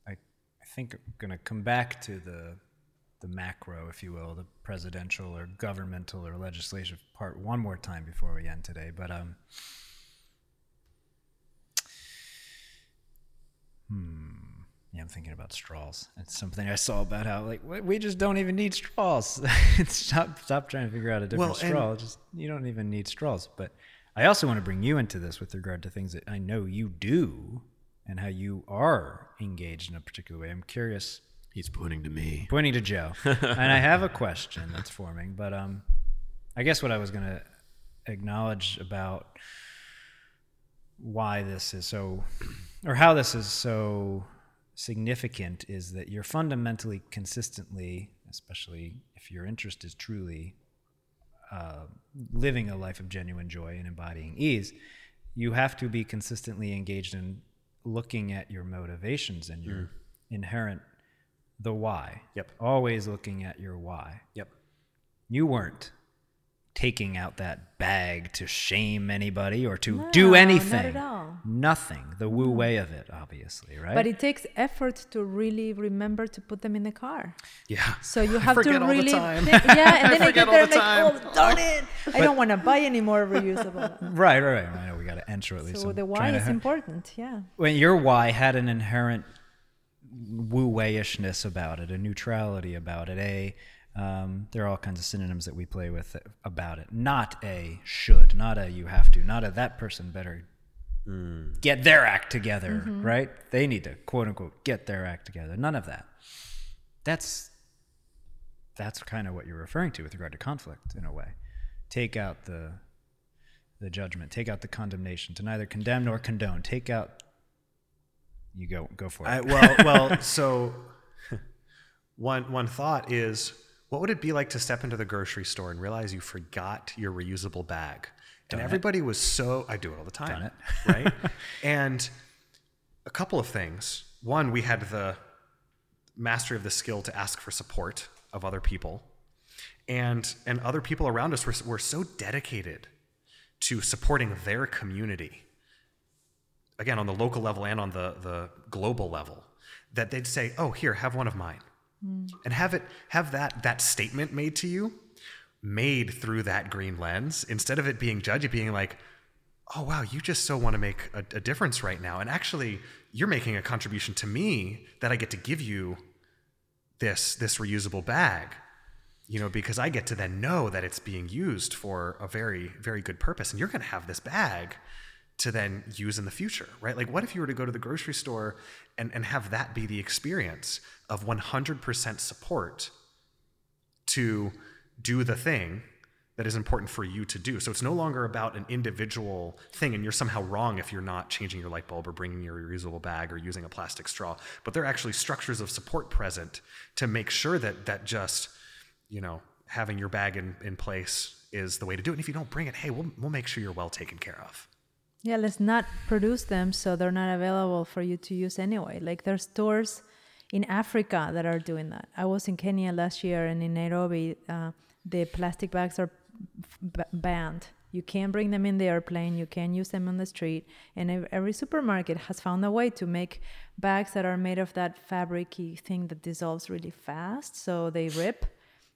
I I think I'm going to come back to the the macro, if you will, the presidential or governmental or legislative part one more time before we end today. But um Hmm. Yeah, I'm thinking about straws. It's something I saw about how like we- just don't even need straws. stop stop trying to figure out a different Well, straw. Just you don't even need straws. But I also want to bring you into this with regard to things that I know you do and how you are engaged in a particular way. I'm curious He's pointing to me. pointing to Joe. and I have a question that's forming, but um, I guess what I was going to acknowledge about why this is so, or how this is so significant is that you're fundamentally consistently, especially if your interest is truly uh, living a life of genuine joy and embodying ease, you have to be consistently engaged in looking at your motivations and your inherent the why. Yep. Always looking at your why. Yep. You weren't taking out that bag to shame anybody or to No, do not anything. at all. Nothing. The wu wei of it, obviously, right? But it takes effort to really remember to put them in the car. Yeah. So you I have to forget all the really time. think- yeah, and then I, forget get all there the like, time. oh darn oh. it, I don't want to buy any more reusable. right, right, right. I know we got to enter at least. so I'm the why trying to is important. Yeah. when your why had an inherent wu wei-ishness about it, a neutrality about it, a um, there are all kinds of synonyms that we play with about it. Not a should, not a you have to, not a that person better get their act together, right? They need to quote unquote get their act together. None of that. That's that's kind of what you're referring to with regard to conflict in a way. Take out the the judgment, take out the condemnation, to neither condemn nor condone. Take out you go go for it. I, well, well, so one one thought is, what would it be like to step into the grocery store and realize you forgot your reusable bag? And everybody was so I do it all the time, Done it. right? and a couple of things. One, we had the mastery of the skill to ask for support of other people, and and other people around us were were so dedicated to supporting their community again on the local level and on the, the global level that they'd say oh here have one of mine. Hmm. And have it have that that statement made to you made through that green lens instead of it being judgy being like oh wow you just so want to make a, a difference right now. And actually you're making a contribution to me that i get to give you this this reusable bag you know because i get to then know that it's being used for a very very good purpose. And you're going to have this bag to then use in the future right like what if you were to go to the grocery store and, and have that be the experience of 100% support to do the thing that is important for you to do. So it's no longer about an individual thing, and you're somehow wrong if you're not changing your light bulb or bringing your reusable bag or using a plastic straw. But there are actually structures of support present to make sure that that just, you know, having your bag in, in place is the way to do it. And if you don't bring it, hey, we'll, we'll make sure you're well taken care of. Yeah, let's not produce them so they're not available for you to use anyway. Like there's stores in Africa that are doing that. I was in Kenya last year and in Nairobi, uh, the plastic bags are b- banned. You can't bring them in the airplane. You can't use them on the street. And every supermarket has found a way to make bags that are made of that fabricy thing that dissolves really fast, so they rip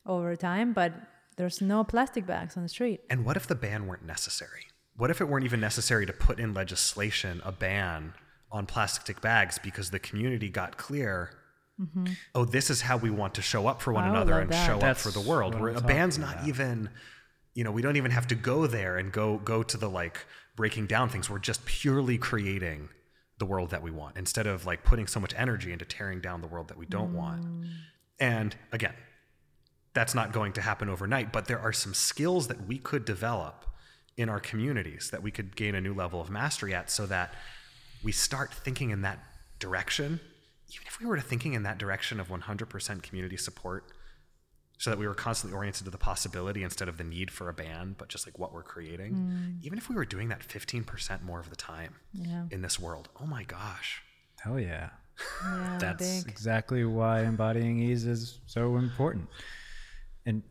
over time. But there's no plastic bags on the street. And what if the ban weren't necessary? What if it weren't even necessary to put in legislation a ban on plastic bags because the community got clear? Oh, this is how we want to show up for one Mm-hmm. I another and that. show up for the world. Where a ban's talking not about. even, you know, we don't even have to go there and go go to the like breaking down things. We're just purely creating the world that we want instead of like putting so much energy into tearing down the world that we don't want. And again, that's not going to happen overnight, but there are some skills that we could develop in our communities that we could gain a new level of mastery at so that we start thinking in that direction even if we were to thinking in that direction of 100% community support so that we were constantly oriented to the possibility instead of the need for a band but just like what we're creating mm. even if we were doing that 15% more of the time Yeah. in this world oh my gosh Hell yeah. Yeah, That's big. exactly why embodying ease is so important. And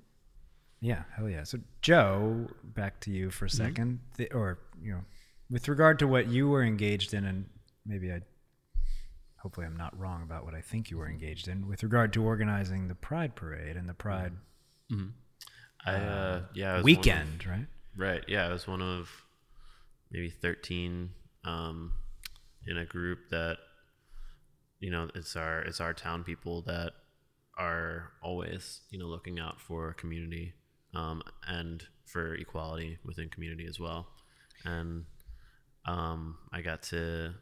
yeah, hell yeah. So Joe, back to you for a mm-hmm. 2nd The, or you know, with regard to what you were engaged in, and maybe I, hopefully I'm not wrong about what I think you were mm-hmm. engaged in, with regard to organizing the Pride Parade and the Pride mm-hmm. I uh, um, yeah, I was one of- weekend, right? Right. Yeah, I was one of maybe 13 um, in a group that you know it's our it's our town people that are always you know looking out for community um, and for equality within community as well. And um, I got to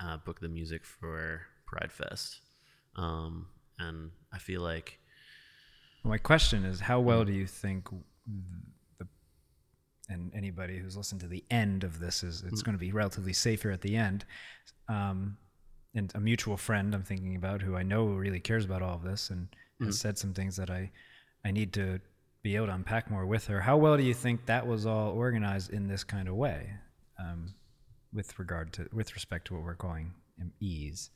uh, book the music for Pride Fest, um, and I feel like My question is, how well do you think the and anybody who's listened to the end of this is it's going to be relatively safe here at the end. Um, and a mutual friend I'm thinking about who I know really cares about all of this and has said some things that I I need to be able to unpack more with her. How well do you think that was all organized in this kind of way, um, with regard to with respect to what we're calling um, ease?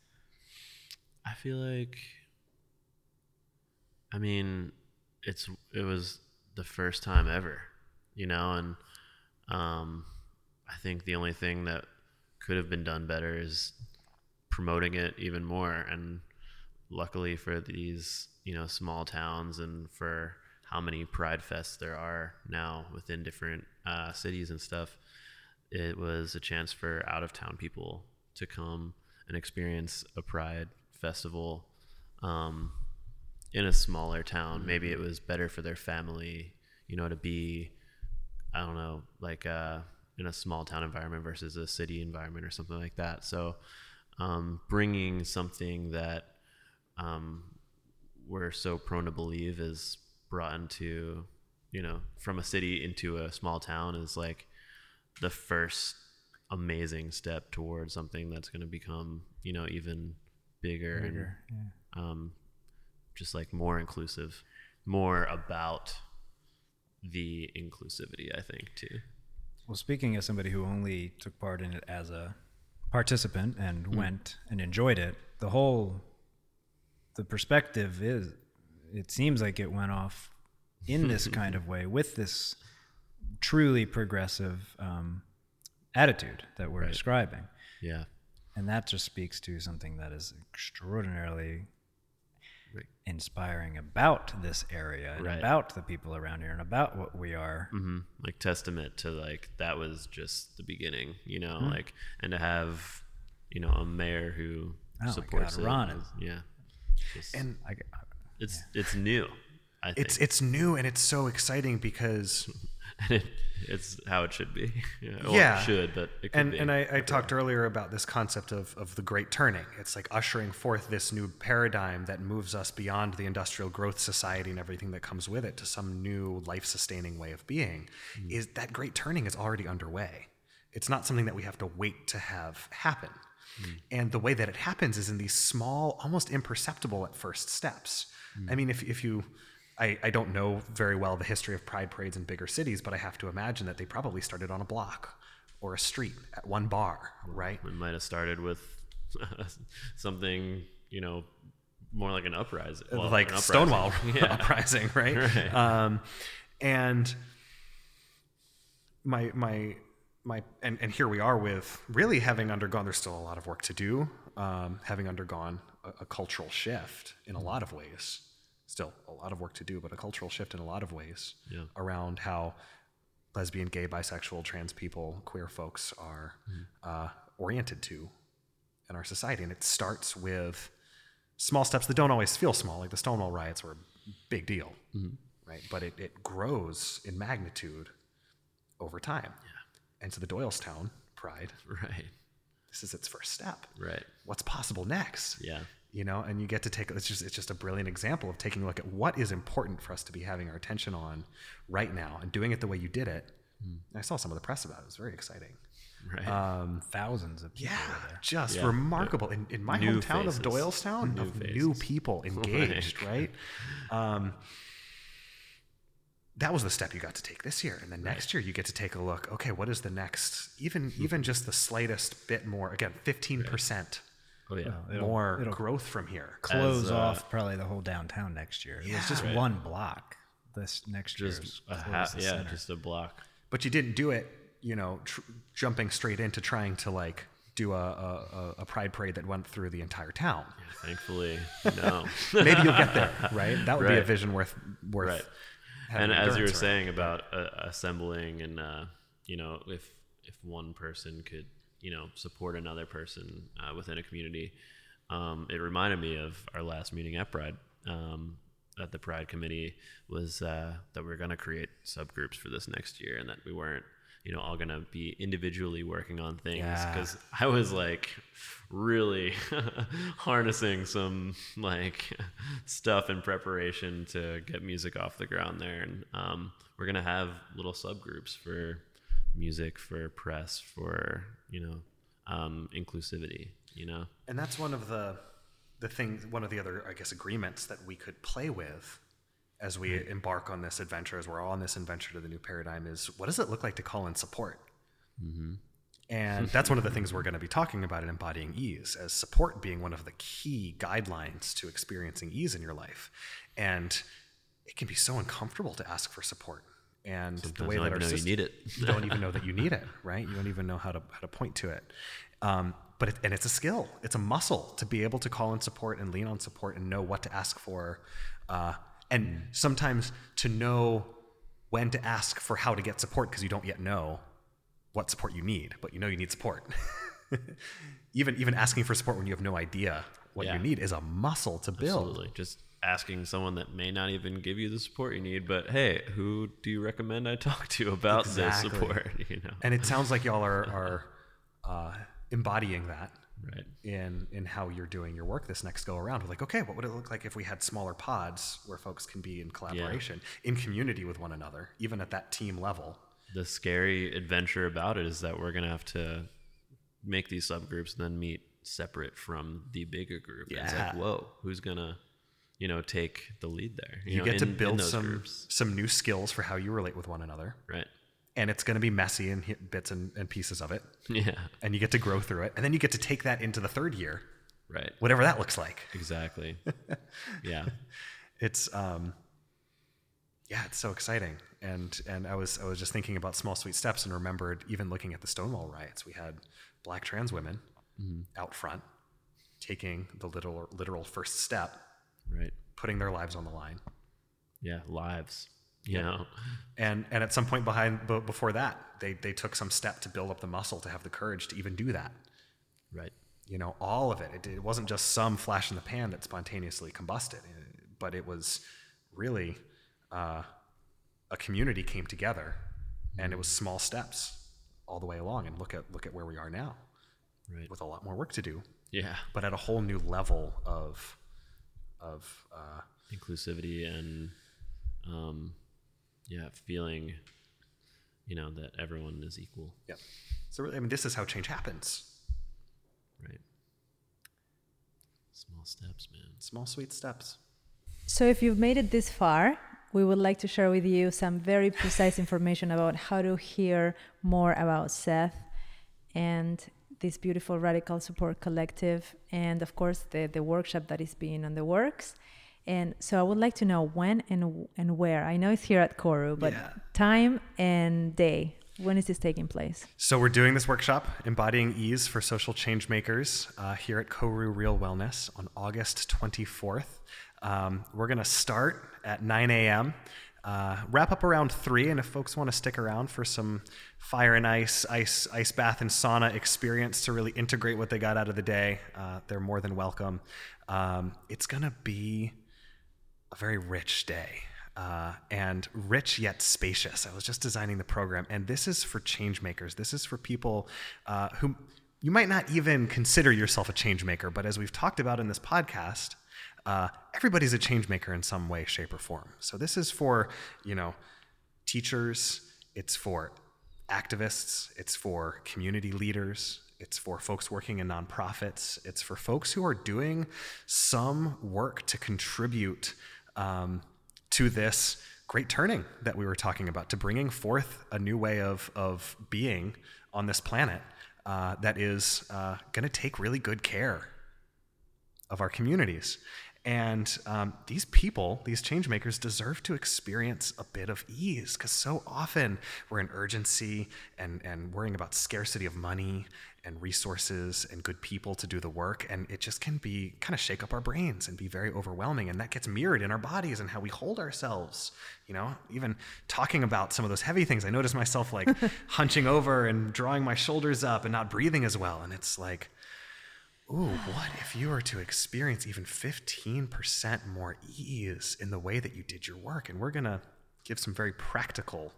I feel like I mean, it's it was the first time ever, you know, and um I think the only thing that could have been done better is promoting it even more and luckily for these, you know, small towns and for how many pride fests there are now within different uh, cities and stuff, it was a chance for out of town people to come and experience a pride festival um, in a smaller town. Maybe it was better for their family, you know, to be, I don't know, like uh, in a small town environment versus a city environment or something like that. So, um, bringing something that um, we're so prone to believe is brought into, you know, from a city into a small town is like the first amazing step towards something that's going to become, you know, even bigger, Bigger, and um, just like more inclusive, more about the inclusivity, I think, too. Well, speaking as somebody who only took part in it as a participant and went and enjoyed it, the whole the perspective is it seems like it went off in this kind of way with this truly progressive um, attitude that we're describing, Yeah. and that just speaks to something that is extraordinarily Right. inspiring about this area and Right. about the people around here and about what we are. hmm Like testament to like that was just the beginning, you know, like and to have, you know, a mayor who Oh supports God, it. Ron is- yeah. Just- and I, it's it's new. I think it's it's new and it's so exciting because and it, it's how it should be. Yeah, well, Yeah. it should, but it could and be. and I, I talked earlier about this concept of of the great turning. It's like ushering forth this new paradigm that moves us beyond the industrial growth society and everything that comes with it to some new life sustaining way of being. Hmm. Is that great turning is already underway. It's not something that we have to wait to have happen. Hmm. And the way that it happens is in these small, almost imperceptible at first steps. I mean, if, if you, I, I don't know very well the history of pride parades in bigger cities, but I have to imagine that they probably started on a block or a street at one bar, right? we might have started with something, you know, more like an uprising, well, like an uprising. Stonewall Yeah. uprising, right? Right. Um, and my my my and, and here we are with really having undergone. There's still a lot of work to do. Um, having undergone a, a cultural shift in a lot of ways. Still a lot of work to do, but a cultural shift in a lot of ways Yeah. around how lesbian, gay, bisexual, trans people, queer folks are uh, oriented to in our society. And it starts with small steps that don't always feel small, like the Stonewall riots were a big deal, right? But it, it grows in magnitude over time. And so the Doylestown Pride, Right. this is its first step. Right. What's possible next? Yeah. You know, and you get to take it's just it's just a brilliant example of taking a look at what is important for us to be having our attention on right now and doing it the way you did it I saw some of the press about it. It was very exciting. Right. Um, Thousands of people yeah, there. just Yeah. remarkable. In, in my New hometown faces. of Doylestown, New of new people engaged, right? Um, that was the step you got to take this year, and then next year you get to take a look. Okay, what is the next? Even even just the slightest bit more. Again, fifteen percent oh yeah. It'll- more it'll growth from here. close As, uh, off probably the whole downtown next year. It was just Yeah. one block. This next year, just a ha- yeah, just a block. but you didn't do it you know tr- jumping straight into trying to like do a, a, a- pride parade that went through the entire town Thankfully, no. maybe you'll get there right that would be a vision worth worth Right. and as you were around. saying about uh, assembling and uh, you know if if one person could you know support another person uh, within a community. Um, it reminded me of our last meeting at pride um, at the pride committee was uh, that we are going to create subgroups for this next year and that we weren't you know all going to be individually working on things. Yeah. because i was like really harnessing some like stuff in preparation to get music off the ground there. And um, we're gonna have little subgroups for music for press for you know um, inclusivity you know? And that's one of the the things one of the other i guess agreements that we could play with as we embark on this adventure as we're all on this adventure to the new paradigm is what does it look like to call in support? And that's one of the things we're going to be talking about in embodying ease as support being one of the key guidelines to experiencing ease in your life. And it can be so uncomfortable to ask for support and the way that our know you need it. you don't even know that you need it, right? You don't even know how to how to point to it. Um, but it, and it's a skill, it's a muscle to be able to call in support and lean on support and know what to ask for, uh, and sometimes to know when to ask for how to get support because you don't yet know what support you need, but you know you need support. even even asking for support when you have no idea what Yeah. you need is a muscle to build. absolutely just asking someone that may not even give you the support you need but hey who do you recommend i talk to about Exactly. this support you know And it sounds like y'all are are uh, embodying that right in in how you're doing your work this next go around. We're like, okay, what would it look like if we had smaller pods where folks can be in collaboration, in community with one another, even at that team level? the scary adventure about it is that we're gonna have to make these subgroups and then meet separate from the bigger group. And It's like, whoa, who's gonna, you know, take the lead there? You, know, get to in- in build some groups. some new skills for how you relate with one another, right? and it's going to be messy in bits and, and pieces of it, Yeah, and you get to grow through it, and then you get to take that into the third year, right. whatever that looks like. Exactly. yeah, it's um yeah it's so exciting and and i was i was just thinking about small sweet steps and remembered even looking at the stonewall riots we had black trans women out front taking the literal literal first step right. putting their lives on the line Yeah, lives. You know, and and at some point behind b- before that they they took some step to build up the muscle to have the courage to even do that right. you know all of it. it it wasn't just some flash in the pan that spontaneously combusted uh, but it was really uh, a community came together and it was small steps all the way along and look at look at where we are now Right. with a lot more work to do Yeah, but at a whole new level of of uh, inclusivity and, um, yeah, feeling, you know, that everyone is equal. yeah so really, i mean this is how change happens Right. Small steps, man. small sweet steps So, if you've made it this far, we would like to share with you some very precise information about how to hear more about Seth and this beautiful radical support collective, and of course, the, the workshop that is being on the works. And so, I would like to know when and, and where. I know it's here at Koru, but Yeah. time and day. When is this taking place? So we're doing this workshop, Embodying Ease for Social Change Makers, uh, here at Koru Real Wellness on August 24th. Um, we're going to start at 9 a.m., uh, wrap up around 3, and if folks want to stick around for some fire and ice, ice, ice bath and sauna experience to really integrate what they got out of the day, uh, they're more than welcome. Um, it's to be a very rich day uh, and rich yet spacious. I was just designing the program, and this is for change makers. This is for people uh, who you might not even consider yourself a change maker, but as we've talked about in this podcast, uh, everybody's a change maker in some way, shape, or form. So this is for you know teachers. It's for activists, it's for community leaders, it's for folks working in nonprofits, it's for folks who are doing some work to contribute um, to this great turning that we were talking about, to bringing forth a new way of, of being on this planet uh, that is uh, going to take really good care of our communities. And um, these people, these change makers, deserve to experience a bit of ease because so often we're in urgency and, and worrying about scarcity of money and resources and good people to do the work. And it just can be kind of shake up our brains and be very overwhelming. And that gets mirrored in our bodies and how we hold ourselves. You know, even talking about some of those heavy things, I notice myself like hunching over and drawing my shoulders up and not breathing as well. And it's like, ooh, what if you were to experience even 15% more ease in the way that you did your work? And we're going to give some very practical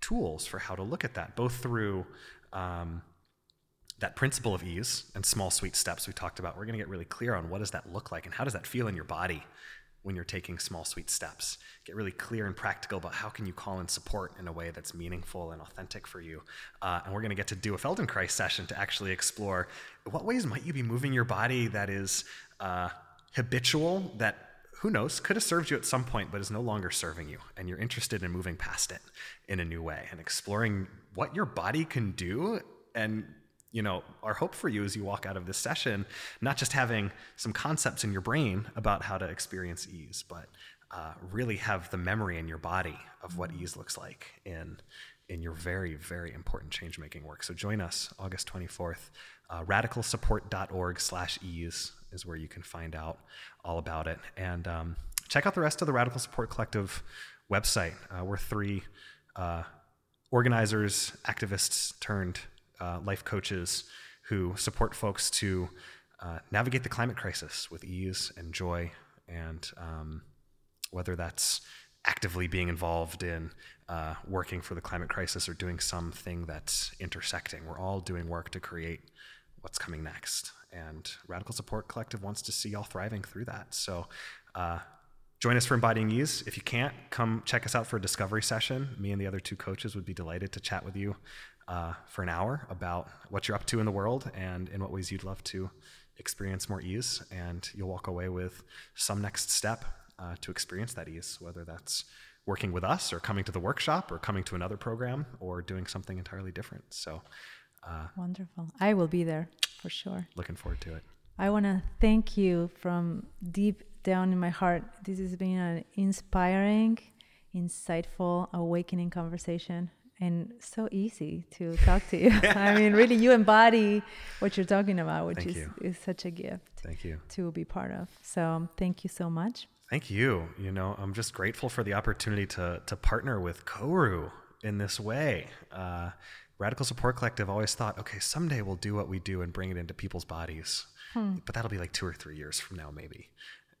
tools for how to look at that, both through um, that principle of ease and small, sweet steps we talked about. We're going to get really clear on what does that look like and how does that feel in your body when you're taking small, sweet steps. Get really clear and practical about how can you call in support in a way that's meaningful and authentic for you. Uh, and we're going to get to do a Feldenkrais session to actually explore what ways might you be moving your body that is uh, habitual, that who knows, could have served you at some point, but is no longer serving you. And you're interested in moving past it in a new way and exploring what your body can do and you know, our hope for you as you walk out of this session, not just having some concepts in your brain about how to experience ease, but uh, really have the memory in your body of what ease looks like in in your very very important change making work. So join us August 24th. Uh, radicalsupport.org slash ease is where you can find out all about it. And um, check out the rest of the Radical Support Collective website. Uh, we're three uh, organizers, activists turned uh, life coaches who support folks to uh, navigate the climate crisis with ease and joy, and um, whether that's actively being involved in uh, working for the climate crisis or doing something that's intersecting. We're all doing work to create what's coming next. And Radical Support Collective wants to see y'all thriving through that. So uh, join us for Embodying Ease. If you can't, come check us out for a discovery session. Me and the other two coaches would be delighted to chat with you uh, for an hour about what you're up to in the world and in what ways you'd love to experience more ease. And you'll walk away with some next step uh, to experience that ease, whether that's working with us or coming to the workshop or coming to another program or doing something entirely different. So, uh, wonderful. I will be there for sure. Looking forward to it. I want to thank you from deep down in my heart. This has been an inspiring, insightful, awakening conversation and so easy to talk to you. I mean, really, you embody what you're talking about, which is, is such a gift. Thank you. To be part of. So thank you so much. Thank you. You know, I'm just grateful for the opportunity to to partner with Koru in this way. Uh, Radical Support Collective always thought, okay, someday we'll do what we do and bring it into people's bodies, hmm. but that'll be like two or three years from now, maybe.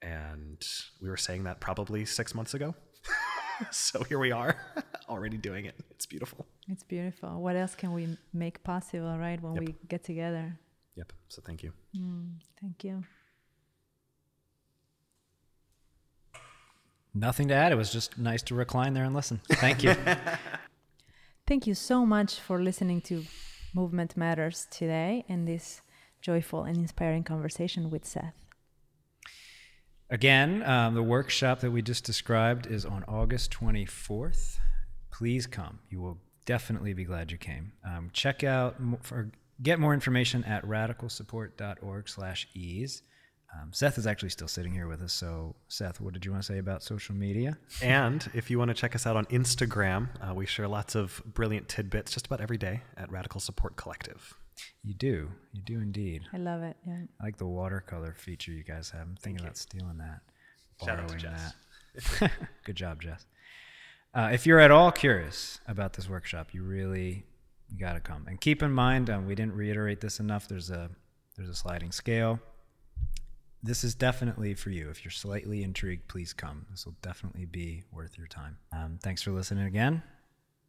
And we were saying that probably six months ago. so here we are already doing it. It's beautiful. It's beautiful. What else can we make possible, right, when yep. we get together? Yep. So thank you. Mm, thank you. Nothing to add. It was just nice to recline there and listen. Thank you. thank you so much for listening to Movement Matters today and this joyful and inspiring conversation with Seth. Again, um, the workshop that we just described is on August 24th. Please come. You will definitely be glad you came. Um, check out for get more information at radicalsupport.org/ease. Um, Seth is actually still sitting here with us. So, Seth, what did you want to say about social media? And if you want to check us out on Instagram, uh, we share lots of brilliant tidbits just about every day at Radical Support Collective. You do. You do indeed. I love it. Yeah. I like the watercolor feature you guys have. I'm thinking about stealing that. Shout out to Jess. that. Good job, Jess. Uh, if you're at all curious about this workshop, you really you got to come. And keep in mind, um, we didn't reiterate this enough. There's a there's a sliding scale. This is definitely for you. If you're slightly intrigued, please come. This will definitely be worth your time. Um, thanks for listening again.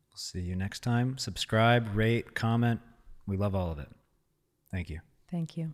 We'll see you next time. Subscribe, rate, comment, we love all of it. Thank you. Thank you.